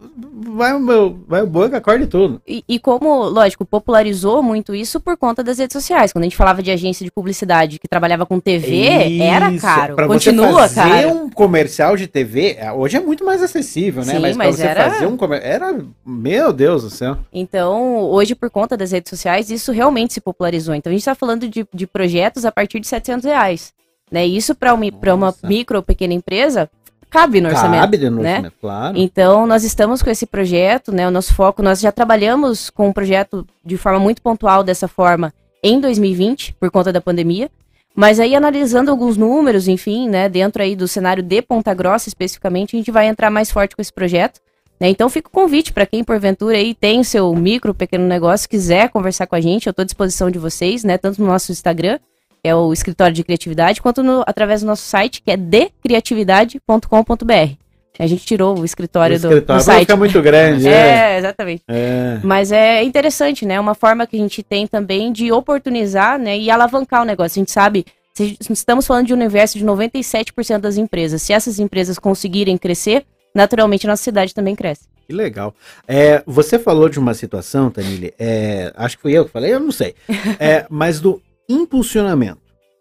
B: vai o meu, vai o boi que acorde tudo.
I: E, e como, lógico, popularizou muito isso por conta das redes sociais. Quando a gente falava de agência de publicidade que trabalhava com TV, era
B: Isso,
I: caro.
B: Pra
I: Continua
B: você fazer
I: caro.
B: um comercial de TV, é, hoje é muito mais acessível, né?
I: Sim,
B: mas,
I: mas
B: pra você
I: era-
B: fazer um comercial, era, meu Deus do céu.
I: Então, hoje, por conta das redes sociais, isso realmente se popularizou. Então, a gente está falando de, de projetos a partir de 700 reais. Né? Isso para uma, uma micro ou pequena empresa cabe no orçamento.
B: Cabe no
I: né?
B: orçamento, claro.
I: Então, nós estamos com esse projeto, né? O nosso foco, nós já trabalhamos com um projeto de forma muito pontual dessa forma em 2020, por conta da pandemia. Mas aí, analisando alguns números, enfim, né? Dentro aí do cenário de Ponta Grossa, especificamente, a gente vai entrar mais forte com esse projeto. Né? Então, fica o convite para quem, porventura, aí tem seu micro, pequeno negócio, quiser conversar com a gente, eu estou à disposição de vocês, né? Tanto no nosso Instagram, que é o Escritório de Criatividade, quanto no- através do nosso site, que é decriatividade.com.br. A gente tirou o escritório,
B: o
I: do,
B: escritório
I: do
B: vai
I: site.
B: ficar muito grande, (laughs) é.
I: É, exatamente.
B: É.
I: Mas é interessante, né? Uma forma que a gente tem também de oportunizar, né? E alavancar o negócio. A gente sabe, se estamos falando de um universo de 97% das empresas. Se essas empresas conseguirem crescer, naturalmente a nossa cidade também cresce.
B: Que legal. É, você falou de uma situação, Tanili, é, acho que fui eu que falei, eu não sei. (laughs) É, mas do impulsionamento,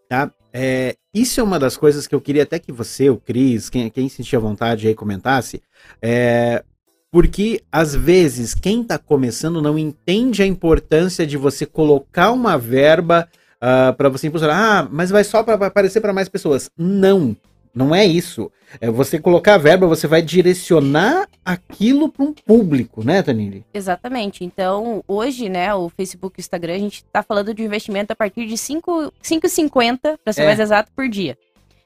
B: tá? É, isso é uma das coisas que eu queria até que você, o Cris, quem, quem sentia vontade aí comentasse, é, porque às vezes quem está começando não entende a importância de você colocar uma verba para você impulsionar. Ah, mas vai só para aparecer para mais pessoas. Não, não é isso. É você colocar a verba, você vai direcionar aquilo para um público, né, Tanili?
I: Exatamente. Então, hoje, né, o Facebook e o Instagram, a gente está falando de investimento a partir de 5 5,50, para ser
B: É.
I: mais exato, por dia.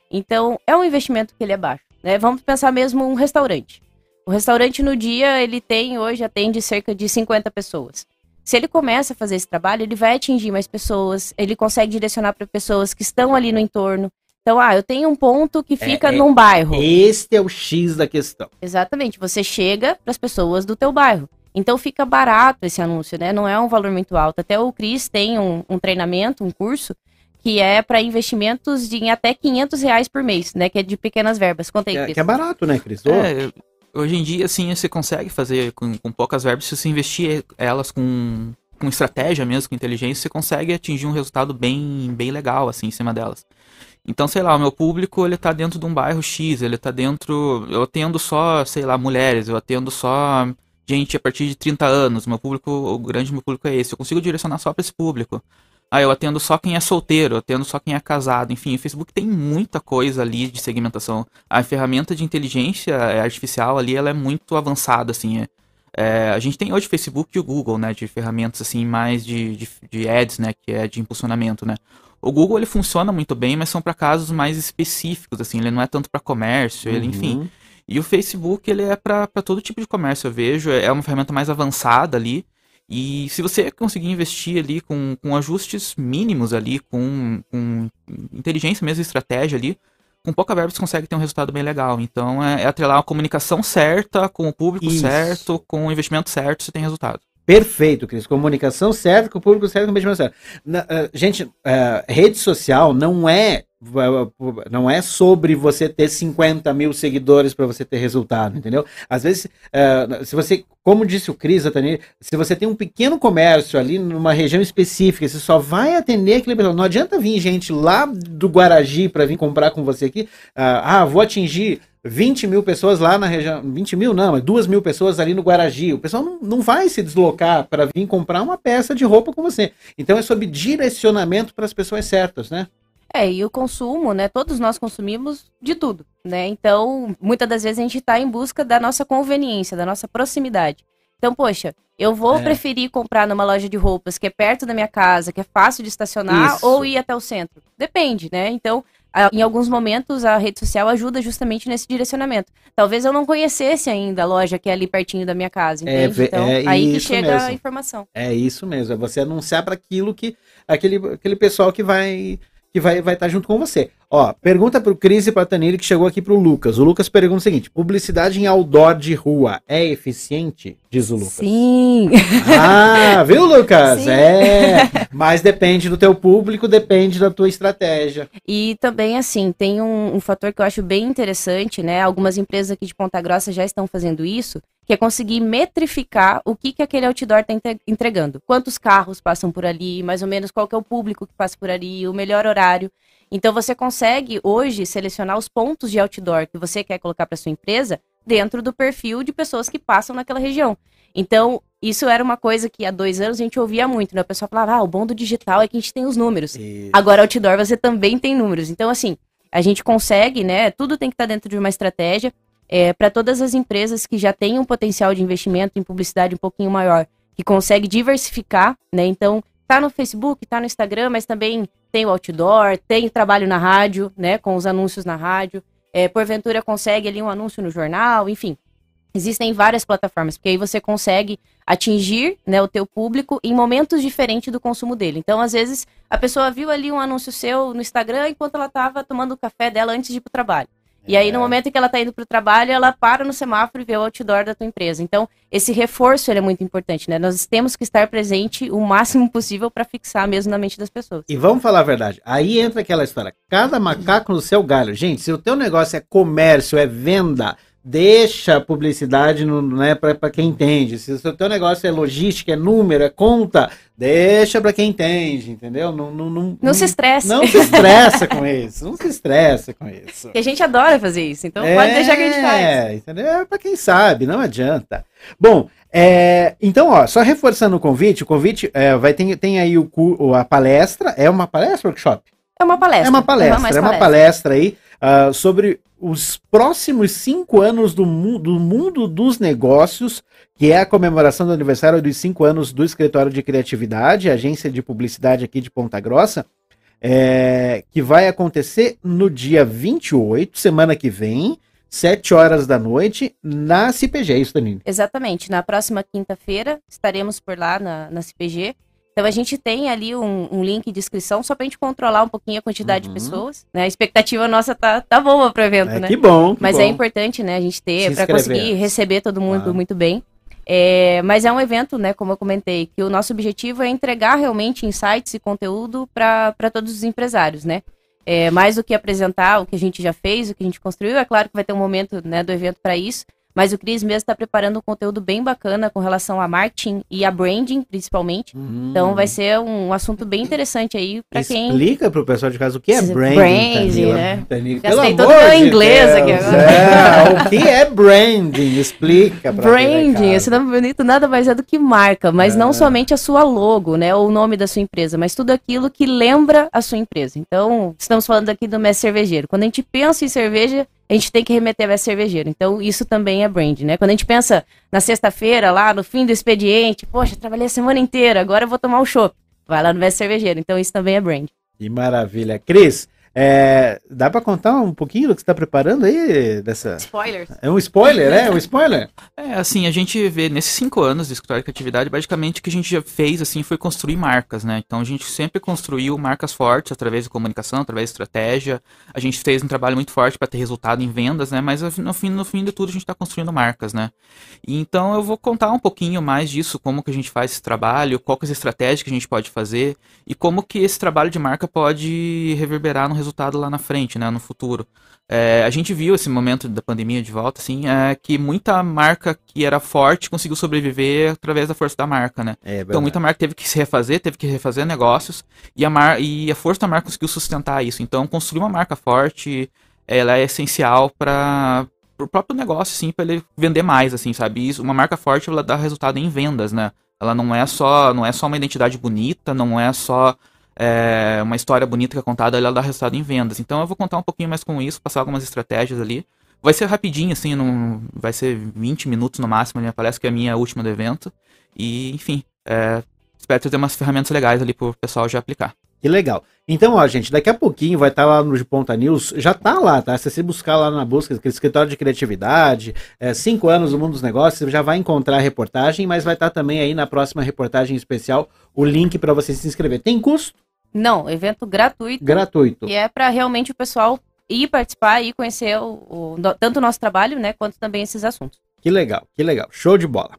I: Então, é um investimento que ele é baixo. Né? Vamos pensar mesmo um restaurante. O restaurante no dia, ele tem, hoje, atende cerca de 50 pessoas. Se ele começa a fazer esse trabalho, ele vai atingir mais pessoas, ele consegue direcionar para pessoas que estão ali no entorno. Então, ah, eu tenho um ponto que fica
B: é-
I: num bairro.
B: Este é o X da questão.
I: Exatamente, você chega para as pessoas do teu bairro. Então fica barato esse anúncio, né? Não é um valor muito alto. Até o Cris tem um, um treinamento, um curso, que é para investimentos de em até 500 reais por mês, né? Que é de pequenas verbas. Conta aí,
B: Que é,
I: Cris.
B: que é barato, né, Cris?
D: É, hoje em dia, assim, você consegue fazer com, com poucas verbas, se você investir elas com, com estratégia mesmo, com inteligência, você consegue atingir um resultado bem, bem legal, assim, em cima delas. Então, sei lá, o meu público, ele tá dentro de um bairro X, ele tá dentro... Eu atendo só, sei lá, mulheres, eu atendo só gente a partir de 30 anos, meu público, o grande meu público é esse, eu consigo direcionar só para esse público. Ah, eu atendo só quem é solteiro, eu atendo só quem é casado. Enfim, o Facebook tem muita coisa ali de segmentação. A ferramenta de inteligência artificial ali, ela é muito avançada, assim. é. É, a gente tem hoje o Facebook e o Google, né, de ferramentas assim mais de, de, de ads, né, que é de impulsionamento, né. O Google ele funciona muito bem, mas são para casos mais específicos, assim. Ele não é tanto para comércio, ele, enfim.
B: uhum.
D: E o Facebook, ele é para todo tipo de comércio, eu vejo. É uma ferramenta mais avançada ali. E se você conseguir investir ali com, com ajustes mínimos ali, com, com inteligência mesmo, estratégia ali, com pouca verba você consegue ter um resultado bem legal. Então é, é atrelar a comunicação certa, com o público
B: Isso.
D: certo, com o investimento certo, você tem resultado.
B: Perfeito, Cris. Comunicação certa, com o público certo, com o investimento certo. Na- eh, gente, eh, rede social não é não é sobre você ter 50 mil seguidores para você ter resultado, entendeu? Às vezes, eh, se você, como disse o Cris, se você tem um pequeno comércio ali numa região específica, você só vai atender aquele pessoal. Não adianta vir gente lá do Guaragi para vir comprar com você aqui. Ah, ah, vou atingir 20 mil pessoas lá na região. 20 mil não, mas 2 mil pessoas ali no Guaragi. O pessoal não, não vai se deslocar para vir comprar uma peça de roupa com você. Então é sobre direcionamento para as pessoas certas, né?
I: É, e o consumo, né? Todos nós consumimos de tudo, né? Então, muitas das vezes a gente está em busca da nossa conveniência, da nossa proximidade. Então, poxa, eu vou
B: É.
I: preferir comprar numa loja de roupas que é perto da minha casa, que é fácil de estacionar,
B: Isso.
I: ou ir até o centro. Depende, né? Então, em alguns momentos a rede social ajuda justamente nesse direcionamento. Talvez eu não conhecesse ainda a loja que é ali pertinho da minha casa,
B: É,
I: entende?
B: ve-
I: então,
B: é
I: aí que chega
B: mesmo.
I: a informação.
B: É isso mesmo, é você anunciar para aquilo que aquele, aquele pessoal que vai que vai vai estar junto com você. Ó, pergunta pro Cris e pra Taniri que chegou aqui pro Lucas. O Lucas pergunta o seguinte: publicidade em outdoor de rua é eficiente? Diz o Lucas.
I: Sim.
B: Ah, viu, Lucas?
I: Sim.
B: É. Mas depende do teu público, depende da tua estratégia.
I: E também, assim, tem um, um fator que eu acho bem interessante, né? Algumas empresas aqui de Ponta Grossa já estão fazendo isso, que é conseguir metrificar o que, que aquele outdoor está entregando. Quantos carros passam por ali, mais ou menos qual que é o público que passa por ali, o melhor horário. Então você consegue hoje selecionar os pontos de outdoor que você quer colocar para sua empresa dentro do perfil de pessoas que passam naquela região. Então, isso era uma coisa que há dois anos a gente ouvia muito, né? O pessoal falava, ah, o bom do digital é que a gente tem os números.
B: Isso.
I: Agora, outdoor, você também tem números. Então, assim, a gente consegue, né? Tudo tem que estar dentro de uma estratégia. É, para todas as empresas que já têm um potencial de investimento em publicidade um pouquinho maior, que consegue diversificar, né? Então, tá no Facebook, tá no Instagram, mas também tem o outdoor, tem trabalho na rádio, né? Com os anúncios na rádio. É, porventura consegue ali um anúncio no jornal, enfim. Existem várias plataformas, porque aí você consegue atingir né, o teu público em momentos diferentes do consumo dele. Então, às vezes, a pessoa viu ali um anúncio seu no Instagram enquanto ela estava tomando o café dela antes de ir para o trabalho. E aí, no momento em que ela está indo para o trabalho, ela para no semáforo e vê o outdoor da tua empresa. Então, esse reforço é muito importante, né? Nós temos que estar presente o máximo possível para fixar mesmo na mente das pessoas.
B: E vamos falar a verdade. Aí entra aquela história. Cada macaco no seu galho. Gente, se o teu negócio é comércio, é venda, deixa a publicidade no, né, para quem entende. Se o teu negócio é logística, é número, é conta, deixa para quem entende, entendeu? Não, não, não,
I: Não se estresse.
B: Não se estressa com isso. Não se estressa com isso.
I: Porque a gente adora fazer isso, então pode deixar que a gente faz.
B: É, entendeu? É pra quem sabe, não adianta. Bom, é, então, ó, só reforçando o convite, o convite é, vai ter, tem aí o, a palestra, é uma palestra workshop?
I: É uma palestra.
B: É uma palestra, é uma palestra aí ah, sobre os próximos cinco anos do, mu- do mundo dos negócios, que é a comemoração do aniversário dos cinco anos do Escritório de Criatividade, agência de publicidade aqui de Ponta Grossa, é, que vai acontecer no dia 28, semana que vem, 7 horas da noite, na CPG, é isso, Danilo?
I: Exatamente. Na próxima quinta-feira estaremos por lá na, na CPG. Então a gente tem ali um, um link de inscrição só pra gente controlar um pouquinho a quantidade
B: Uhum.
I: de pessoas. Né? A expectativa nossa tá, tá boa pro evento,
B: É,
I: né?
B: que bom, que
I: Mas
B: bom.
I: é importante, né, a gente ter para conseguir receber todo mundo
B: Claro.
I: muito bem. É, mas é um evento, né, como eu comentei, que o nosso objetivo é entregar realmente insights e conteúdo para todos os empresários, né? É, mais do que apresentar o que a gente já fez, o que a gente construiu, é claro que vai ter um momento né, do evento para isso, mas o Cris mesmo está preparando um conteúdo bem bacana com relação a marketing e a branding, principalmente. Então vai ser um assunto bem interessante aí para quem
B: Explica pro pessoal de casa o que é branding,
I: branding,
B: Tanila.
I: né?
B: Tanila,
I: Gastei
B: pelo
I: todo
B: amor
I: meu inglês
B: Deus.
I: aqui agora.
B: É, o que é branding? Explica
I: Branding, esse nome bonito nada mais é do que marca, mas
B: É.
I: não somente a sua logo, né, ou o nome da sua empresa, mas tudo aquilo que lembra a sua empresa. Então, estamos falando aqui do mestre cervejeiro. Quando a gente pensa em cerveja, a gente tem que remeter a mestre cervejeiro. Então, isso também é brand, né? Quando a gente pensa na sexta-feira, lá no fim do expediente, poxa, trabalhei a semana inteira, agora eu vou tomar um chopp. Vai lá no mestre cervejeiro. Então, isso também é brand.
B: Que maravilha. Cris, é, dá pra contar um pouquinho do que você tá preparando aí? Dessa...
I: Spoilers.
B: É um spoiler, né? É um spoiler?
D: É, assim, a gente vê nesses cinco anos de escritório de criatividade, basicamente o que a gente já fez, assim, foi construir marcas, né? Então a gente sempre construiu marcas fortes através de comunicação, através de estratégia. A gente fez um trabalho muito forte para ter resultado em vendas, né? Mas no fim, no fim de tudo a gente está construindo marcas, né? Então eu vou contar um pouquinho mais disso, como que a gente faz esse trabalho, qual que é as estratégias que a gente pode fazer e como que esse trabalho de marca pode reverberar no resultado lá na frente, né? No futuro. É, a gente viu esse momento da pandemia de volta, assim, é, que muita marca que era forte conseguiu sobreviver através da força da marca, né?
B: É,
D: Então muita marca teve que se refazer, teve que refazer negócios e a, mar e a força da marca conseguiu sustentar isso. Então construir uma marca forte, ela é essencial para o próprio negócio, assim, para ele vender mais, assim, sabe? Isso, uma marca forte ela dá resultado em vendas, né? Ela não é só não é só uma identidade bonita, não é só é, uma história bonita que é contada, ela dá resultado em vendas. Então eu vou contar um pouquinho mais com isso, passar algumas estratégias ali. Vai ser rapidinho, assim, não, vai ser 20 minutos no máximo a minha palestra, que é a minha última do evento. E, enfim, é, espero trazer umas ferramentas legais ali pro pessoal já aplicar.
B: Que legal. Então, ó, gente, daqui a pouquinho vai estar lá no De Ponta News, já tá lá, tá? Se você buscar lá na busca, escritório de criatividade, é, cinco anos no mundo dos negócios, você já vai encontrar a reportagem, mas vai estar também aí na próxima reportagem especial o link para você se inscrever. Tem custo?
I: Não, evento gratuito.
B: Gratuito.
I: Que é para realmente o pessoal ir participar e conhecer o, o- tanto o nosso trabalho, né, quanto também esses assuntos.
B: Que legal, que legal. Show de bola.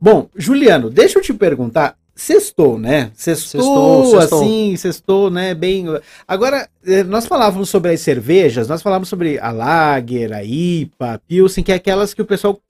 B: Bom, Juliano, deixa eu te perguntar. Sextou, né? Sextou, assim, sextou, né? Bem. Agora, eh, nós falávamos sobre as cervejas, nós falávamos sobre a Lager, a IPA, a Pilsen, que é aquelas que o pessoal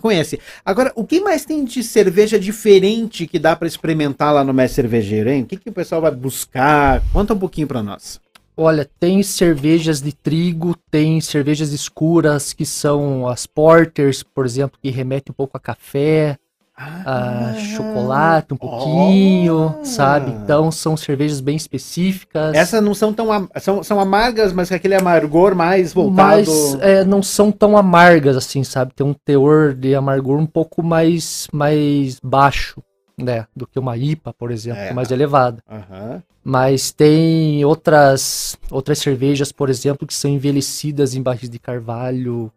B: conhece. Agora, o que mais tem de cerveja diferente que dá para experimentar lá no Mestre Cervejeiro, hein? O que, que o pessoal vai buscar? Conta um pouquinho para nós.
F: Olha, tem cervejas de trigo, tem cervejas escuras que são as porters, por exemplo, que remetem um pouco a café, a chocolate um pouquinho,
B: Ah.
F: sabe? Então são cervejas bem específicas.
B: Essas não são tão am- são, são amargas, mas com aquele amargor mais voltado.
F: mas é, não são tão amargas assim, sabe? Tem um teor de amargor um pouco mais, mais baixo, né? Do que uma IPA, por exemplo,
B: É.
F: mais elevada. Mas tem outras outras cervejas, por exemplo, que são envelhecidas em barris de carvalho,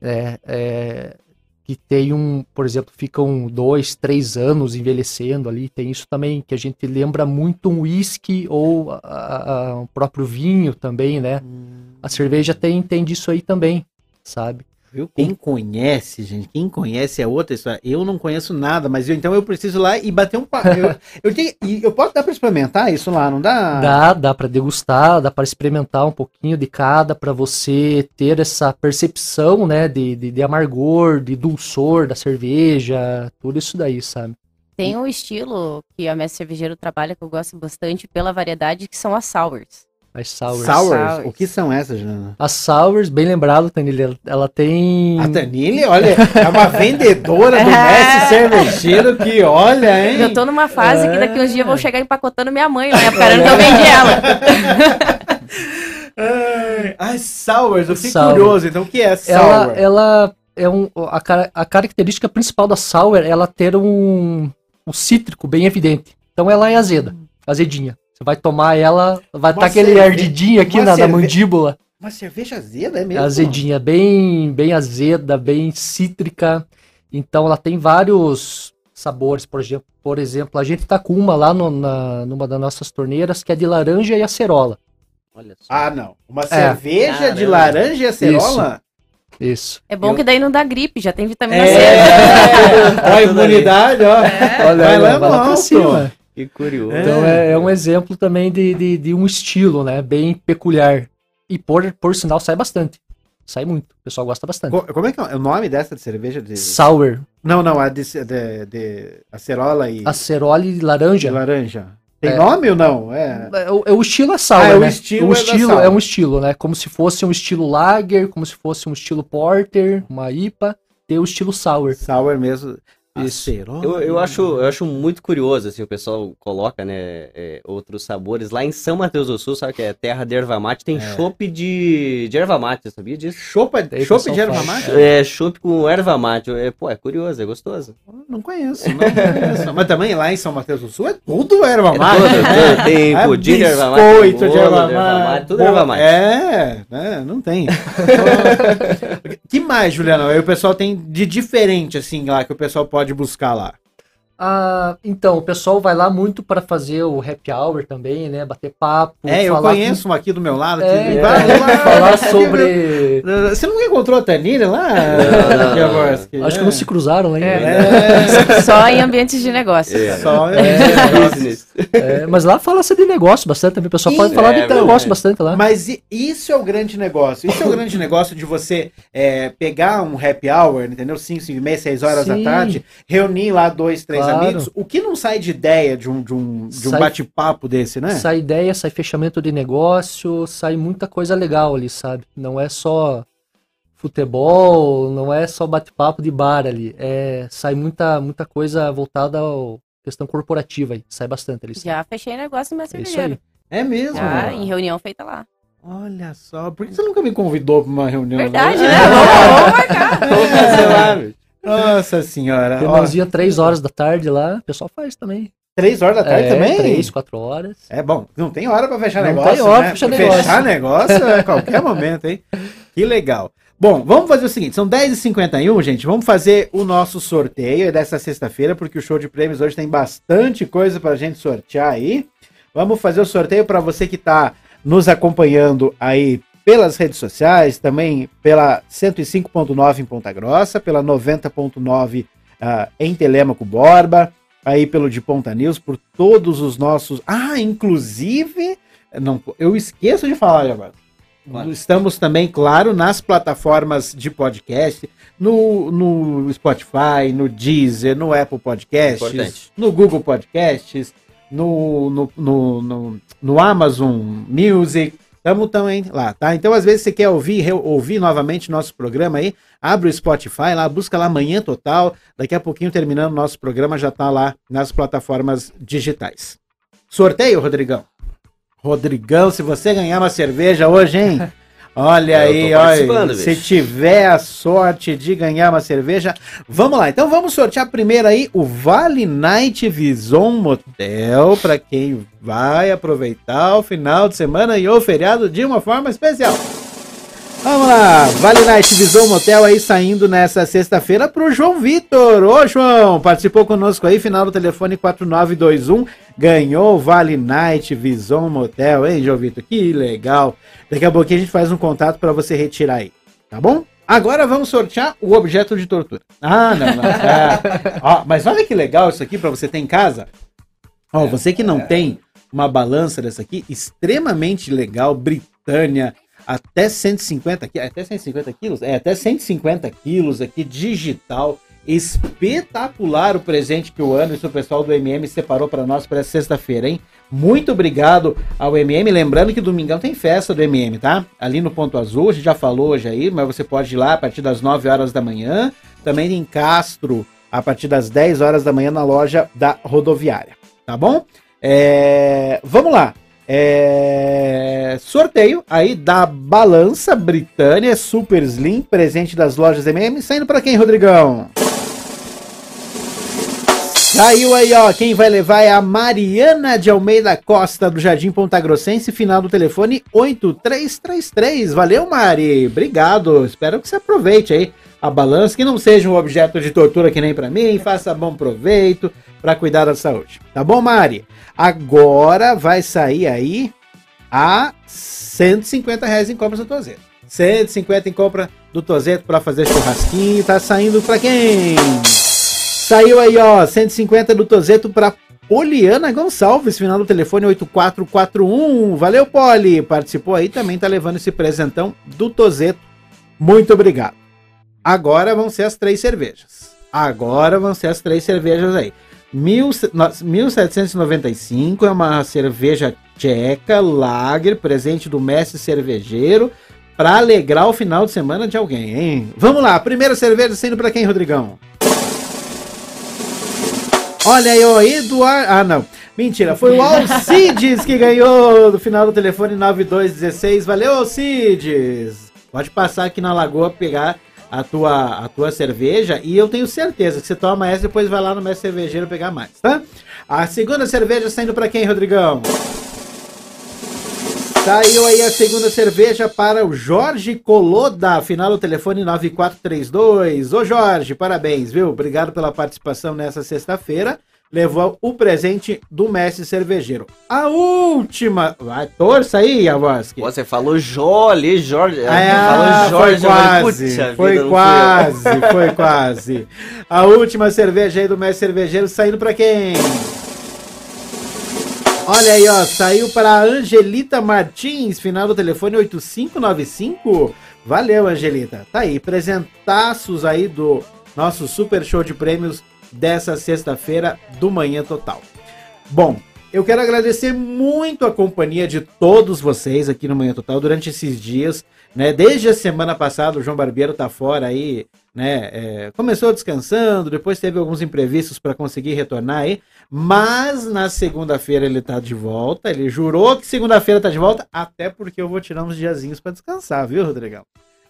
F: é, é, que tem um, por exemplo, ficam dois, três anos envelhecendo ali. Tem isso também que a gente lembra muito um whisky ou o próprio vinho também, né? A cerveja tem tem disso aí também, sabe?
B: Viu? Quem conhece, gente, quem conhece é outra história. Eu não conheço nada, mas eu, então eu preciso lá e bater um papo. Eu, eu, tenho, e eu posso dar para experimentar isso lá, não dá?
F: Dá, dá para degustar, dá para experimentar um pouquinho de cada para você ter essa percepção, né, de, de, de amargor, de dulçor da cerveja, tudo isso daí, sabe?
I: Tem um estilo que a Mestre Cervejeiro trabalha que eu gosto bastante pela variedade, que são as sours.
F: As sours.
B: Sours?
I: Sours.
B: O que são essas, Jana?
F: As sours, bem lembrado, Tanilha, ela tem
B: A Tanile, olha, é uma (laughs) vendedora do mestre cervejeiro que olha, hein?
I: Eu tô numa fase que daqui uns dias eu
B: É.
I: vou chegar empacotando minha mãe, né? Porque eu vendi ela. (laughs)
B: Ai, As sours, eu fiquei
F: Sour.
B: curioso, então o que é sour?
F: ela, ela é um a, cara- a característica principal da sour é ela ter um, um cítrico bem evidente. Então ela é azeda, azedinha. Vai tomar ela, vai estar aquele
B: cerve-
F: ardidinho aqui na, na mandíbula.
B: Uma cerveja azeda, é mesmo?
F: azedinha, bem, bem azeda, bem cítrica. Então ela tem vários sabores, por exemplo, por exemplo, a gente tá com uma lá no- na, numa das nossas torneiras que é de laranja e acerola.
H: Olha só.
B: Ah, não. Uma cerveja de
H: Caramba.
B: laranja e acerola?
F: Isso.
I: É bom
B: Eu-
I: que daí não dá gripe, já tem vitamina
B: É,
I: C. (laughs)
B: ó, a imunidade, ó.
F: Olha,
B: Vai lá,
F: vai lá pra cima.
H: Que curioso.
F: Então é, é um exemplo também de, de, de um estilo, né? Bem peculiar. E por, por sinal sai bastante. Sai muito. O pessoal gosta bastante.
B: Co- Como é que é o nome dessa de cerveja? De...
F: Sour.
B: Não, não, a de, de, de acerola e
F: Acerola e
B: de
F: laranja.
B: laranja. Tem
F: É.
B: nome ou não? É.
F: É, o, é o estilo é sour,
B: Ah, é o
F: né?
B: estilo
F: o
B: é
F: estilo
B: sour.
F: é um estilo, né? Como se fosse um estilo lager, como se fosse um estilo porter, uma IPA, tem o estilo sour.
B: Sour mesmo.
F: Isso.
B: Acerola.
H: Eu, eu, acho, eu acho muito curioso, assim, o pessoal coloca, né, é, outros sabores. Lá em São Mateus do Sul, sabe que é terra de erva mate, tem chopp de, de erva mate, sabia disso?
B: Chopa,
F: Daí o
B: chopp de erva mate?
H: É, chopp com erva mate. É, pô, é curioso, é gostoso.
B: Não conheço, não conheço. Mas também lá em São Mateus do Sul é tudo erva
H: É
B: mate.
H: todo, todo, (laughs) tem
B: É
H: pudim de erva mate,
B: biscoito
H: bolo
B: de erva mate.
H: tudo erva mate.
B: É, é, não tem. (laughs) que mais, Juliano? Aí o pessoal tem de diferente, assim, lá, que o pessoal pode buscar lá.
F: Ah, então, o pessoal vai lá muito para fazer o happy hour também, né? Bater papo.
B: É, eu
F: falar
B: conheço um aqui do meu lado.
F: com-
B: que
F: É,
B: vai lá, (laughs)
F: falar sobre.
B: Você não encontrou a Tanilha lá?
H: Não, não?
F: Acho que
B: É.
F: não se cruzaram ainda.
B: É,
I: Só em ambientes de negócio.
H: É.
B: só
H: Business.
F: É, mas lá fala-se de negócio bastante também. O pessoal pode falar
H: é
F: de negócio bastante lá.
B: Mas isso é o grande negócio. Isso é o grande negócio de você é, pegar um happy hour, entendeu? 5, 5 e meia, 6 horas da
F: Sim.
B: tarde, reunir lá dois, três
F: Claro.
B: amigos. O que não sai de ideia de um, de um, de um bate-papo desse, né?
F: Sai ideia, sai fechamento de negócio, sai muita coisa legal ali, sabe? Não é só futebol, não é só bate-papo de bar ali. É, sai muita, muita coisa voltada à questão corporativa aí. Sai bastante ali. sabe?
I: Já fechei negócio no meu
F: É aí.
I: cervejeiro.
B: É mesmo?
I: Já, em reunião feita lá.
B: Olha só, por que você nunca me convidou para uma reunião?
I: Verdade,
B: né?
I: Vamos, (laughs) marcar.
H: Vamos fazer lá, meu.
B: Nossa senhora. Ó,
F: Reuniãozinha três horas da tarde lá, o pessoal faz também.
B: três horas da tarde
F: é,
B: também?
F: Três, quatro horas.
B: É bom, não tem hora pra fechar
F: Não
B: negócio.
F: tem hora
B: né?
F: pra fechar
B: Fechar
F: negócio.
B: negócio é a qualquer (laughs) momento, hein? Que legal. Bom, vamos fazer o seguinte: são 10h51, gente. Vamos fazer o nosso sorteio dessa sexta-feira, porque o show de prêmios hoje tem bastante coisa pra gente sortear aí. Vamos fazer o sorteio para você que está nos acompanhando aí pelas redes sociais, também pela 105.9 em Ponta Grossa, pela 90.9 uh, em Telêmaco Borba, aí pelo de Ponta News, por todos os nossos. Ah, inclusive, não, eu esqueço de falar agora. Estamos também, claro, nas plataformas de podcast, no, no Spotify, no Deezer, no Apple Podcasts,
H: Importante.
B: no Google Podcasts, no, no, no, no, no Amazon Music. Estamos também lá, tá? Então, às vezes, você quer ouvir, ouvir novamente nosso programa aí, abre o Spotify lá, busca lá Manhã Total. Daqui a pouquinho, terminando nosso programa, já tá lá nas plataformas digitais. Sorteio, Rodrigão? Rodrigão, se você ganhar uma cerveja hoje, hein? (laughs) Olha aí, olha. Se
H: bicho.
B: tiver a sorte de ganhar uma cerveja, vamos lá. Então vamos sortear primeiro aí o Vale Night Vison Motel para quem vai aproveitar o final de semana e o feriado de uma forma especial. Vamos lá, Vale Night Vison Motel aí saindo nessa sexta-feira pro João Vitor. Ô João, participou conosco aí, final do telefone 4921, ganhou o Vale Night Vison Motel, hein, João Vitor? Que legal. Daqui a pouquinho a gente faz um contato para você retirar aí, tá bom? Agora vamos sortear o objeto de tortura. Ah, não, não. é. (laughs) Ó, mas olha que legal isso aqui para você ter em casa. Ó, você que não tem uma balança dessa aqui, extremamente legal, Britânia, até 150 quilos, até 150 quilos? É, até 150 quilos aqui, digital, espetacular o presente que o Anderson, o pessoal do MM, separou para nós para essa sexta-feira, hein? Muito obrigado ao MM, lembrando que domingão tem festa do MM, tá? Ali no Ponto Azul, a gente já falou hoje aí, mas você pode ir lá a partir das 9 horas da manhã, também em Castro, a partir das 10 horas da manhã na loja da rodoviária, tá bom? É, vamos lá. É, sorteio aí da balança Britânia Super Slim, presente das lojas MM, saindo para quem, Rodrigão? Saiu aí, ó. Quem vai levar é a Mariana de Almeida Costa, do Jardim Ponta Grossense, final do telefone 8333. Valeu, Mari. Obrigado. Espero que você aproveite aí a balança, que não seja um objeto de tortura que nem pra mim. Faça bom proveito para cuidar da saúde. Tá bom, Mari? Agora vai sair aí a 150 reais em compras do Tozeto. 150 em compra do Tozeto para fazer churrasquinho. Tá saindo pra quem? Saiu aí, ó, 150 do Tozeto para Poliana Gonçalves, final do telefone 8441. Valeu, Poli. Participou aí, também tá levando esse presentão do Tozeto. Muito obrigado. Agora vão ser as três cervejas. Agora vão ser as três cervejas aí. Mil, no- 1795 é uma cerveja tcheca, lager, presente do mestre cervejeiro, para alegrar o final de semana de alguém, hein? Vamos lá, primeira cerveja sendo para quem, Rodrigão? Olha aí, ó, Eduardo. Ah, não. Mentira, foi o Alcides que ganhou no final do telefone 9216. Valeu, Alcides! Pode passar aqui na lagoa pegar a tua, a tua cerveja e eu tenho certeza que você toma essa e depois vai lá no mestre cervejeiro pegar mais, tá? A segunda cerveja saindo para quem, Rodrigão? Saiu aí a segunda cerveja para o Jorge Coloda, final do telefone 9432. Ô Jorge, parabéns, viu? Obrigado pela participação nessa sexta-feira. Levou o presente do mestre cervejeiro. A última. Vai, torça aí, Yavoski.
H: Você falou ali, Jorge.
B: Ah,
H: falou Jorge,
B: foi
H: falei,
B: quase,
H: "Puxa
B: foi
H: vida, não fui eu."
B: quase, foi quase. A última cerveja aí do mestre cervejeiro saindo para quem? Olha aí, ó, saiu para Angelita Martins, final do telefone 8595. Valeu, Angelita. Tá aí, presentaços aí do nosso super show de prêmios dessa sexta-feira do Manhã Total. Bom, eu quero agradecer muito a companhia de todos vocês aqui no Manhã Total durante esses dias, né? Desde a semana passada o João Barbeiro tá fora aí, né? É, começou descansando, depois teve alguns imprevistos para conseguir retornar aí, mas na segunda-feira ele tá de volta. Ele jurou que segunda-feira tá de volta, até porque eu vou tirar uns diazinhos para descansar, viu, Rodrigão?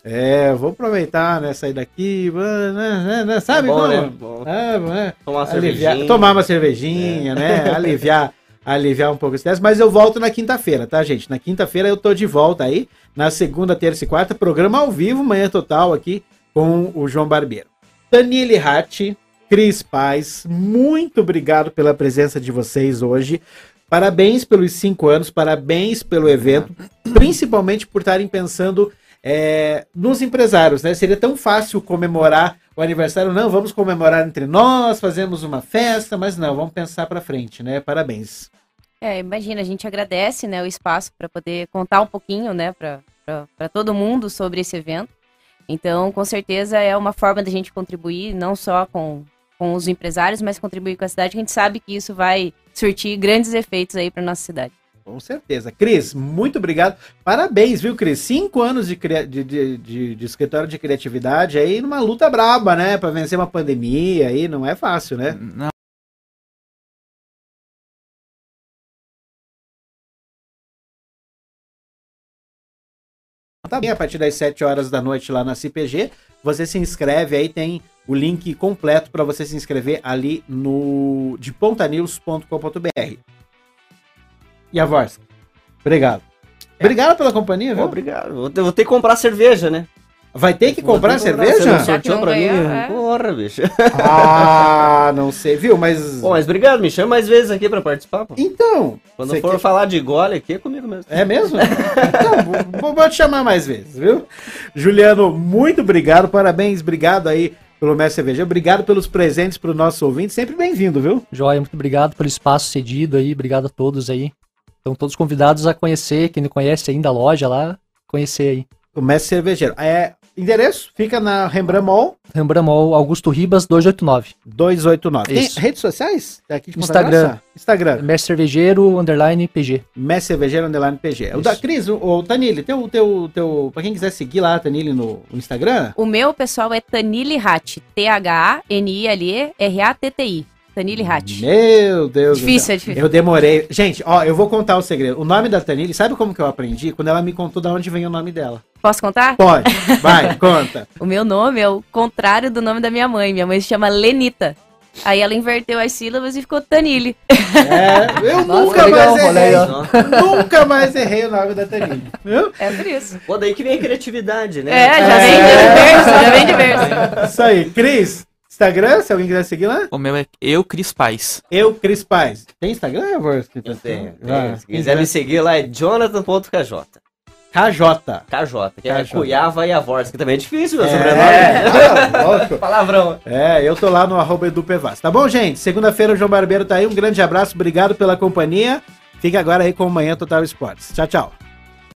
B: É, vou aproveitar, né? Sair daqui, né, né, né, sabe?
H: É bom,
B: como?
H: né? Bom.
B: É, né?
H: Tomar uma
B: aliviar,
H: cervejinha.
B: tomar uma cervejinha, né? Aliviar, (laughs) aliviar um pouco o estresse. Mas eu volto na quinta-feira, tá, gente? Na quinta-feira eu tô de volta aí. Na segunda, terça e quarta, programa ao vivo, manhã total aqui com o João Barbeiro. Daniele Ratti, Cris Paz, muito obrigado pela presença de vocês hoje. Parabéns pelos cinco anos, parabéns pelo evento, principalmente por estarem pensando é, nos empresários, né? Seria tão fácil comemorar o aniversário, não, vamos comemorar entre nós, fazemos uma festa, mas não, vamos pensar para frente, né? Parabéns.
I: É, imagina, a gente agradece, né, o espaço para poder contar um pouquinho, né, para todo mundo sobre esse evento. Então, com certeza é uma forma da gente contribuir, não só com, com os empresários, mas contribuir com a cidade, que a gente sabe que isso vai surtir grandes efeitos aí para nossa cidade.
B: Com certeza. Cris, muito obrigado. Parabéns, viu, Cris? Cinco anos de, cria- de, de, de- de escritório de criatividade aí numa luta braba, né? Pra vencer uma pandemia aí, não é fácil, né?
K: Não,
B: Tá bem, a partir das 7 horas da noite lá na CPG, você se inscreve aí, tem o link completo para você se inscrever ali no de pontanews.com.br. E a voz? Obrigado. Obrigado pela companhia, viu?
H: Obrigado. Vou ter, vou ter que comprar cerveja, né?
B: Vai ter que comprar
H: Você
B: cerveja?
I: que
H: sorteou pra mim?
I: é.
H: Porra, bicho.
B: Ah, não sei, viu? Mas.
H: Bom, mas obrigado, me chama mais vezes aqui pra participar, pô.
B: Então.
H: Quando
B: você
H: for
B: quer-
H: falar de gole aqui, é comigo mesmo.
B: É mesmo? (laughs) então, vou- vou, vou te chamar mais vezes, viu? Juliano, muito obrigado, parabéns, obrigado aí pelo Mestre Cerveja, obrigado pelos presentes para o nosso ouvinte, sempre bem-vindo, viu?
F: Joia, muito obrigado pelo espaço cedido aí, obrigado a todos aí. Estão todos convidados a conhecer, quem não conhece ainda a loja lá, conhecer aí.
B: O Mestre Cervejeiro. É, endereço fica na Rembrandt Mall
F: Rembrandt Mall, Augusto Ribas, 289.
B: 289. Tem
F: Isso.
B: redes sociais? Tá aqui de
F: Instagram.
B: Grossa? Instagram.
F: Mestre Cervejeiro, underline, PG.
B: Mestre Cervejeiro Underline PG. O da
F: Isso.
B: Cris, o, o Tanili, tem o teu, teu. Pra quem quiser seguir lá, Tanili, no Instagram,
I: O meu, pessoal, é Tanili Hat. T-H-A-N-I-L-E-R-A-T-T-I. Tanili Hat.
B: Meu Deus. do
I: Difícil,
B: céu.
I: é difícil.
B: Eu demorei. Gente, ó, eu vou contar o segredo. O nome da Tanili, sabe como que eu aprendi? Quando ela me contou de onde vem o nome dela.
I: Posso contar?
B: Pode, vai, (laughs) conta.
I: O meu nome é o contrário do nome da minha mãe. Minha mãe se chama Lenita. Aí ela inverteu as sílabas e ficou Tanili.
B: É, eu (laughs)
F: Nossa,
B: nunca
F: legal,
B: mais
F: aí,
B: errei. (laughs) Nunca mais errei o nome da Tanili. Viu?
I: É por isso.
H: Pô, daí que vem a criatividade, né?
I: É, já
B: É.
I: vem de verso, já vem de verso.
B: Isso aí. Cris, Instagram, se alguém quiser seguir lá.
K: o meu é eu, Cris Paz.
B: Eu, Cris Paz. Tem Instagram?
H: Eu tenho.
B: Vai.
H: tenho. Se quiser me seguir lá é jonathan.kj.
B: KJ.
H: KJ, que é
B: KJ.
H: Cuiava e Avors, que também é difícil, meu
B: É,
H: sobrenome. (laughs)
B: ah, louco.
H: Palavrão.
B: É, eu tô lá no arroba edupevas. Tá bom, gente? Segunda-feira o João Barbeiro tá aí. Um grande abraço, obrigado pela companhia. Fica agora aí com o Manhã Total Esportes. Tchau, tchau.